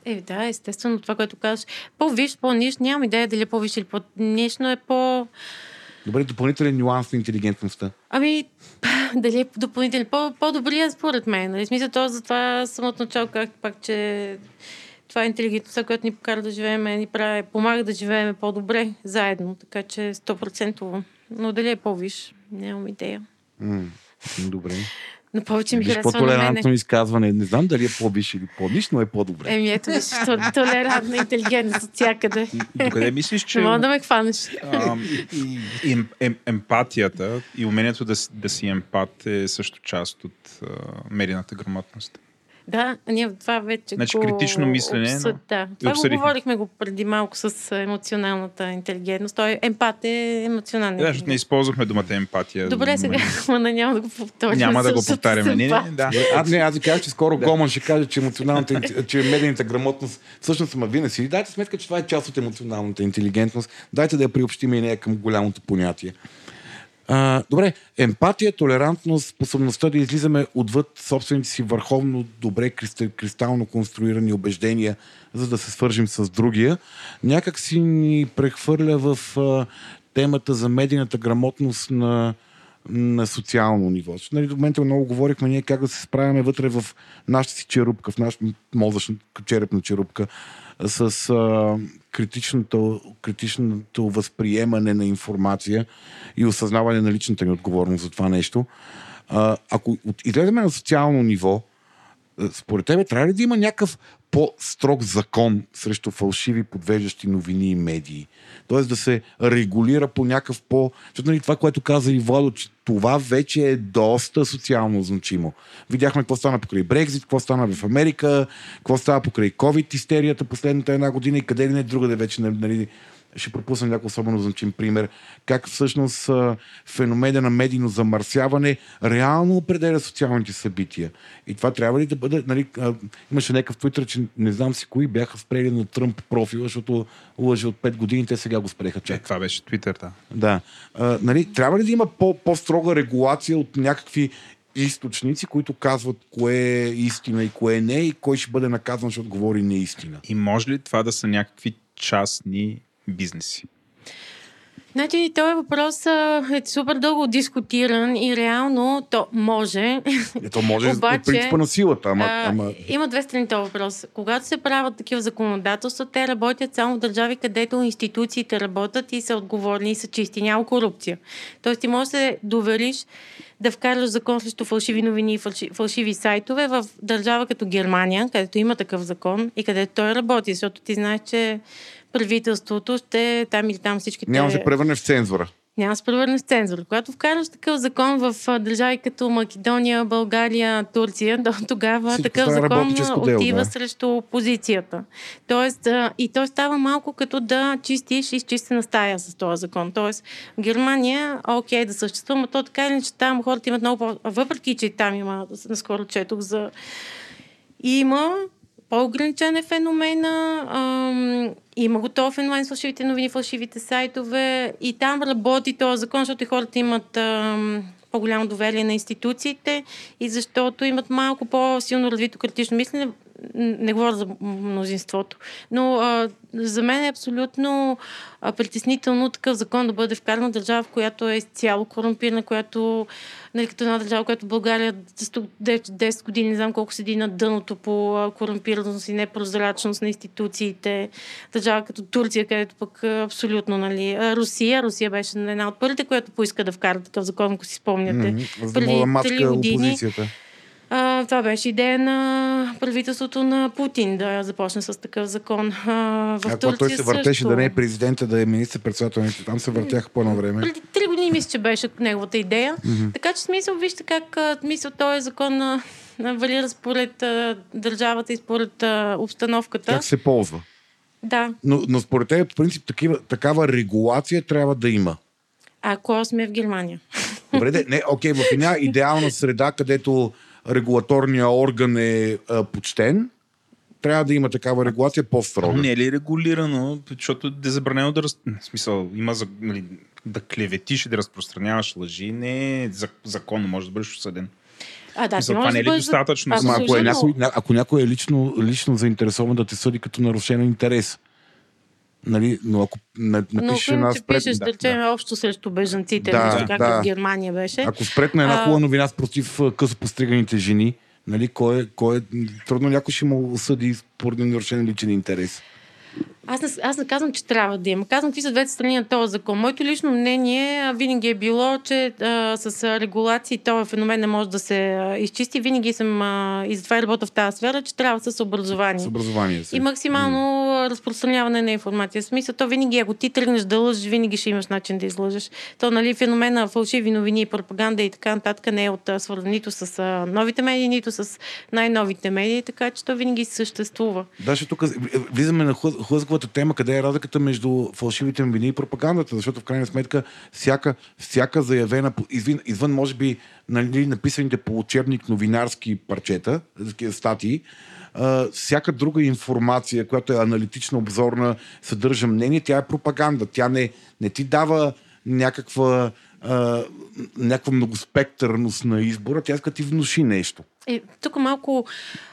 Е, да, естествено, това, което казваш. По-виш, по-ниш, нямам идея дали е по-виш или по-ниш, но е по... Добре, допълнителен нюанс на интелигентността. Ами, дали е допълнително по- по-добрия според мен. Нали? Смисъл, то затова съм от начало как пак, че това е интелигентността, която ни покара да живеем, ни прави, помага да живеем по-добре заедно. Така че 100%. Но дали е по-виш, нямам идея. М, Добре. Но повече ми харесва по-толерантно изказване. Не знам дали е по-виш или по-ниш, но е по-добре. Еми ето виж, то- толерантна интелигентност от всякъде. Докъде мислиш, че Не мога да ме хванеш. емпатията и умението да, си- да си емпат е също част от а, медийната грамотност. Да, ние това вече Значи го критично мислене, обсъд... но- Да. Това го говорихме го преди малко с емоционалната интелигентност. Той емпат е емоционална Да, защото не използвахме думата емпатия. Добре, сега, ама не няма да го повторим. Няма да го повтаряме. Не, не, да. А, не, аз ви казах, че скоро Гоман ще каже, че емоционалната, че медийната грамотност всъщност ама вие не си. Дайте сметка, че това е част от емоционалната интелигентност. Дайте да я приобщим и нея към голямото понятие. А, добре, емпатия, толерантност, способността да излизаме отвъд собствените си върховно, добре, кристал, кристално конструирани убеждения, за да се свържим с другия, някак си ни прехвърля в а, темата за медийната грамотност на, на социално ниво. Нали, до момента много говорихме ние как да се справяме вътре в нашата си черупка, в нашата мозъчна черепна черупка, с а, критичното, критичното възприемане на информация и осъзнаване на личната ни отговорност за това нещо. Ако излеземе на социално ниво, според тебе трябва ли да има някакъв по-строг закон срещу фалшиви, подвеждащи новини и медии? Тоест да се регулира по някакъв по... Защото нали, това, което каза и Владо, че това вече е доста социално значимо. Видяхме какво стана покрай Брекзит, какво стана в Америка, какво става покрай COVID-истерията последната една година и къде ли не другаде вече нали, ще пропусна някой особено значим пример, как всъщност феномена на медийно замърсяване реално определя социалните събития. И това трябва ли да бъде, нали, имаше някакъв твитър, че не знам си кои бяха спрели на Тръмп профила, защото лъжи от 5 години, те сега го спреха Е, чак. това беше Твитър, да. Да. А, нали, трябва ли да има по- по-строга регулация от някакви източници, които казват кое е истина и кое не и кой ще бъде наказан, защото говори неистина? И може ли това да са някакви частни бизнеси? Значи, този въпрос а, е супер дълго дискутиран и реално то може. Ето може Обаче, от принципа на силата, ама, А, ама Има две страни този въпрос. Когато се правят такива законодателства, те работят само в държави, където институциите работят и са отговорни и са чисти. Няма корупция. Тоест ти можеш да се довериш да вкараш закон срещу фалшиви новини и фалши, фалшиви сайтове в държава като Германия, където има такъв закон и където той работи, защото ти знаеш, че правителството ще там или там всичките... няма да се превърне в цензура. Няма да се превърне в цензура. Когато вкараш такъв закон в държави като Македония, България, Турция, то тогава Всичко такъв закон отива да. срещу опозицията. Тоест, и той става малко като да чистиш изчистена стая с този закон. Тоест, в Германия, окей да съществува, но то така или иначе там хората имат много. Въпреки, че там има, наскоро четох за... Има по-ограничен е феномена. Ам, има го това феномен фалшивите новини, фалшивите сайтове и там работи този закон, защото и хората имат ам, по-голямо доверие на институциите и защото имат малко по-силно развито критично мислене. не говоря за мнозинството. Но а, за мен е абсолютно а, притеснително такъв закон да бъде вкаран в държава, в която е изцяло корумпирана, която нали, като една държава, която България 10 години, не знам колко седи на дъното по корумпираност и непрозрачност на институциите. Държава като Турция, където пък абсолютно, нали, Русия, Русия беше една от първите, която поиска да вкара такъв закон, ако си спомняте. Mm-hmm. Преди три години. Опозицията. А, това беше идея на правителството на Путин да започне с такъв закон. А, в Ако Турция той се въртеше също... да не е президента, да е министър-председател, там се въртяха по едно време. Преди три години мисля, че беше неговата идея. Mm-hmm. Така че смисъл, вижте как мисля, този е закон на, валира според а, държавата и според а, обстановката. Как се ползва? Да. Но, но според теб, в принцип, такива, такава регулация трябва да има. Ако сме в Германия. Добре, не, окей, в една идеална среда, където регулаторния орган е а, почтен, трябва да има такава регулация по-строга. Не е ли регулирано, защото да е забранено да раз... Смисъл, има за, нали, да клеветиш и да разпространяваш лъжи, не е законно, може да бъдеш осъден. А, да, Мисля, това не е ли достатъчно? Ама ако, е някой, ако някой е лично, лично заинтересован да те съди като нарушено интерес, Нали, но ако напишеш но, една спред... пишеш, да, да речем, да. общо срещу бежанците, да, нали, как да. в Германия беше. Ако спретна една хубава новина против късо постриганите жени, нали, кой, е, кой е, трудно някой ще му осъди поради нарушен личен интерес. Аз не, аз не казвам, че трябва да има. Казвам какви са двете страни на този закон. Моето лично мнение винаги е било, че а, с регулации този феномен не може да се а, изчисти. Винаги съм а, и затова работя в тази сфера, че трябва с образование. С образование си. И максимално mm. разпространяване на информация. В смисъл, то винаги, ако ти тръгнеш да лъжеш, винаги ще имаш начин да излъжеш. То, нали, феномена фалшиви новини, пропаганда и така нататък не е от свързан нито с а, новите медии, нито с най-новите медии, така че то винаги съществува. Даже тук влизаме на хлъзгавата тема, къде е разликата между фалшивите новини и пропагандата, защото в крайна сметка всяка, всяка заявена, извън, извън може би нали, написаните по учебник новинарски парчета, статии, Uh, всяка друга информация, която е аналитична, обзорна, съдържа мнение, тя е пропаганда. Тя не, не ти дава някаква, uh, някаква многоспектърност на избора, тя иска ти внуши нещо. Е, тук малко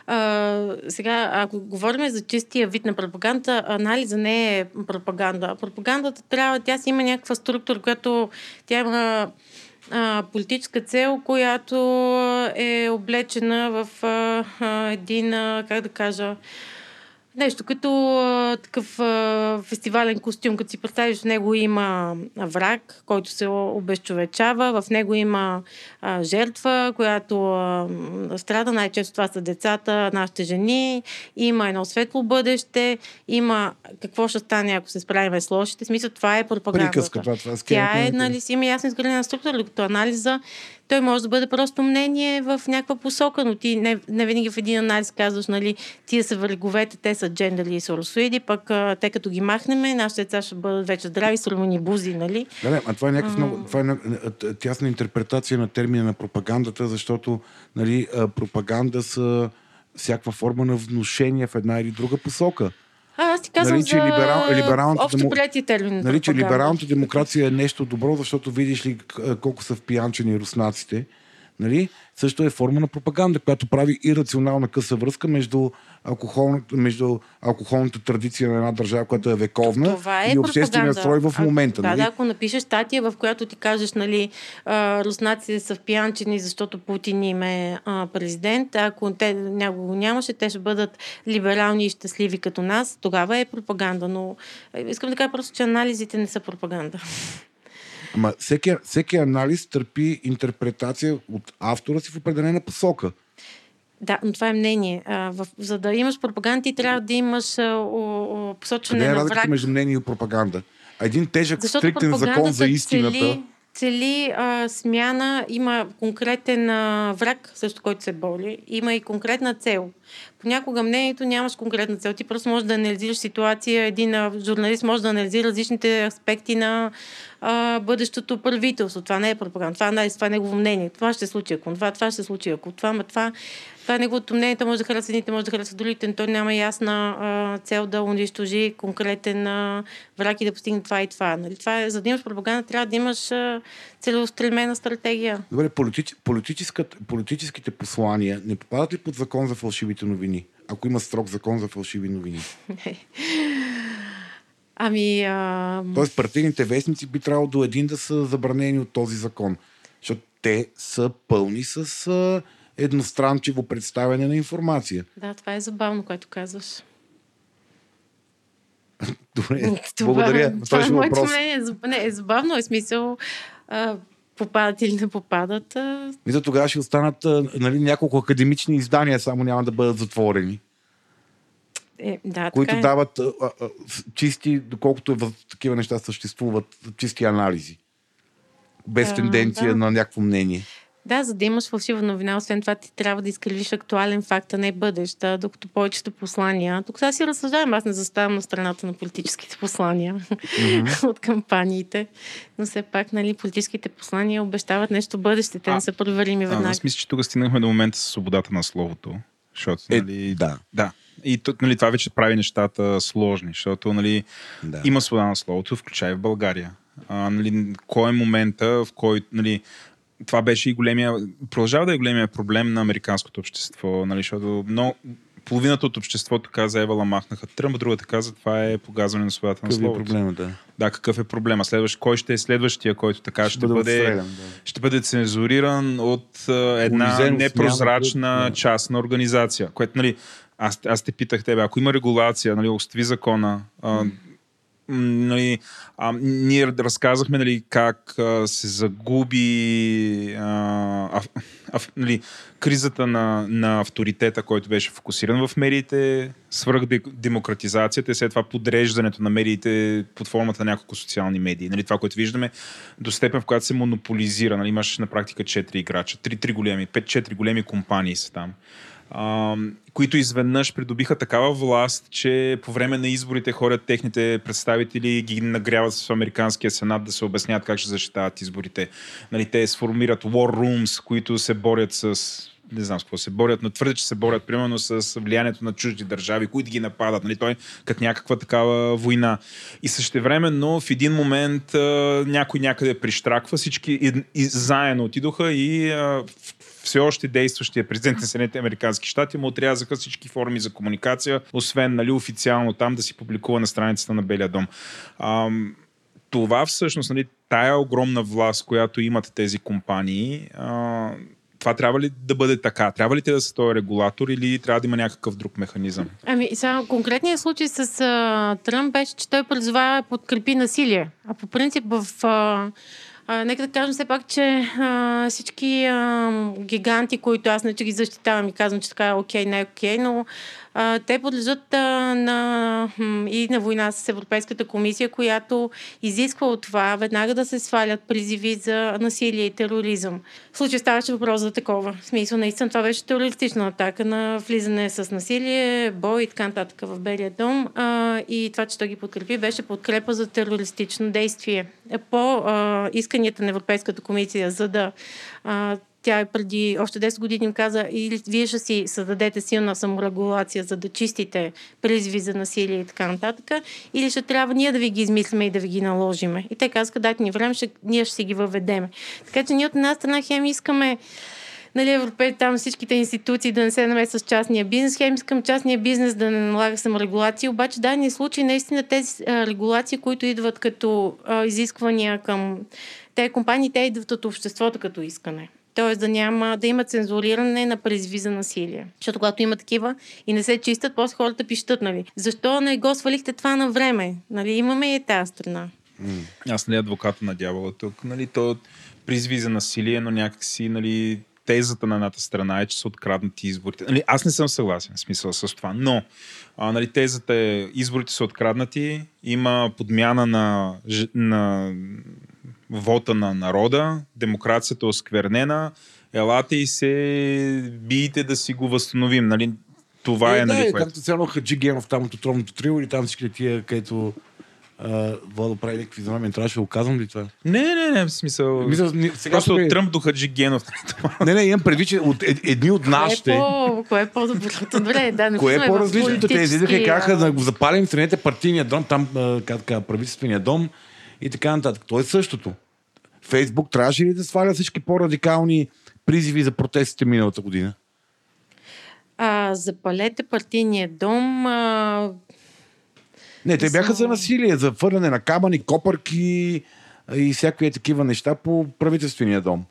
а, сега, ако говорим за чистия вид на пропаганда, анализа не е пропаганда. Пропагандата трябва, тя си има някаква структура, която тя има а, политическа цел, която е облечена в а, а, един, а, как да кажа, Нещо като а, такъв а, фестивален костюм, като си представиш, в него има враг, който се обезчовечава, в него има а, жертва, която а, страда, най-често това са децата, нашите жени, има едно светло бъдеще, има какво ще стане, ако се справим с лошите. Смисъл, това е пропаганда. Приказка, това, това е Тя е, нали, си има ясно изградена структура, като анализа той може да бъде просто мнение в някаква посока, но ти не, не винаги в един анализ казваш, нали, тия са враговете, те са джендали и соросоиди, пък а, те като ги махнем, нашите деца ще бъдат вече здрави, срамени бузи, нали? Да, не, а това е някакъв много, това е тясна интерпретация на термина на пропагандата, защото нали, пропаганда са всякаква форма на внушение в една или друга посока. А, аз ти казвам нали, че за либерал, либералната общо термин. Нали, че либералната демокрация е нещо добро, защото видиш ли колко са впиянчени руснаците. Нали? Също е форма на пропаганда, която прави ирационална къса връзка между алкохолната, между алкохолната традиция на една държава, която е вековна Това е и обществения строй в момента. Да, нали? да, ако напишеш статия, в която ти кажеш, нали, руснаците са впиянчени, защото Путин им е президент, ако те някого нямаше, те ще бъдат либерални и щастливи като нас, тогава е пропаганда. Но е, искам да кажа просто, че анализите не са пропаганда. Ама всеки, всеки анализ търпи интерпретация от автора си в определена посока. Да, но това е мнение. А, в, за да имаш пропаганда, ти трябва да имаш а, о, о, посочване Къде е на враг. между мнение и пропаганда? Един тежък, Защото стриктен закон за истината. Цели, цели а, смяна, има конкретен а, враг, също който се боли, има и конкретна цел. Понякога мнението нямаш конкретна цел. Ти просто можеш да анализираш ситуация. Един а, журналист може да анализира различните аспекти на а, бъдещото правителство. Това не е пропаганда. Това, не, това е негово мнение. Това ще се случи, ако това, това ще се случи, ако това, ма това. Това е неговото мнение. може да хареса едните, може да хареса другите. Той няма ясна а, цел да унищожи конкретен а, враг и да постигне това и това. Нали? това е, за да имаш пропаганда, трябва да имаш а, целеустремена стратегия. Добре, политич, политическите послания не попадат ли под закон за фалшивите новини? ако има строг закон за фалшиви новини. Ами... А... Тоест партийните вестници би трябвало до един да са забранени от този закон. Защото те са пълни с а, едностранчиво представяне на информация. Да, това е забавно, което казваш. Добре, Това, благодаря. това е Следващия моето мнение. Не, е забавно е смисъл. А, попадат или не попадат. А... Мисля, тогава ще останат а, нали, няколко академични издания, само няма да бъдат затворени, Е, да, които така е. дават а, а, а, чисти, доколкото във такива неща съществуват, чисти анализи. Без А, тенденция да. на някакво мнение. Да, за да имаш фалшива новина, освен това ти трябва да изкривиш актуален факт, а не бъдещ, а, докато повечето послания... Тук сега си разсъждавам, аз не заставам на страната на политическите послания от кампаниите, но все пак, нали, политическите послания обещават нещо бъдеще, те А, не са проверими А, веднага. аз мисля, че тук стигнахме до момента с свободата на словото. Защото, Е, нали, да. да. И нали, това вече прави нещата сложни, защото нали, Да. има свобода на словото, включая в България. А, нали, кой е момента, в който нали, това беше и големия, продължава да е големия проблем на американското общество, нали, защото много, половината от обществото каза Евала махнаха Тръмп, другата каза това е погазване на свободата на Какъв е словото. проблема, да. Да, какъв е проблема? Следващ, кой ще е следващия, който така ще, бъде бъде, отстрелян, да. ще бъде цензуриран от една Унизен непрозрачна да. частна организация. Което, нали, аз, аз те питах тебе, ако има регулация, нали, остави закона, а, нали, а, ние разказахме нали, как а, се загуби а, а, а, нали, кризата на, на авторитета, който беше фокусиран в медиите, свръхдемократизацията и след това подреждането на медиите под формата на няколко социални медии. Нали, това, което виждаме, до степен, в която се монополизира. Нали, имаш на практика 4 играча, 3, големи, 5-4 големи компании са там които изведнъж придобиха такава власт, че по време на изборите ходят техните представители ги нагряват в Американския сенат да се обясняват как ще защитават изборите. Нали, те сформират war rooms, които се борят с не знам с какво се борят, но твърде, че се борят примерно с влиянието на чужди държави, които ги нападат. Нали? Той като някаква такава война. И същевременно в един момент някой някъде прищраква, всички и, и заедно отидоха и в- все още действащия президент на Съединените Американски щати му отрязаха всички форми за комуникация, освен нали, официално там да си публикува на страницата на Белия дом. Ам, това всъщност, нали, тая огромна власт, която имат тези компании, а, това трябва ли да бъде така? Трябва ли те да са този регулатор или трябва да има някакъв друг механизъм? Ами, сега, конкретният случай с а, Тръмп беше, че той призова подкрепи насилие. А по принцип в... А, нека да кажем все пак, че а, всички а, гиганти, които аз не че ги защитавам и казвам, че така е окей, не е окей, но те подлежат а, на, и на война с Европейската комисия, която изисква от това веднага да се свалят призиви за насилие и тероризъм. В случай ставаше въпрос за такова. В смисъл, наистина това беше терористична атака на влизане с насилие, бой и така нататък в Белия дом. А, и това, че той ги подкрепи, беше подкрепа за терористично действие. По а, исканията на Европейската комисия, за да а, тя е преди още 10 години каза, или вие ще си създадете силна саморегулация, за да чистите призиви за насилие и така нататък, или ще трябва ние да ви ги измислиме и да ви ги наложиме. И те казаха, дайте ни време, ще, ние ще си ги въведеме. Така че ние от една страна хем искаме нали, Европей, там всичките институции да не се намесват с частния бизнес. Хем искам частния бизнес да не налага саморегулации, обаче в дадени случаи наистина тези а, регулации, които идват като а, изисквания към тези компании, те идват от обществото като искане. Тоест да няма, да има цензуриране на призиви за насилие. Защото когато има такива и не се чистят, после хората пищат, нали. Защо не го свалихте това на време? Нали, имаме и тази страна. Аз нали адвоката на дявола тук, нали, то призви за насилие, но някакси, нали, тезата на едната страна е, че са откраднати изборите. Нали, аз не съм съгласен в смисъл с това, но а, нали, тезата е, изборите са откраднати, има подмяна на, на вота на народа, демокрацията е осквернена, елате и се биете да си го възстановим. Нали, това е, е, нали, да, е, което... както цяло Хаджи Генов там от отровното трио или там всички тия, където а, Владо прави някакви знамения. Трябваше да го казвам ли това? Не, не, не, в смисъл... Ни- сега Просто от Тръмп до Хаджи Генов. Не, не, имам предвид, че от ед, едни от Кое нашите... е, по, кое е по-доброто? Добре, да, не Кое е по-различното? Те излизаха и казаха да го запалим, страните партийния дом, там как правителствения дом и така нататък. То е същото. Фейсбук трябваше ли да сваля всички по-радикални призиви за протестите миналата година? А, запалете партийния дом. А, Не, те бяха За- насилие, за фърляне на камъни, копърки и всякакви такива неща по правителствения дом.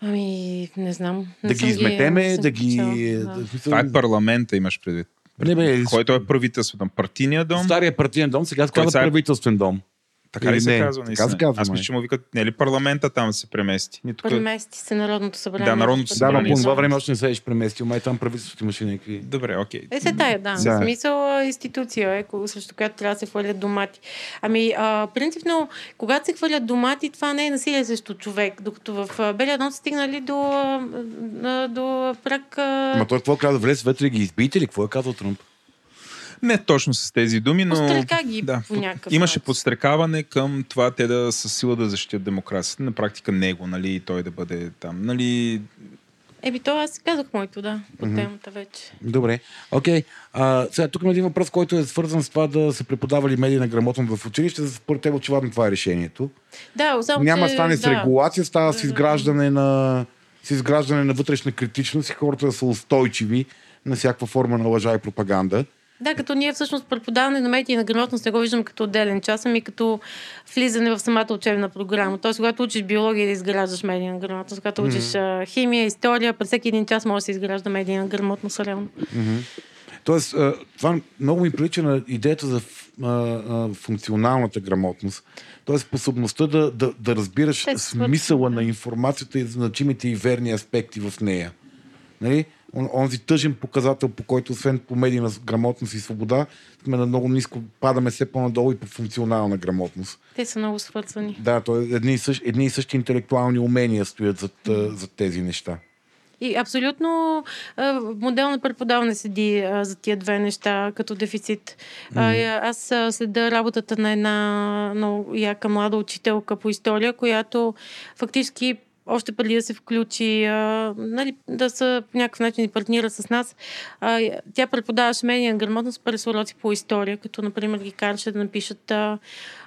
ами, не знам. Не да ги изметеме, да ги... да. Това е парламента, имаш предвид. Не, бе, Който е правителството? Партийния дом? Стария партиен дом сега се казва е- правителствен дом. Така Или ли се не? казва? Така се казва, Аз мисля, че му викат, не ли парламента там се премести? Ни тук... Премести се Народното събрание. Да, Народното Да, но събрание. по това време още не се еш преместил. Май там правителството имаше някакви... Добре, окей. Е, се тая, да. Да. В смисъл институция е, срещу която трябва да се хвърлят домати. Ами, а, принципно, когато се хвърлят домати, това не е насилие срещу човек, докато в Белия дом са стигнали до, а, до прак... а, Ама той какво каза? Влез вътре и ги избиете ли? Какво е казал Тръмп? Не точно с тези думи, но... Пострека ги да, по някакъв Имаше начин. подстрекаване към това те да със сила да защитят демокрацията. На практика него, нали, и той да бъде там. Нали, Еби, то аз казах моето, да, по темата вече. Добре. Окей. А, сега тук има един въпрос, който е свързан с това да се преподава ли медийна грамотност в училище. Според теб очевидно това е решението. Да, само, Няма да че, стане с да. регулация, става с Да. изграждане на, с изграждане на вътрешна критичност и хората да са устойчиви на всякаква форма на лъжа и пропаганда. Да, като ние всъщност преподаване на медии на грамотност не го виждам като отделен час, ами като влизане в самата учебна програма. Тоест, когато учиш биология да изграждаш медийна грамотност, когато учиш а, химия, история, през всеки един час може да се изгражда медийна грамотност реално. Тоест, а, това много ми прилича на идеята за функционалната грамотност. Тоест, способността да, да, да разбираш Те са свързани, смисъла на информацията и значимите и верни аспекти в нея. Нали? Он, онзи тъжен показател, по който освен по медийна грамотност и свобода, сме на много ниско, падаме все по-надолу и по функционална грамотност. Те са много свързани. Да, то е едни, и същи, едни и същи интелектуални умения стоят зад, а, зад тези неща. И абсолютно а, модел на преподаване седи за тия две неща като дефицит. И аз следа работата на една много яка млада учителка по история, която фактически още преди да се включи, а, нали, да се по някакъв начин и партнира с нас, а, тя преподаваше медийна грамотност през уроци по история, като например ги караше да напишат а,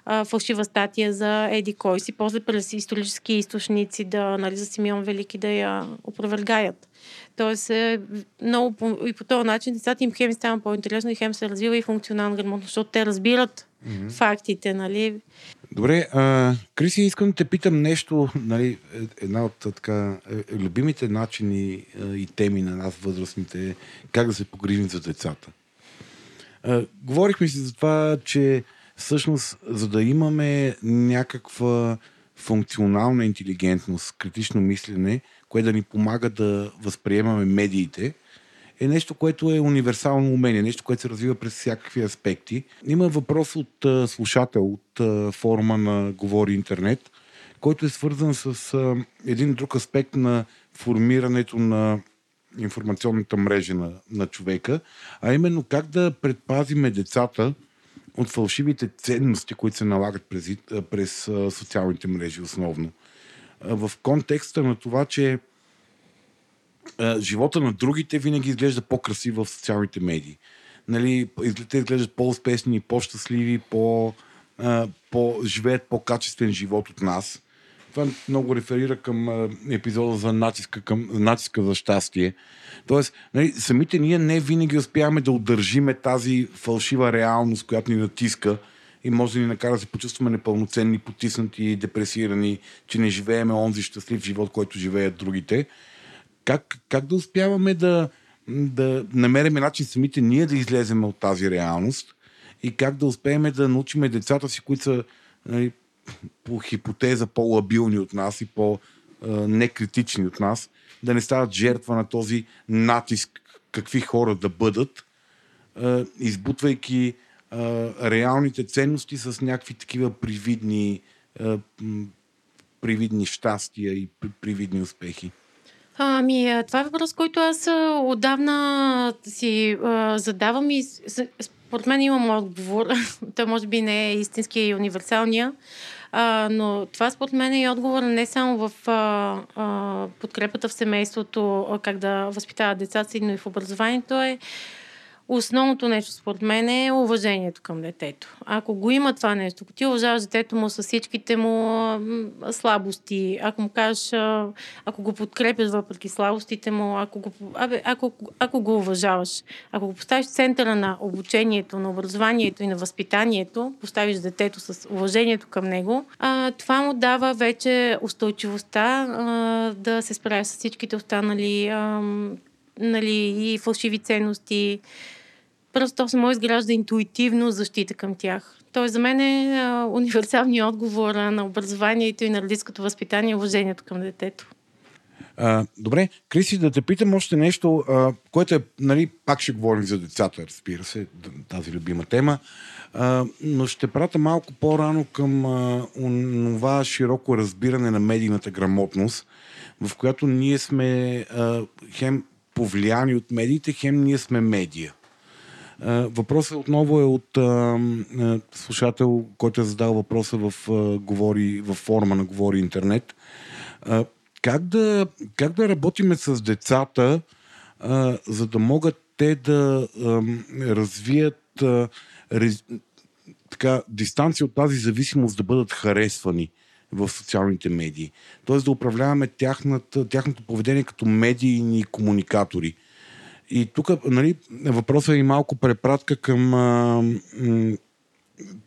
а, фалшива статия за Еди кой си, после през исторически източници да, нали, за Симеон Велики да я опровергаят. Тоест, е, много по, и по този начин децата им хем става по-интересно и хем се развива и функционална грамотност, защото те разбират mm-hmm. фактите, нали? Добре, а, Криси, искам да те питам нещо, нали, е- една от така, е- любимите начини и теми на нас, възрастните, е как да се погрижим за децата. А, говорихме си за това, че всъщност, за да имаме някаква функционална интелигентност, критично мислене, което да ни помага да възприемаме медиите, е нещо, което е универсално умение, нещо, което се развива през всякакви аспекти. Има въпрос от а, слушател от а, форума на Говори Интернет, който е свързан с а, един друг аспект на формирането на информационната мрежа на, на човека, а именно как да предпазиме децата от фалшивите ценности, които се налагат през, през социалните мрежи основно. В контекста на това, че живота на другите винаги изглежда по-красив в социалните медии. Нали, те изглеждат по-успешни, по-щастливи, по, по, живеят по-качествен живот от нас. Това много реферира към епизода за натиска, към, натиска за щастие. Тоест, нали, самите ние не винаги успяваме да удържиме тази фалшива реалност, която ни натиска и може да ни накара да се почувстваме непълноценни, потиснати, депресирани, че не живееме онзи щастлив живот, който живеят другите. Как, как да успяваме да, да намерим начин самите ние да излезем от тази реалност и как да успеем да научим децата си, които са нали, по хипотеза по-лабилни от нас и по-некритични от нас, да не стават жертва на този натиск какви хора да бъдат, избутвайки реалните ценности с някакви такива привидни, привидни щастия и при- привидни успехи. Ами, а, това е въпрос, който аз отдавна си а, задавам и според мен имам отговор. Той може би не е истинския и универсалния, а, но това според мен е и отговор не само в а, а, подкрепата в семейството, как да възпитава децата си, но и в образованието е основното нещо според мен е уважението към детето. Ако го има това нещо, ако ти уважаваш детето му с всичките му слабости, ако му кажеш, ако го подкрепяш въпреки слабостите му, ако го, абе, ако, ако го уважаваш, ако го поставиш в центъра на обучението, на образованието и на възпитанието, поставиш детето с уважението към него, а, това му дава вече устойчивостта а, да се справя с всичките останали а, нали, и фалшиви ценности. Просто то само изгражда интуитивно защита към тях. Тоест за мен е а, универсалният отговор на образованието и на родителското възпитание и уважението към детето. А, добре, Криси, да те питам още нещо, а, което е, нали, пак ще говорим за децата, разбира се, тази любима тема, а, но ще прата малко по-рано към това широко разбиране на медийната грамотност, в която ние сме а, хем повлияни от медиите, хем ние сме медия. Въпросът отново е от а, слушател, който е задал въпроса в, а, говори, в форма на Говори интернет. А, как, да, как да работиме с децата, а, за да могат те да а, развият а, рез, така, дистанция от тази зависимост да бъдат харесвани в социалните медии. Тоест да управляваме тяхната, тяхното поведение като медийни комуникатори. И тук нали, въпросът е и малко препратка към а, м,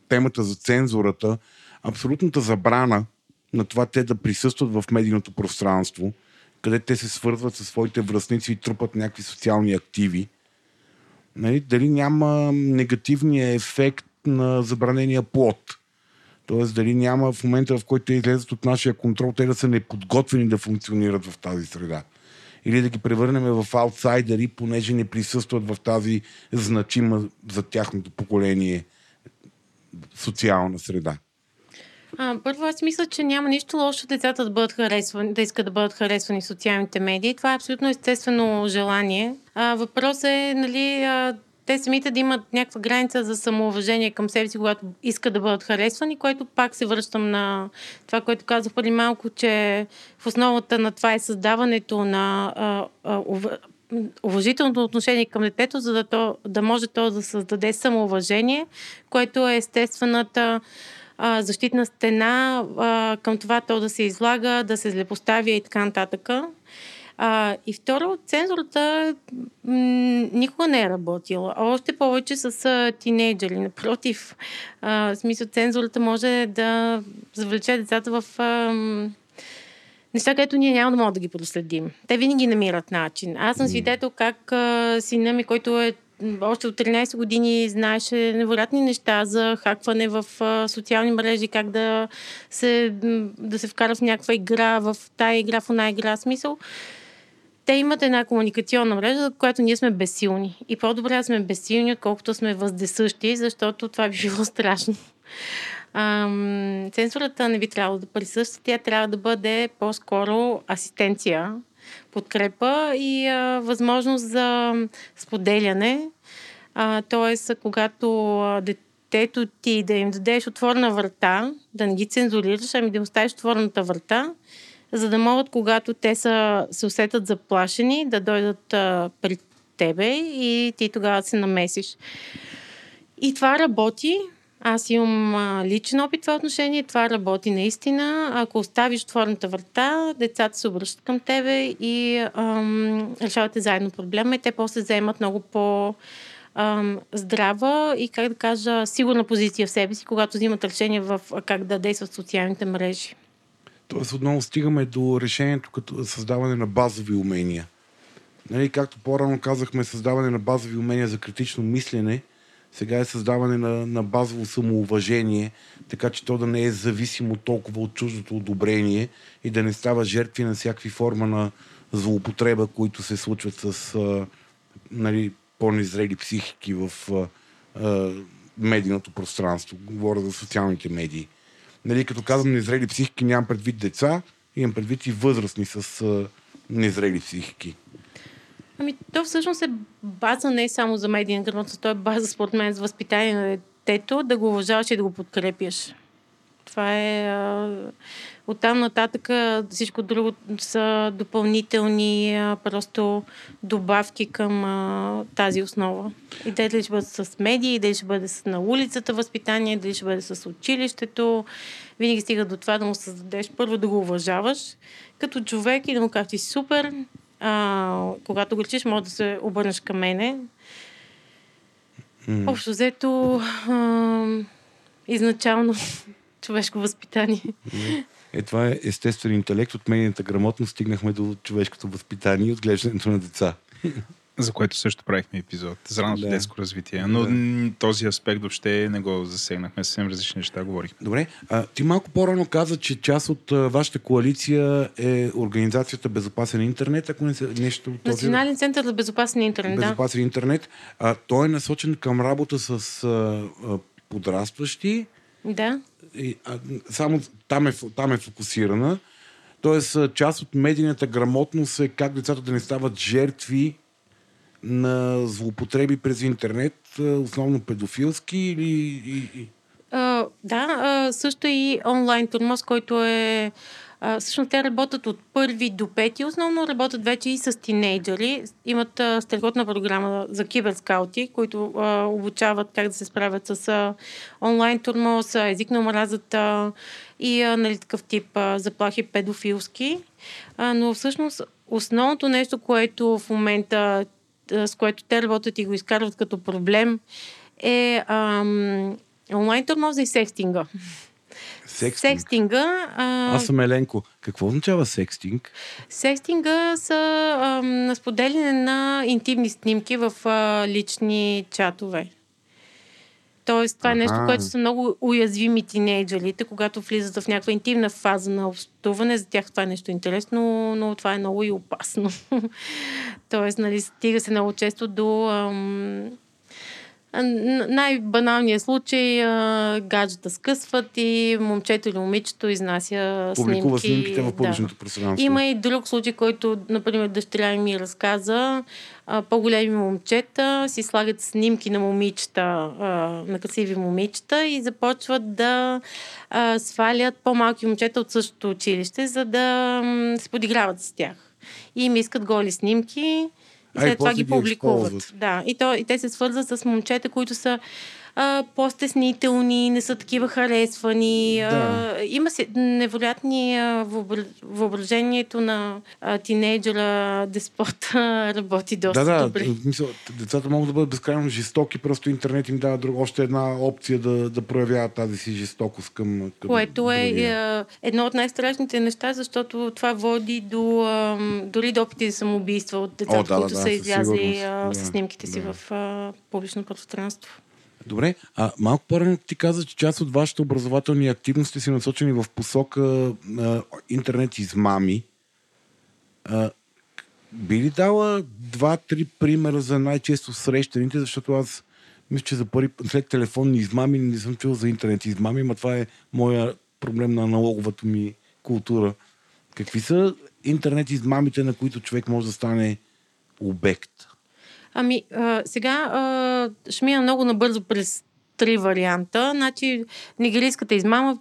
темата за цензурата. Абсолютната забрана на това те да присъстват в медийното пространство, къде те се свързват със своите връзници и трупат някакви социални активи. Нали, дали няма негативния ефект на забранения плод. Тоест, дали няма в момента, в който те излезат от нашия контрол, те да са неподготвени да функционират в тази среда. Или да ги превърнем в аутсайдери, понеже не присъстват в тази значима за тяхното поколение социална среда. А, първо, аз мисля, че няма нищо лошо децата да бъдат харесвани, да искат да бъдат харесвани социалните медии. Това е абсолютно естествено желание. А, въпрос е, нали, а, те самите да имат някаква граница за самоуважение към себе си, когато искат да бъдат харесвани, което пак се връщам на това, което казах преди малко, че в основата на това е създаването на а, а, уважителното отношение към детето, за да, то, да може то да създаде самоуважение, което е естествената а, защитна стена а, към това то да се излага, да се злепоставя и така нататък. А, и второ, цензурата м- никога не е работила. Още повече с а, тинейджери. Напротив, а, в смисъл, цензурата може да завлече децата в а, неща, където ние няма да можем да ги проследим. Те винаги намират начин. Аз съм свидетел как а, сина ми, който е още от 13 години знаеше невероятни неща за хакване в а, социални мрежи, как да се, да се вкара в някаква игра, в тая игра, в една игра. Смисъл, те имат една комуникационна мрежа, за която ние сме безсилни. И по-добре да сме безсилни, отколкото сме въздесъщи, защото това би било страшно. Ам, цензурата не би трябвало да присъства, тя трябва да бъде по-скоро асистенция, подкрепа и а, възможност за споделяне. Тоест, когато детето ти да им дадеш отворена врата, да не ги цензурираш, ами да им оставиш отворената врата, за да могат, когато те са, се усетят заплашени, да дойдат а, при тебе и ти тогава се намесиш. И това работи. Аз имам а, личен опит в това отношение. Това работи наистина. Ако оставиш отворената врата, децата се обръщат към тебе и ам, решавате заедно проблема и те после вземат много по- ам, здрава и, как да кажа, сигурна позиция в себе си, когато взимат решение в как да действат социалните мрежи. Тоест отново стигаме до решението като създаване на базови умения. Нали, както по-рано казахме, създаване на базови умения за критично мислене, сега е създаване на, на базово самоуважение, така че то да не е зависимо толкова от чуждото одобрение и да не става жертви на всякакви форма на злоупотреба, които се случват с а, нали, по-незрели психики в а, а, медийното пространство. Говоря за социалните медии. Нали, като казвам незрели психики, нямам предвид деца, имам предвид и възрастни с а, незрели психики. Ами, то всъщност е база не само за медийна грамотност, то е база, според мен, за възпитание на детето, да го уважаваш и да го подкрепяш. Това е... А, оттам нататък всичко друго са допълнителни просто добавки към а, тази основа. И дали ще бъде с медии, дали ще бъде с, на улицата възпитание, дали ще бъде с училището. Винаги стига до това да му създадеш първо да го уважаваш като човек и да му кажеш ти супер. А, когато го лечиш, може да се обърнеш към мене. Mm. Общо взето, а, изначално човешко възпитание. Е, това е естествен интелект. От медийната грамотност стигнахме до човешкото възпитание и отглеждането на деца. За което също правихме епизод. За ранното да. детско развитие. Но да. този аспект въобще не го засегнахме. Съвсем различни неща говорихме. Добре. А, ти малко по-рано каза, че част от а, вашата коалиция е Организацията Безопасен интернет, ако не се нещо... Този... Национален център за безопасен интернет, Безопасен да. интернет. А, той е насочен към работа с а, а, подрастващи. Да. А, само там е, там е фокусирана. Тоест, част от медийната грамотност е как децата да не стават жертви на злоупотреби през интернет, основно педофилски или... Uh, да, uh, също и онлайн турмоз, който е... Uh, всъщност те работят от първи до пети. Основно работят вече и с тинейджери. Имат страхотна програма за киберскаути, които обучават как да се справят с онлайн турмоз, език на омразата и нали, такъв тип заплахи педофилски. Но всъщност основното нещо, което в момента с което те работят и го изкарват като проблем, е ам, онлайн тормоза и секстинга. Секстинг. Секстинга. А... Аз съм Еленко. Какво означава секстинг? Секстинга са ам, споделяне на интимни снимки в а, лични чатове. Тоест, това е нещо, което са много уязвими тинейджерите, когато влизат в някаква интимна фаза на общуване. За тях това е нещо интересно, но това е много и опасно. Тоест, нали, стига се много често до ам, най-баналният случай гаджета скъсват и момчето или момичето изнася Публикува снимки. снимките в публичното да. пространство. Има и друг случай, който, например, дъщеря ми разказа. По-големи момчета си слагат снимки на момичета, на красиви момичета и започват да свалят по-малки момчета от същото училище, за да се подиграват с тях. И им искат голи снимки и след това ги публикуват. Да, и, то, и те се свързват с момчета, които са а, по-стеснителни, не са такива харесвани. Да. А, има си невероятни а, въображението на а, тинейджера, деспота работи доста да, да, добре. Мисъл, децата могат да бъдат безкрайно жестоки, просто интернет им дава друг, още една опция да, да проявяват тази си жестокост към, към Което е а, едно от най-страшните неща, защото това води до а, дори до опити за самоубийства от децата, О, да, които да, са излязли да, с снимките си в а, публично пространство. Добре, а малко по-рано ти каза, че част от вашите образователни активности са насочени в посока а, интернет измами. А, би ли дала два-три примера за най-често срещаните, защото аз мисля, че за първи след телефонни измами не съм чул за интернет измами, но това е моя проблем на аналоговата ми култура. Какви са интернет измамите, на които човек може да стане обект? Ами, а, сега а, ще мина много набързо през три варианта. Значи, нигерийската измама,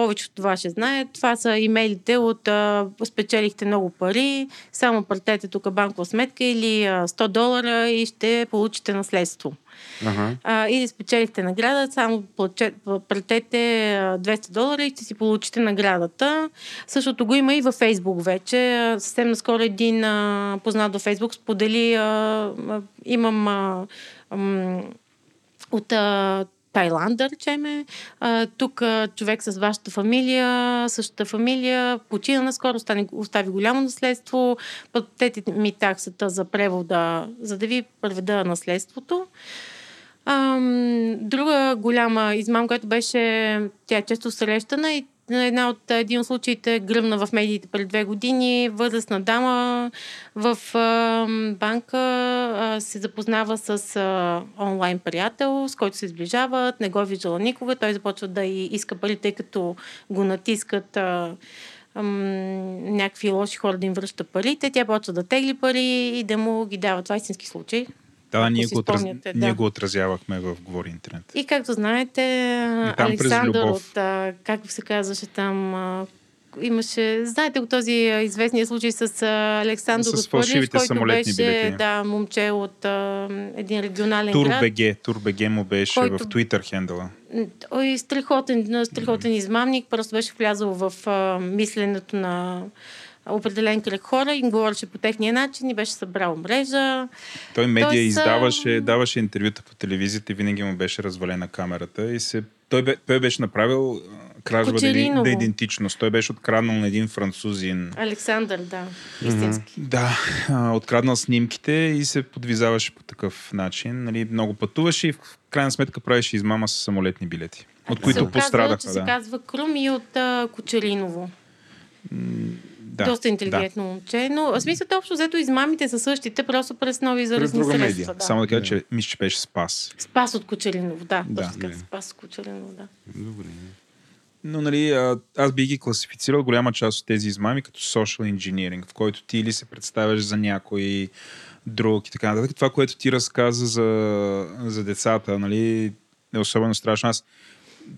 повечето ще знае. Това са имейлите от а, спечелихте много пари, само пратете тук банкова сметка или а, 100 долара и ще получите наследство. Ага. А, или спечелихте награда, само пратете 200 долара и ще си получите наградата. Същото го има и във Фейсбук вече. Съвсем наскоро един а, познат във Фейсбук сподели, а, а, имам а, а, от а, Тайланд, да речеме. Тук човек с вашата фамилия, същата фамилия, почина наскоро, остави, остави голямо наследство, платете ми таксата за превода, за да ви преведа наследството. Друга голяма измам, която беше, тя е често срещана и една от един от случаите гръмна в медиите пред две години. Възрастна дама в а, банка а, се запознава с а, онлайн приятел, с който се сближават, не го е виждала никога. Той започва да и иска пари, тъй като го натискат а, ам, някакви лоши хора да им връщат парите. Тя почва да тегли пари и да му ги дава. Това е истински случай. Да, ние го, отраз... спомняте, ние да. го отразявахме в Говори Интернет. И както знаете, И там Александър от, а, как се казваше там, а, имаше, знаете го този известния случай с Александър С фалшивите който самолетни беше билети. да, момче от а, един регионален град. Турбеге, Турбеге му беше Който- в Twitter хендала. Ой, страхотен, страхотен измамник, просто беше влязъл в а, мисленето на определен кръг хора им говореше по техния начин и беше събрал мрежа. Той медия Тоест, издаваше, даваше интервюта по телевизията и винаги му беше развалена камерата и се... Той, бе, той беше направил а, кражба на, Кочериново. на идентичност. Той беше откраднал на един французин. Александър, да, истински. Да, а, откраднал снимките и се подвизаваше по такъв начин. Нали, много пътуваше и в крайна сметка правеше измама с самолетни билети, от се които оказва, пострадаха. че се Да. казва Крум и от а, Кочериново. Да, Доста интелигентно момче, но в смисъл общо взето измамите са същите, просто през нови заразни друга средства. медия. Да. Да. Само да кажа, че мисля, че беше Спас. Спас от Кочериново, да. Да. точно така, Да. Спас от Кочериново, да. Добре. Но нали, аз би ги класифицирал голяма част от тези измами като social engineering, в който ти или се представяш за някой друг и така нататък. Това, което ти разказа за, за децата, нали, е особено страшно. Аз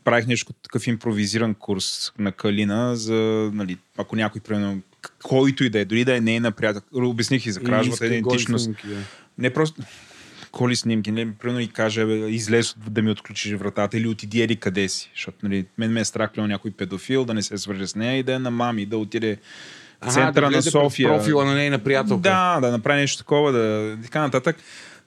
правих нещо такъв импровизиран курс на Калина за, нали, ако някой, примерно, който и да е, дори да е нейна приятел, обясних и за кражбата, идентичност. голи снимки, да. Не просто коли снимки, не, примерно и каже, излез да ми отключиш вратата или отиди еди къде си. Защото нали, мен ме е страх примерно, някой педофил да не се свърже с нея и да е на мами, да отиде в центъра да на София. профила на нейна приятелка. Да, да направи нещо такова, да така нататък.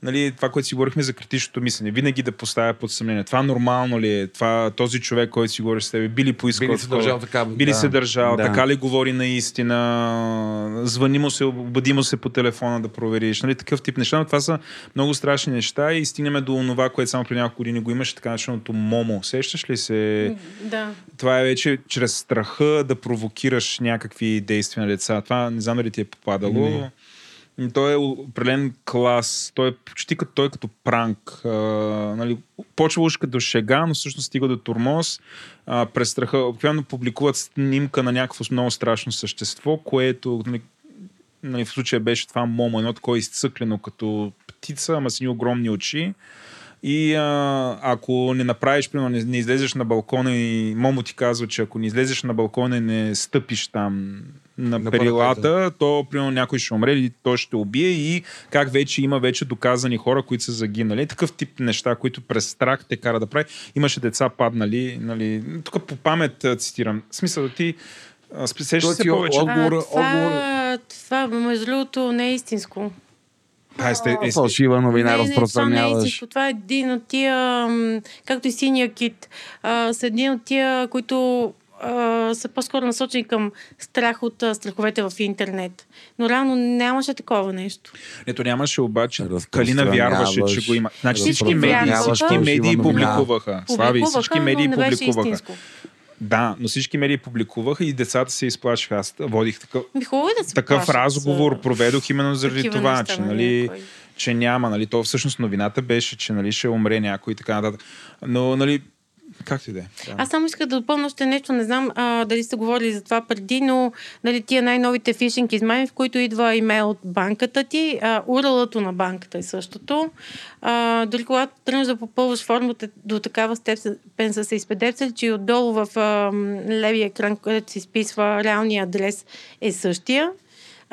Нали, това, което си говорихме за критичното мислене, винаги да поставя под съмнение. Това нормално ли е? Това, този човек, който си говори с тебе, би ли поискал? Би ли се държал така, Би ли да. се държал? Да. Така ли говори наистина? Звъни му се, обади му се по телефона да провериш. Нали, такъв тип неща. Но това са много страшни неща и стигнем до това, което само при няколко години го имаше, така начинаното момо. Сещаш ли се? Да. Това е вече чрез страха да провокираш някакви действия на деца. Това не знам дали ти е попадало. Не. М, Той е определен клас. Той е почти като, той е като пранк. А, нали, почва уж като шега, но всъщност стига до турмоз. А, през страха. Обикновено публикуват снимка на някакво много страшно същество, което нали, нали, в случая беше това момо, едно такова изцъклено като птица, ама с ни огромни очи. И а, ако не направиш, примерно, не, не излезеш на балкона и Момо ти казва, че ако не излезеш на балкона и не стъпиш там на, перилата, то примерно някой ще умре или той ще убие и как вече има вече доказани хора, които са загинали. Такъв тип неща, които през страх те кара да прави. Имаше деца паднали, нали, тук по памет цитирам. В смисъл да ти Той се ти повече. от- Отговора- а, това, това, между другото, не е истинско. А, сте, е, Фалшива новина не, не, това не е разпространяваш. истинско. Това е един от тия, както и синия кит, а, са един от тия, които а, са по-скоро насочени към страх от а, страховете в интернет. Но реално нямаше такова нещо. Ето нямаше обаче. Калина вярваше, че го има. Значи всички медии, всички медии публикуваха. Слави, всички медии публикуваха. Да, но всички медии публикуваха и децата се изплашиха. Аз водих такъв, хубаво е да се такъв плашат разговор, за проведох именно заради това, неща че, на нали, някой. че няма. Нали, то всъщност новината беше, че нали, ще умре някой и така нататък. Но, нали, както и да е. Аз само исках да допълня още нещо, не знам а, дали сте говорили за това преди, но нали, тия най-новите фишинг измами, в които идва имейл от банката ти, а, уралато на банката е същото. А, дори когато тръгнеш да попълваш формата до такава степен са се изпедепсали, че отдолу в а, левия екран, където се изписва реалния адрес е същия.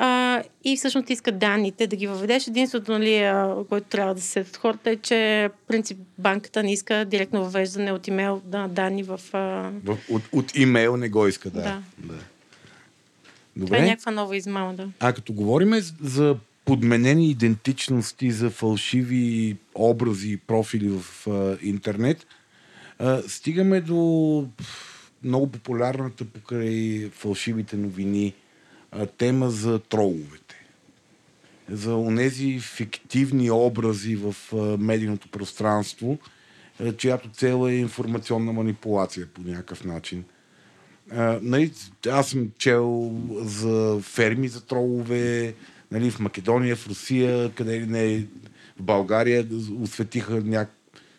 А, и всъщност искат данните да ги въведеш. Единството, нали, което трябва да се сетят хората е, че принцип банката не иска директно въвеждане от имейл на данни в... А... В- От, от имейл не го иска, да. Да. да. Това е Добре. някаква нова измама, да. А като говорим за подменени идентичности, за фалшиви образи и профили в а, интернет, а, стигаме до много популярната покрай фалшивите новини тема за троловете. За онези фиктивни образи в медийното пространство, чиято цел е информационна манипулация по някакъв начин. Нали, аз съм чел за ферми за тролове, нали, в Македония, в Русия, къде ли не, в България осветиха няк...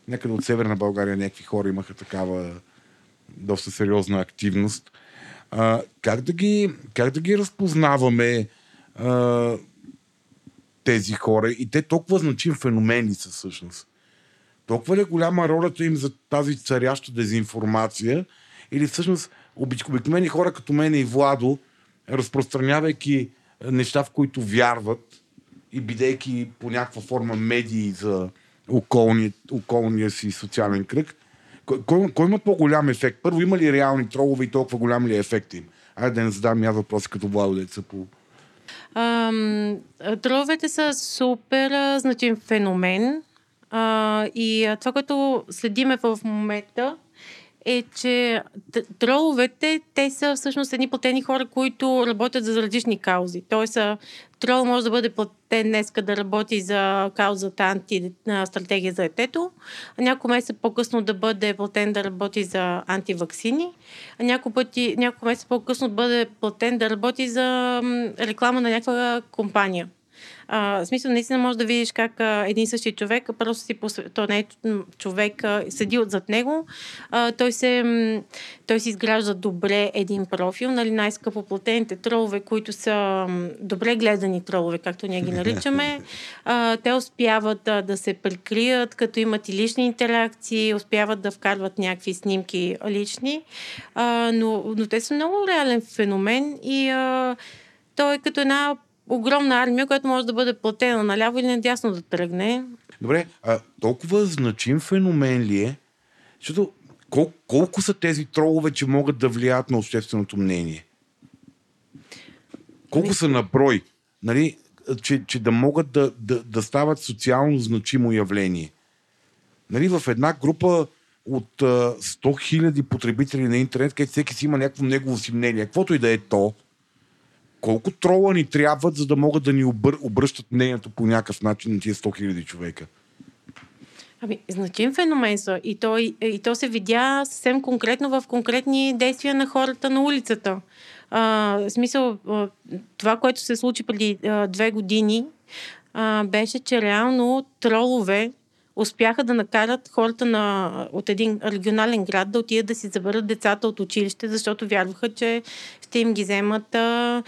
някъде от Северна България някакви хора имаха такава доста сериозна активност. А, как, да ги, как да ги разпознаваме? А, тези хора и те толкова значим феномени са всъщност. Толкова ли е голяма ролята им за тази царяща дезинформация или всъщност обикновени хора като мен и Владо, разпространявайки неща, в които вярват и бидейки по някаква форма медии за околния, околния си социален кръг, кой, кой, има по-голям ефект? Първо, има ли реални тролове и толкова голям ли е ефект им? Айде да не задам аз въпроси като Владо деца по... Ам, троловете са супер значим феномен. А, и това, което следиме в момента, е, че троловете, те са всъщност едни платени хора, които работят за различни каузи. Тоест, трол може да бъде платен днеска да работи за каузата анти стратегия за детето, а няколко месеца по-късно да бъде платен да работи за антиваксини, а няколко, пъти, няколко месеца по-късно да бъде платен да работи за реклама на някаква компания. А, в смисъл, наистина може да видиш как а, един същи човек, просто си посв... то не е човек, а, седи отзад него, а, той, се, той си изгражда добре един профил, нали, най-скъпо платените тролове, които са добре гледани тролове, както ние ги наричаме, а, те успяват а, да се прикрият, като имат и лични интеракции, успяват да вкарват някакви снимки лични, а, но, но те са много реален феномен и а, той е като една огромна армия, която може да бъде платена наляво или надясно да тръгне. Добре, а толкова значим феномен ли е, защото кол- колко са тези тролове, че могат да влияят на общественото мнение? Колко ами... са на брой? Нали, че, че да могат да, да, да стават социално значимо явление. Нали, в една група от а, 100 000 потребители на интернет, където всеки си има някакво негово си мнение, каквото и да е то, колко трола ни трябват, за да могат да ни обър... обръщат мнението по някакъв начин на тия 100 000 човека? Ами, значим феномен са. И то, и, то се видя съвсем конкретно в конкретни действия на хората на улицата. А, в смисъл, това, което се случи преди а, две години, а, беше, че реално тролове успяха да накарат хората на, от един регионален град да отидат да си заберат децата от училище, защото вярваха, че ще им ги вземат а,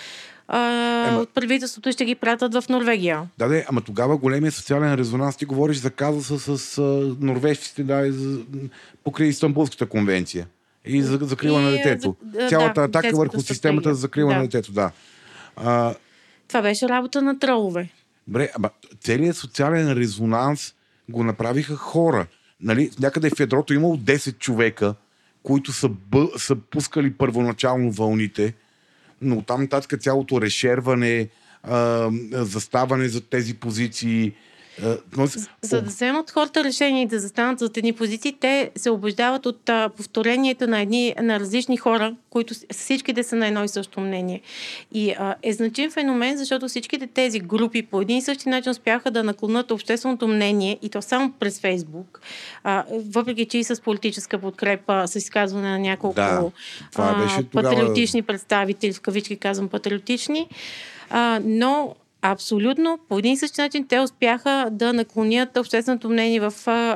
а, ема... от правителството и ще ги пратят в Норвегия. Да, да, ама тогава големия социален резонанс, ти говориш за казуса с, с норвежците, да, за, покрай Истанбулската конвенция и за закрила и, на детето. За, Цялата да, атака върху системата за закрила да. на детето, да. А, Това беше работа на тролове. Добре, ама целият социален резонанс го направиха хора. Нали, някъде в ядрото имало 10 човека, които са, бъ, са пускали първоначално вълните, но там нататък цялото решерване, а, заставане за тези позиции, но... За да вземат хората решение и да застанат за едни позиции, те се обождават от а, повторението на, едни, на различни хора, които всичките са на едно и също мнение. И а, е значим феномен, защото всичките тези групи по един и същи начин успяха да наклонат общественото мнение и то само през Фейсбук, а, въпреки че и с политическа подкрепа, с изказване на няколко да, а, беше тогава... патриотични представители, в кавички казвам патриотични, а, но Абсолютно. По един и същи начин те успяха да наклонят общественото мнение в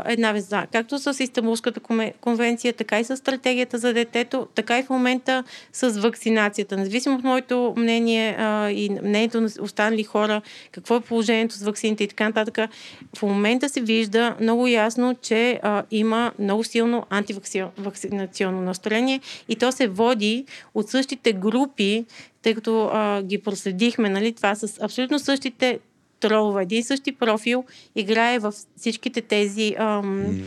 една везда. Както с Истанбулската конвенция, така и с стратегията за детето, така и в момента с вакцинацията. Независимо от моето мнение а, и мнението на останали хора, какво е положението с вакцините и така нататък, в момента се вижда много ясно, че а, има много силно антивакцинационно настроение и то се води от същите групи, тъй като а, ги проследихме, нали, това с абсолютно същите тролове, един същи профил, играе в всичките тези... Ам, mm.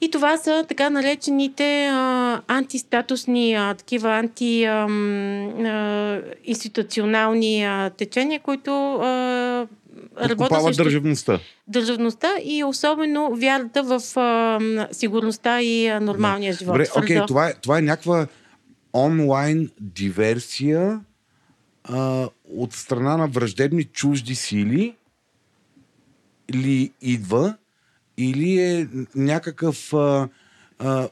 И това са така наречените а, антистатусни, а, такива антиинституционални течения, които а, работят срещу държавността. Държавността и особено вярата в а, сигурността и а, нормалния да. живот. Добре, окей, okay, това, е, това е някаква онлайн диверсия а, от страна на враждебни чужди сили ли идва или е някакъв а, а,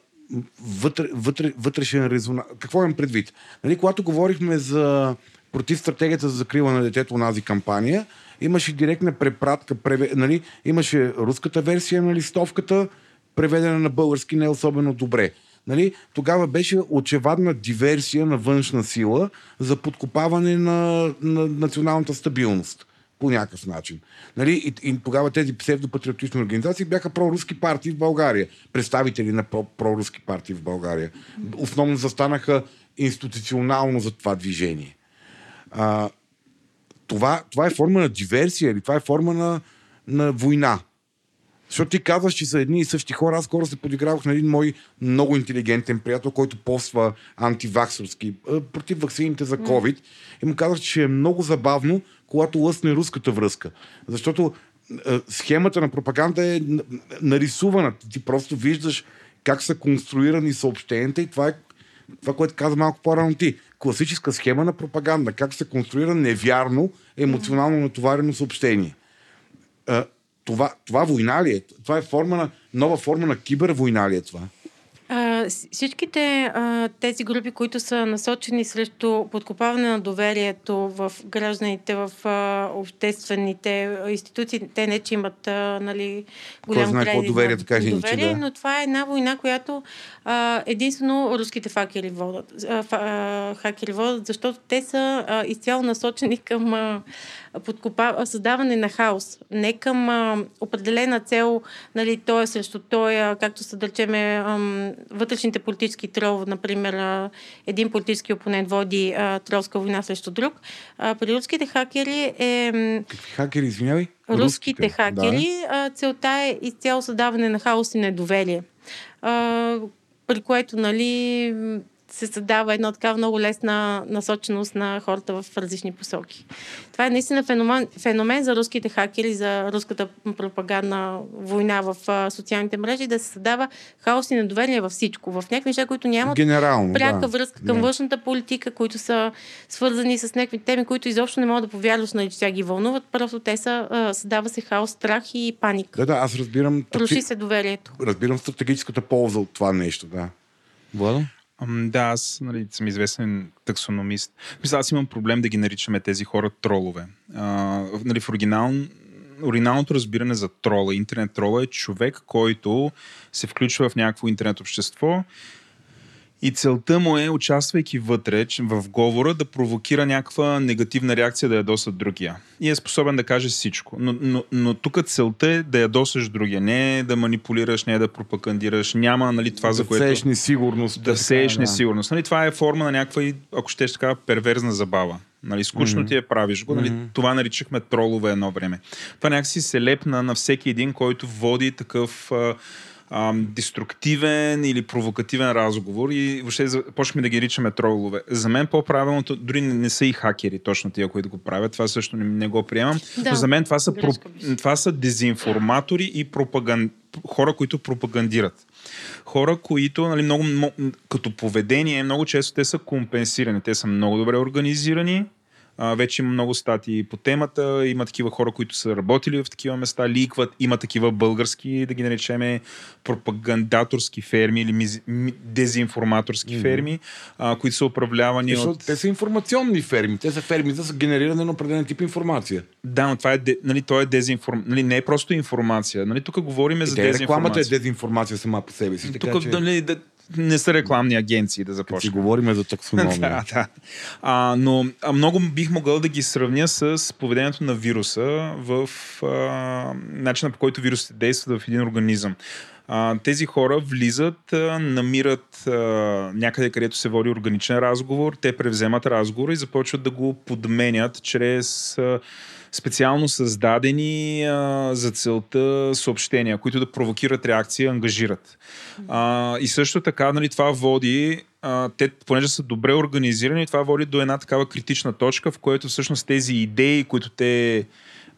вътре, вътре, вътрешен резонанс. Какво имам предвид? Нали, когато говорихме за против стратегията за закрила на детето на тази кампания, имаше директна препратка, преве, нали, имаше руската версия на листовката, преведена на български не особено добре нали, тогава беше очевадна диверсия на външна сила за подкопаване на, на националната стабилност по някакъв начин. Нали? И, и тогава тези псевдопатриотични организации бяха проруски партии в България, представители на про- проруски партии в България. Основно застанаха институционално за това движение. А, това, това е форма на диверсия или това е форма на, на война. Защото ти казваш, че са едни и същи хора. Аз скоро се подигравах на един мой много интелигентен приятел, който поства антиваксърски против вакцините за COVID. И му казах, че е много забавно, когато лъсне руската връзка. Защото схемата на пропаганда е нарисувана. Ти просто виждаш как са конструирани съобщенията и това е това, което каза малко по-рано ти. Класическа схема на пропаганда. Как се конструира невярно, емоционално натоварено съобщение това, това война ли е? Това е форма на, нова форма на кибервойна ли е това? А, всичките а, тези групи, които са насочени срещу подкопаване на доверието в гражданите, в а, обществените институции, те не че имат а, нали, голям знае кредит доверие, така доверие, да. но това е една война, която а, единствено руските хакери водят, а, а, хакери водят, защото те са а, изцяло насочени към а, подкопа, създаване на хаос, не към а, определена цел, нали, той е срещу той, а, както са да речеме вътрешните политически трол, например, един политически опонент води тролска война срещу друг. При руските хакери е... Какви хакери, извинявай? Руските, руските хакери, да. целта е изцяло създаване на хаос и недоверие. При което, нали, се създава една такава много лесна насоченост на хората в различни посоки. Това е наистина феномен, феномен за руските хакери, за руската пропагандна война в а, социалните мрежи, да се създава хаос и недоверие във всичко. В някакви неща, които нямат Генерално, пряка да. връзка към да. външната политика, които са свързани с някакви теми, които изобщо не могат да повярваш, нали, че тя ги вълнуват. Просто те са, а, създава се хаос, страх и паника. Да, да, аз разбирам. Руши се доверието. Разбирам стратегическата полза от това нещо, да. Владо? Да, аз нали, съм известен таксономист. Мисля, аз имам проблем да ги наричаме тези хора тролове. А, нали, в оригинал, оригиналното разбиране за трола, интернет трола е човек, който се включва в някакво интернет общество, и целта му е, участвайки вътре в говора, да провокира някаква негативна реакция да ядосат другия. И е способен да каже всичко. Но, но, но тук целта е да ядосаш другия, не да манипулираш, не да пропагандираш. Няма нали, това, да за което... Да сееш несигурност. Да сееш да. несигурност. Нали, това е форма на някаква, ако ще така, перверзна забава. Нали, скучно mm-hmm. ти е, правиш го. Нали, mm-hmm. Това наричахме тролове едно време. Това някакси се лепна на всеки един, който води такъв ам, деструктивен или провокативен разговор и въобще почнахме да ги ричаме тролове. За мен по-правилното, дори не, не са и хакери точно тия, които го правят, това също не, не го приемам, да, но за мен това са, про, това са дезинформатори и пропаган, хора, които пропагандират. Хора, които нали, много, като поведение, много често те са компенсирани, те са много добре организирани, а, вече има много статии по темата. Има такива хора, които са работили в такива места, ликват. Има такива български, да ги наречеме, пропагандаторски ферми или миз... дезинформаторски mm-hmm. ферми, а, които са управлявани Защото от... Те са информационни ферми. Те са ферми за генериране на определен тип информация. Да, но това е, нали, то е дезинформация. Нали, не е просто информация. Нали, тук говорим за дезинформация. Рекламата е дезинформация сама по себе си. Тук, че... нали, да, не са рекламни агенции да започнем. Си говорим за таксономия. да, да. А, но а много бих могъл да ги сравня с поведението на вируса в а, начина по който вирусите действат в един организъм. А, тези хора влизат, а, намират а, някъде, където се води органичен разговор, те превземат разговора и започват да го подменят чрез а, специално създадени а, за целта съобщения, които да провокират реакция, ангажират. А, и също така, нали, това води, а, те, понеже са добре организирани, това води до една такава критична точка, в която всъщност тези идеи, които те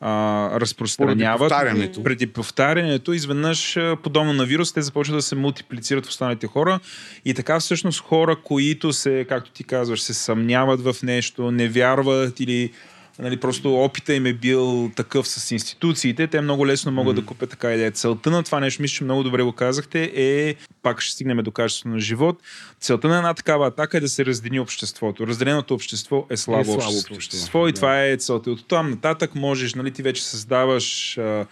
а, разпространяват. Преди повтарянето. Преди повтарянето, изведнъж, подобно на вирус, те започват да се мултиплицират в останалите хора. И така всъщност хора, които се, както ти казваш, се съмняват в нещо, не вярват или нали, просто опита им е бил такъв с институциите, те много лесно могат mm. да купят така идея. Целта на това нещо, мисля, че много добре го казахте, е, пак ще стигнем до качеството на живот, целта на една такава атака е да се раздени обществото. Разделеното общество е слабо, е слабо общество. общество. И да. това е целта. От там нататък можеш, нали, ти вече създаваш а,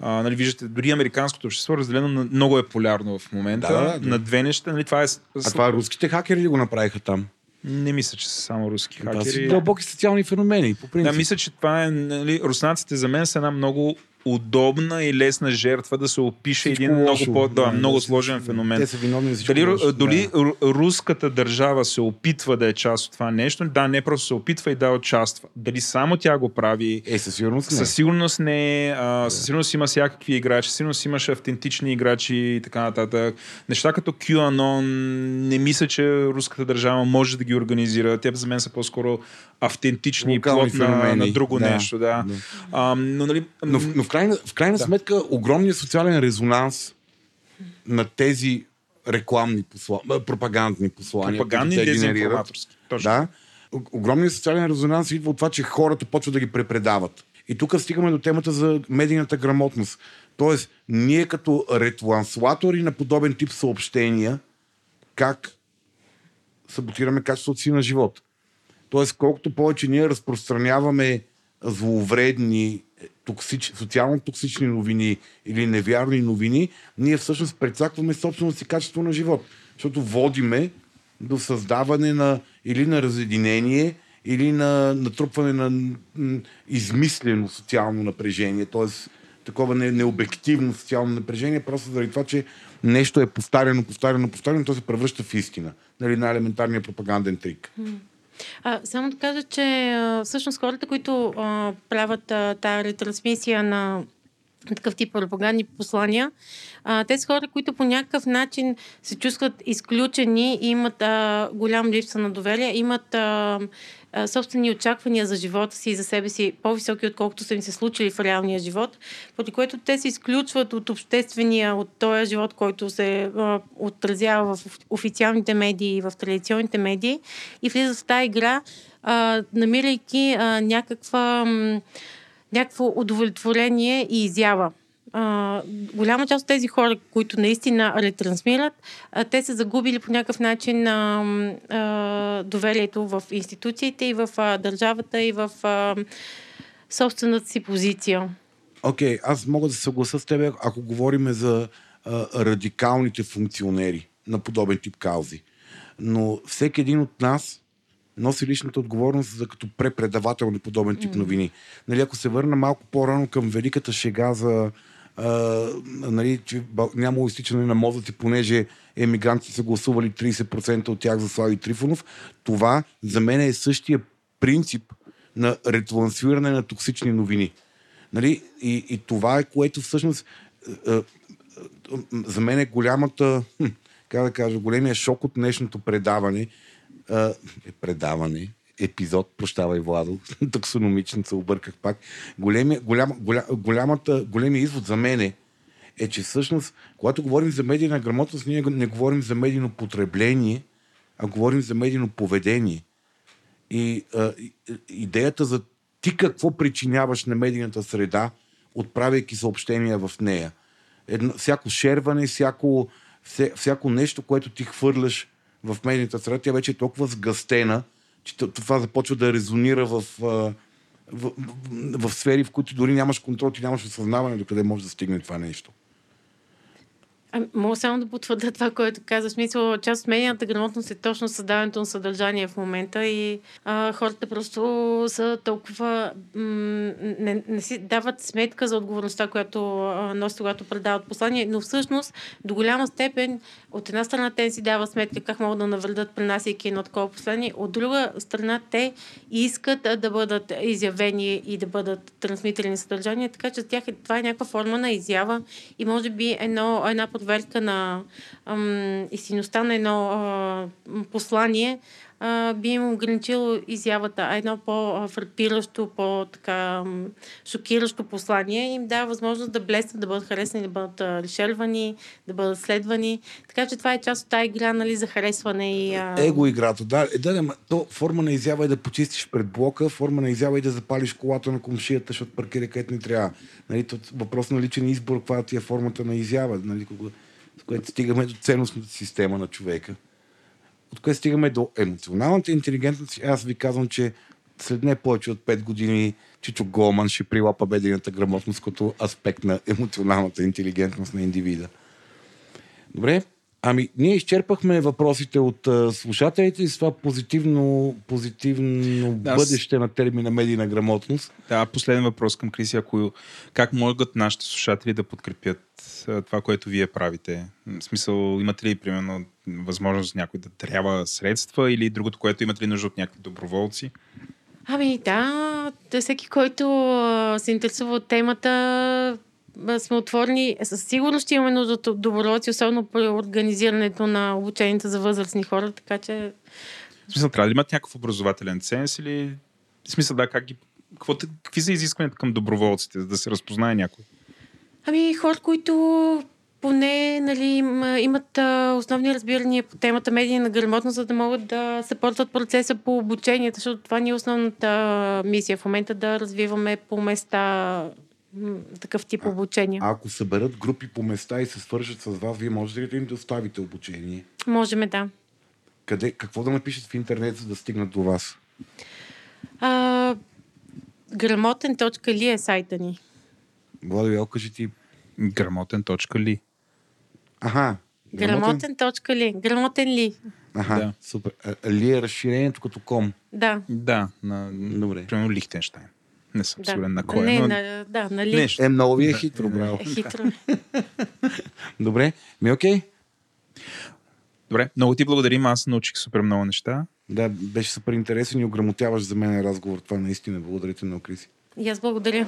а, нали, виждате, дори американското общество разделено много е полярно в момента да, да, да. на две неща. Нали, това е... А това руските хакери ли го направиха там? Не мисля, че са само руски Това са хакери. дълбоки социални феномени, по принцип. Да, мисля, че това е. Нали, руснаците за мен са една много удобна и лесна жертва да се опише Всичко един много, лошо. по, да, Да, много сложен феномен. Те са виновни за Дали, лошо, дали да. ру- руската държава се опитва да е част от това нещо? Да, не просто се опитва и да участва. Дали само тя го прави? Е, със сигурност не. Със сигурност не а, Със сигурност има всякакви играчи, със сигурност имаше автентични играчи и така нататък. Неща като QAnon, не мисля, че руската държава може да ги организира. Те за мен са по-скоро автентични и плод на, на друго Да, нещо. Да. да. А, но, нали, Но, в- но в крайна, в крайна сметка огромният социален резонанс на тези рекламни посла... а, пропагандни послания, пропагандни генерират, дезинформаторски. Точно. да, огромният социален резонанс идва от това, че хората почват да ги препредават. И тук стигаме до темата за медийната грамотност. Тоест, ние като ретланслатори на подобен тип съобщения, как саботираме качеството си на живот. Тоест, колкото повече ние разпространяваме зловредни, токсич, социално токсични новини или невярни новини, ние всъщност прецакваме собственото си качество на живот. Защото водиме до създаване на или на разединение, или на натрупване на измислено социално напрежение, т.е. такова не, необективно социално напрежение, просто заради това, че нещо е повтаряно, повтаряно, повтаряно, то се превръща в истина. Нали, на елементарния пропаганден трик. А, само да кажа, че а, всъщност хората, които а, правят тази ретрансмисия на такъв тип пропагандни послания, а, те са хора, които по някакъв начин се чувстват изключени и имат а, голям липса на доверие, имат а, собствени очаквания за живота си и за себе си по-високи, отколкото са им се случили в реалния живот, поради което те се изключват от обществения, от този живот, който се а, отразява в официалните медии и в традиционните медии и влизат в тази игра, а, намирайки а, някаква, м, някакво удовлетворение и изява. А, голяма част от тези хора, които наистина ретрансмират, а, те са загубили по някакъв начин а, а, доверието в институциите и в а, държавата и в а, собствената си позиция. Окей, okay, аз мога да се съгласа с теб, ако говорим за а, радикалните функционери на подобен тип каузи. Но всеки един от нас носи личната отговорност за като препредавател на подобен тип новини. Нали, ако се върна малко по-рано към великата шега за а, нали, че нямало изтичане на мозъци, понеже емигрантите са гласували 30% от тях за Слави Трифонов, това за мен е същия принцип на ретрансфиране на токсични новини. Нали? И, и това е което всъщност за мен е голямата, как да кажа, големия шок от днешното предаване, е, предаване, епизод, прощавай Владо, таксономично се обърках пак. Големия, голям, голям, голямата, големия извод за мен е, е, че всъщност, когато говорим за медийна грамотност, ние не говорим за медийно потребление, а говорим за медийно поведение. И а, идеята за ти какво причиняваш на медийната среда, отправяйки съобщения в нея. Едно, всяко шерване, всяко, вся, всяко нещо, което ти хвърляш в медийната среда, тя вече е толкова сгъстена, че това започва да резонира в, в, в, в, сфери, в които дори нямаш контрол, ти нямаш осъзнаване до къде може да стигне това нещо. А, мога само да потвърда това, което каза. В смисъл, част от медийната грамотност е точно създаването на съдържание в момента и а, хората просто са толкова... М- не, не си дават сметка за отговорността, която а, носят, когато предават послание, но всъщност до голяма степен от една страна те си дават сметка как могат да навредят пренасяйки едно такова послание, от друга страна те искат а, да бъдат изявени и да бъдат трансмитирани съдържания, така че тях е, това е някаква форма на изява и може би едно, една проверка на ам, истинността на едно а, послание а, би им ограничило изявата, а едно по-фрапиращо, по-така шокиращо послание им дава възможност да блеснат, да бъдат харесани, да бъдат решервани, да бъдат следвани. Така че това е част от тази игра нали, за харесване и... А... Его играта, да. Е, да, да, то форма на изява е да почистиш пред блока, форма на изява е да запалиш колата на комшията, защото паркира където не трябва. Нали, въпрос на личен избор, каква ти е формата на изява, нали, кога, с което стигаме до ценностната система на човека. От което стигаме до емоционалната интелигентност. Аз ви казвам, че след не повече от 5 години Чичо Голман ще прилапа бедената грамотност като аспект на емоционалната интелигентност на индивида. Добре, Ами, ние изчерпахме въпросите от а, слушателите и с това позитивно, позитивно Да, бъдеще на термина медийна грамотност. Да, последен въпрос към Криси. Ако, как могат нашите слушатели да подкрепят а, това, което вие правите? В смисъл, имате ли, примерно, възможност някой да трябва средства или другото, което имате ли нужда от някакви доброволци? Ами да, всеки, който се интересува от темата, сме отворени. Със сигурност ще имаме нужда от доброволци, особено при организирането на обучението за възрастни хора, така че В смисъл, трябва да имат някакъв образователен ценз или... В смисъл, да, как ги... Какво, какви са изискванията към доброволците, за да се разпознае някой? Ами хора, които поне нали, им- имат основни разбирания по темата медийна грамотност, за да могат да съпортват процеса по обучението, защото това ни е основната мисия в момента да развиваме по места такъв тип обучение. А ако съберат групи по места и се свържат с вас, вие можете ли да им доставите обучение? Можеме да. Къде, какво да напишат в интернет, за да стигнат до вас? А, грамотен.ли е сайта ни. Владо, я кажи ти. Грамотен.ли Аха. Грамотен.ли. Грамотен ли? Аха, да. супер. А, ли е разширението като ком? Да. Да, на... Добре. Примерно Лихтенштайн. Не съм да. сигурен на кой Не, е, но... на, да, нали? Нещо. Е, много ви е хитро, браво. Е хитро. Добре, ми окей. Добре, много ти благодарим. Аз научих супер много неща. Да, беше супер интересен и ограмотяваш за мен разговор. Това наистина. Благодаря ти много, Криси. И аз благодаря.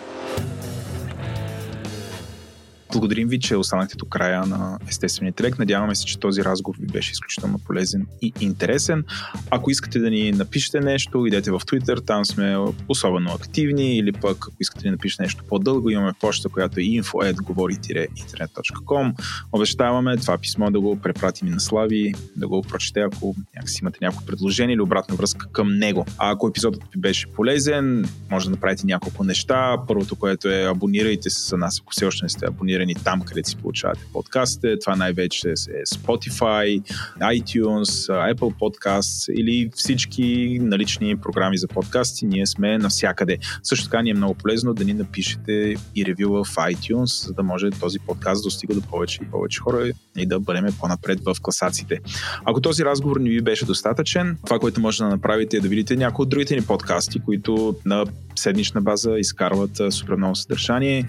Благодарим ви, че останахте до края на Естествен интелект. Надяваме се, че този разговор ви беше изключително полезен и интересен. Ако искате да ни напишете нещо, идете в Twitter, там сме особено активни, или пък ако искате да ни напишете нещо по-дълго, имаме почта, която е info.govori-internet.com. Обещаваме това писмо да го препратим и на Слави, да го прочете, ако някакси имате някакво предложение или обратна връзка към него. А ако епизодът ви беше полезен, може да направите няколко неща. Първото, което е абонирайте се за нас, ако все още не сте абонирани там, където си получавате подкастите. Това най-вече е Spotify, iTunes, Apple Podcasts или всички налични програми за подкасти. Ние сме навсякъде. Също така ни е много полезно да ни напишете и ревю в iTunes, за да може този подкаст да достига до повече и повече хора и да бъдем по-напред в класациите. Ако този разговор не ви беше достатъчен, това, което може да направите е да видите някои от другите ни подкасти, които на седмична база изкарват супер много съдържание.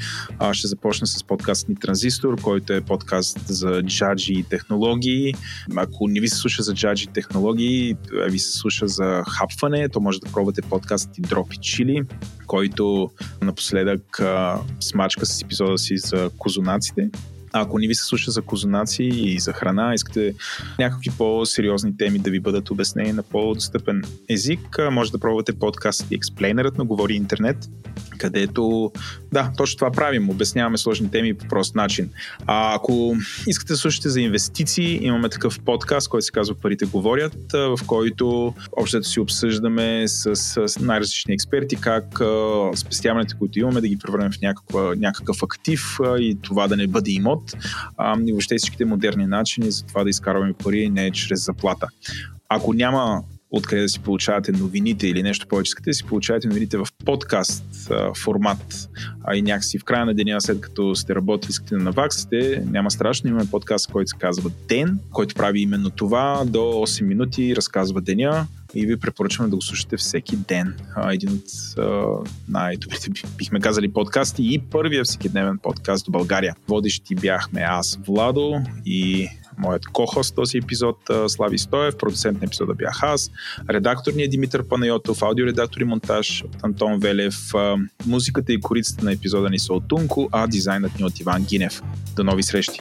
Ще започна с подкаст ни Транзистор, който е подкаст за джаджи и технологии. Ако не ви се слуша за джаджи и технологии, ви се слуша за хапване, то може да пробвате подкаст и Дропи Чили, който напоследък а, смачка с епизода си за козунаците. А ако не ви се слуша за козунаци и за храна, искате някакви по-сериозни теми да ви бъдат обяснени на по-достъпен език, може да пробвате подкаст и Explainerът на Говори Интернет, където, да, точно това правим. Обясняваме сложни теми по прост начин. А ако искате да слушате за инвестиции, имаме такъв подкаст, който се казва Парите говорят, в който общото си обсъждаме с, с най-различни експерти как спестяването, които имаме, да ги превърнем в някаква, някакъв актив а, и това да не бъде имот. А, и въобще всичките модерни начини за това да изкарваме пари не чрез заплата. Ако няма откъде да си получавате новините или нещо повече, искате си получавате новините в подкаст а, формат, а и някакси в края на деня, след като сте работили, искате да наваксате, няма страшно, имаме подкаст, който се казва Ден, който прави именно това, до 8 минути разказва деня и ви препоръчваме да го слушате всеки ден. А, един от а, най-добрите, би- бихме казали, подкасти и първия всекидневен подкаст до България. Водещи бяхме аз, Владо и моят кохост този епизод Слави Стоев, продуцент на епизода бях аз, редактор ни е Димитър Панайотов, аудиоредактор и монтаж от Антон Велев, музиката и корицата на епизода ни са от Тунко, а дизайнът ни от Иван Гинев. До нови срещи!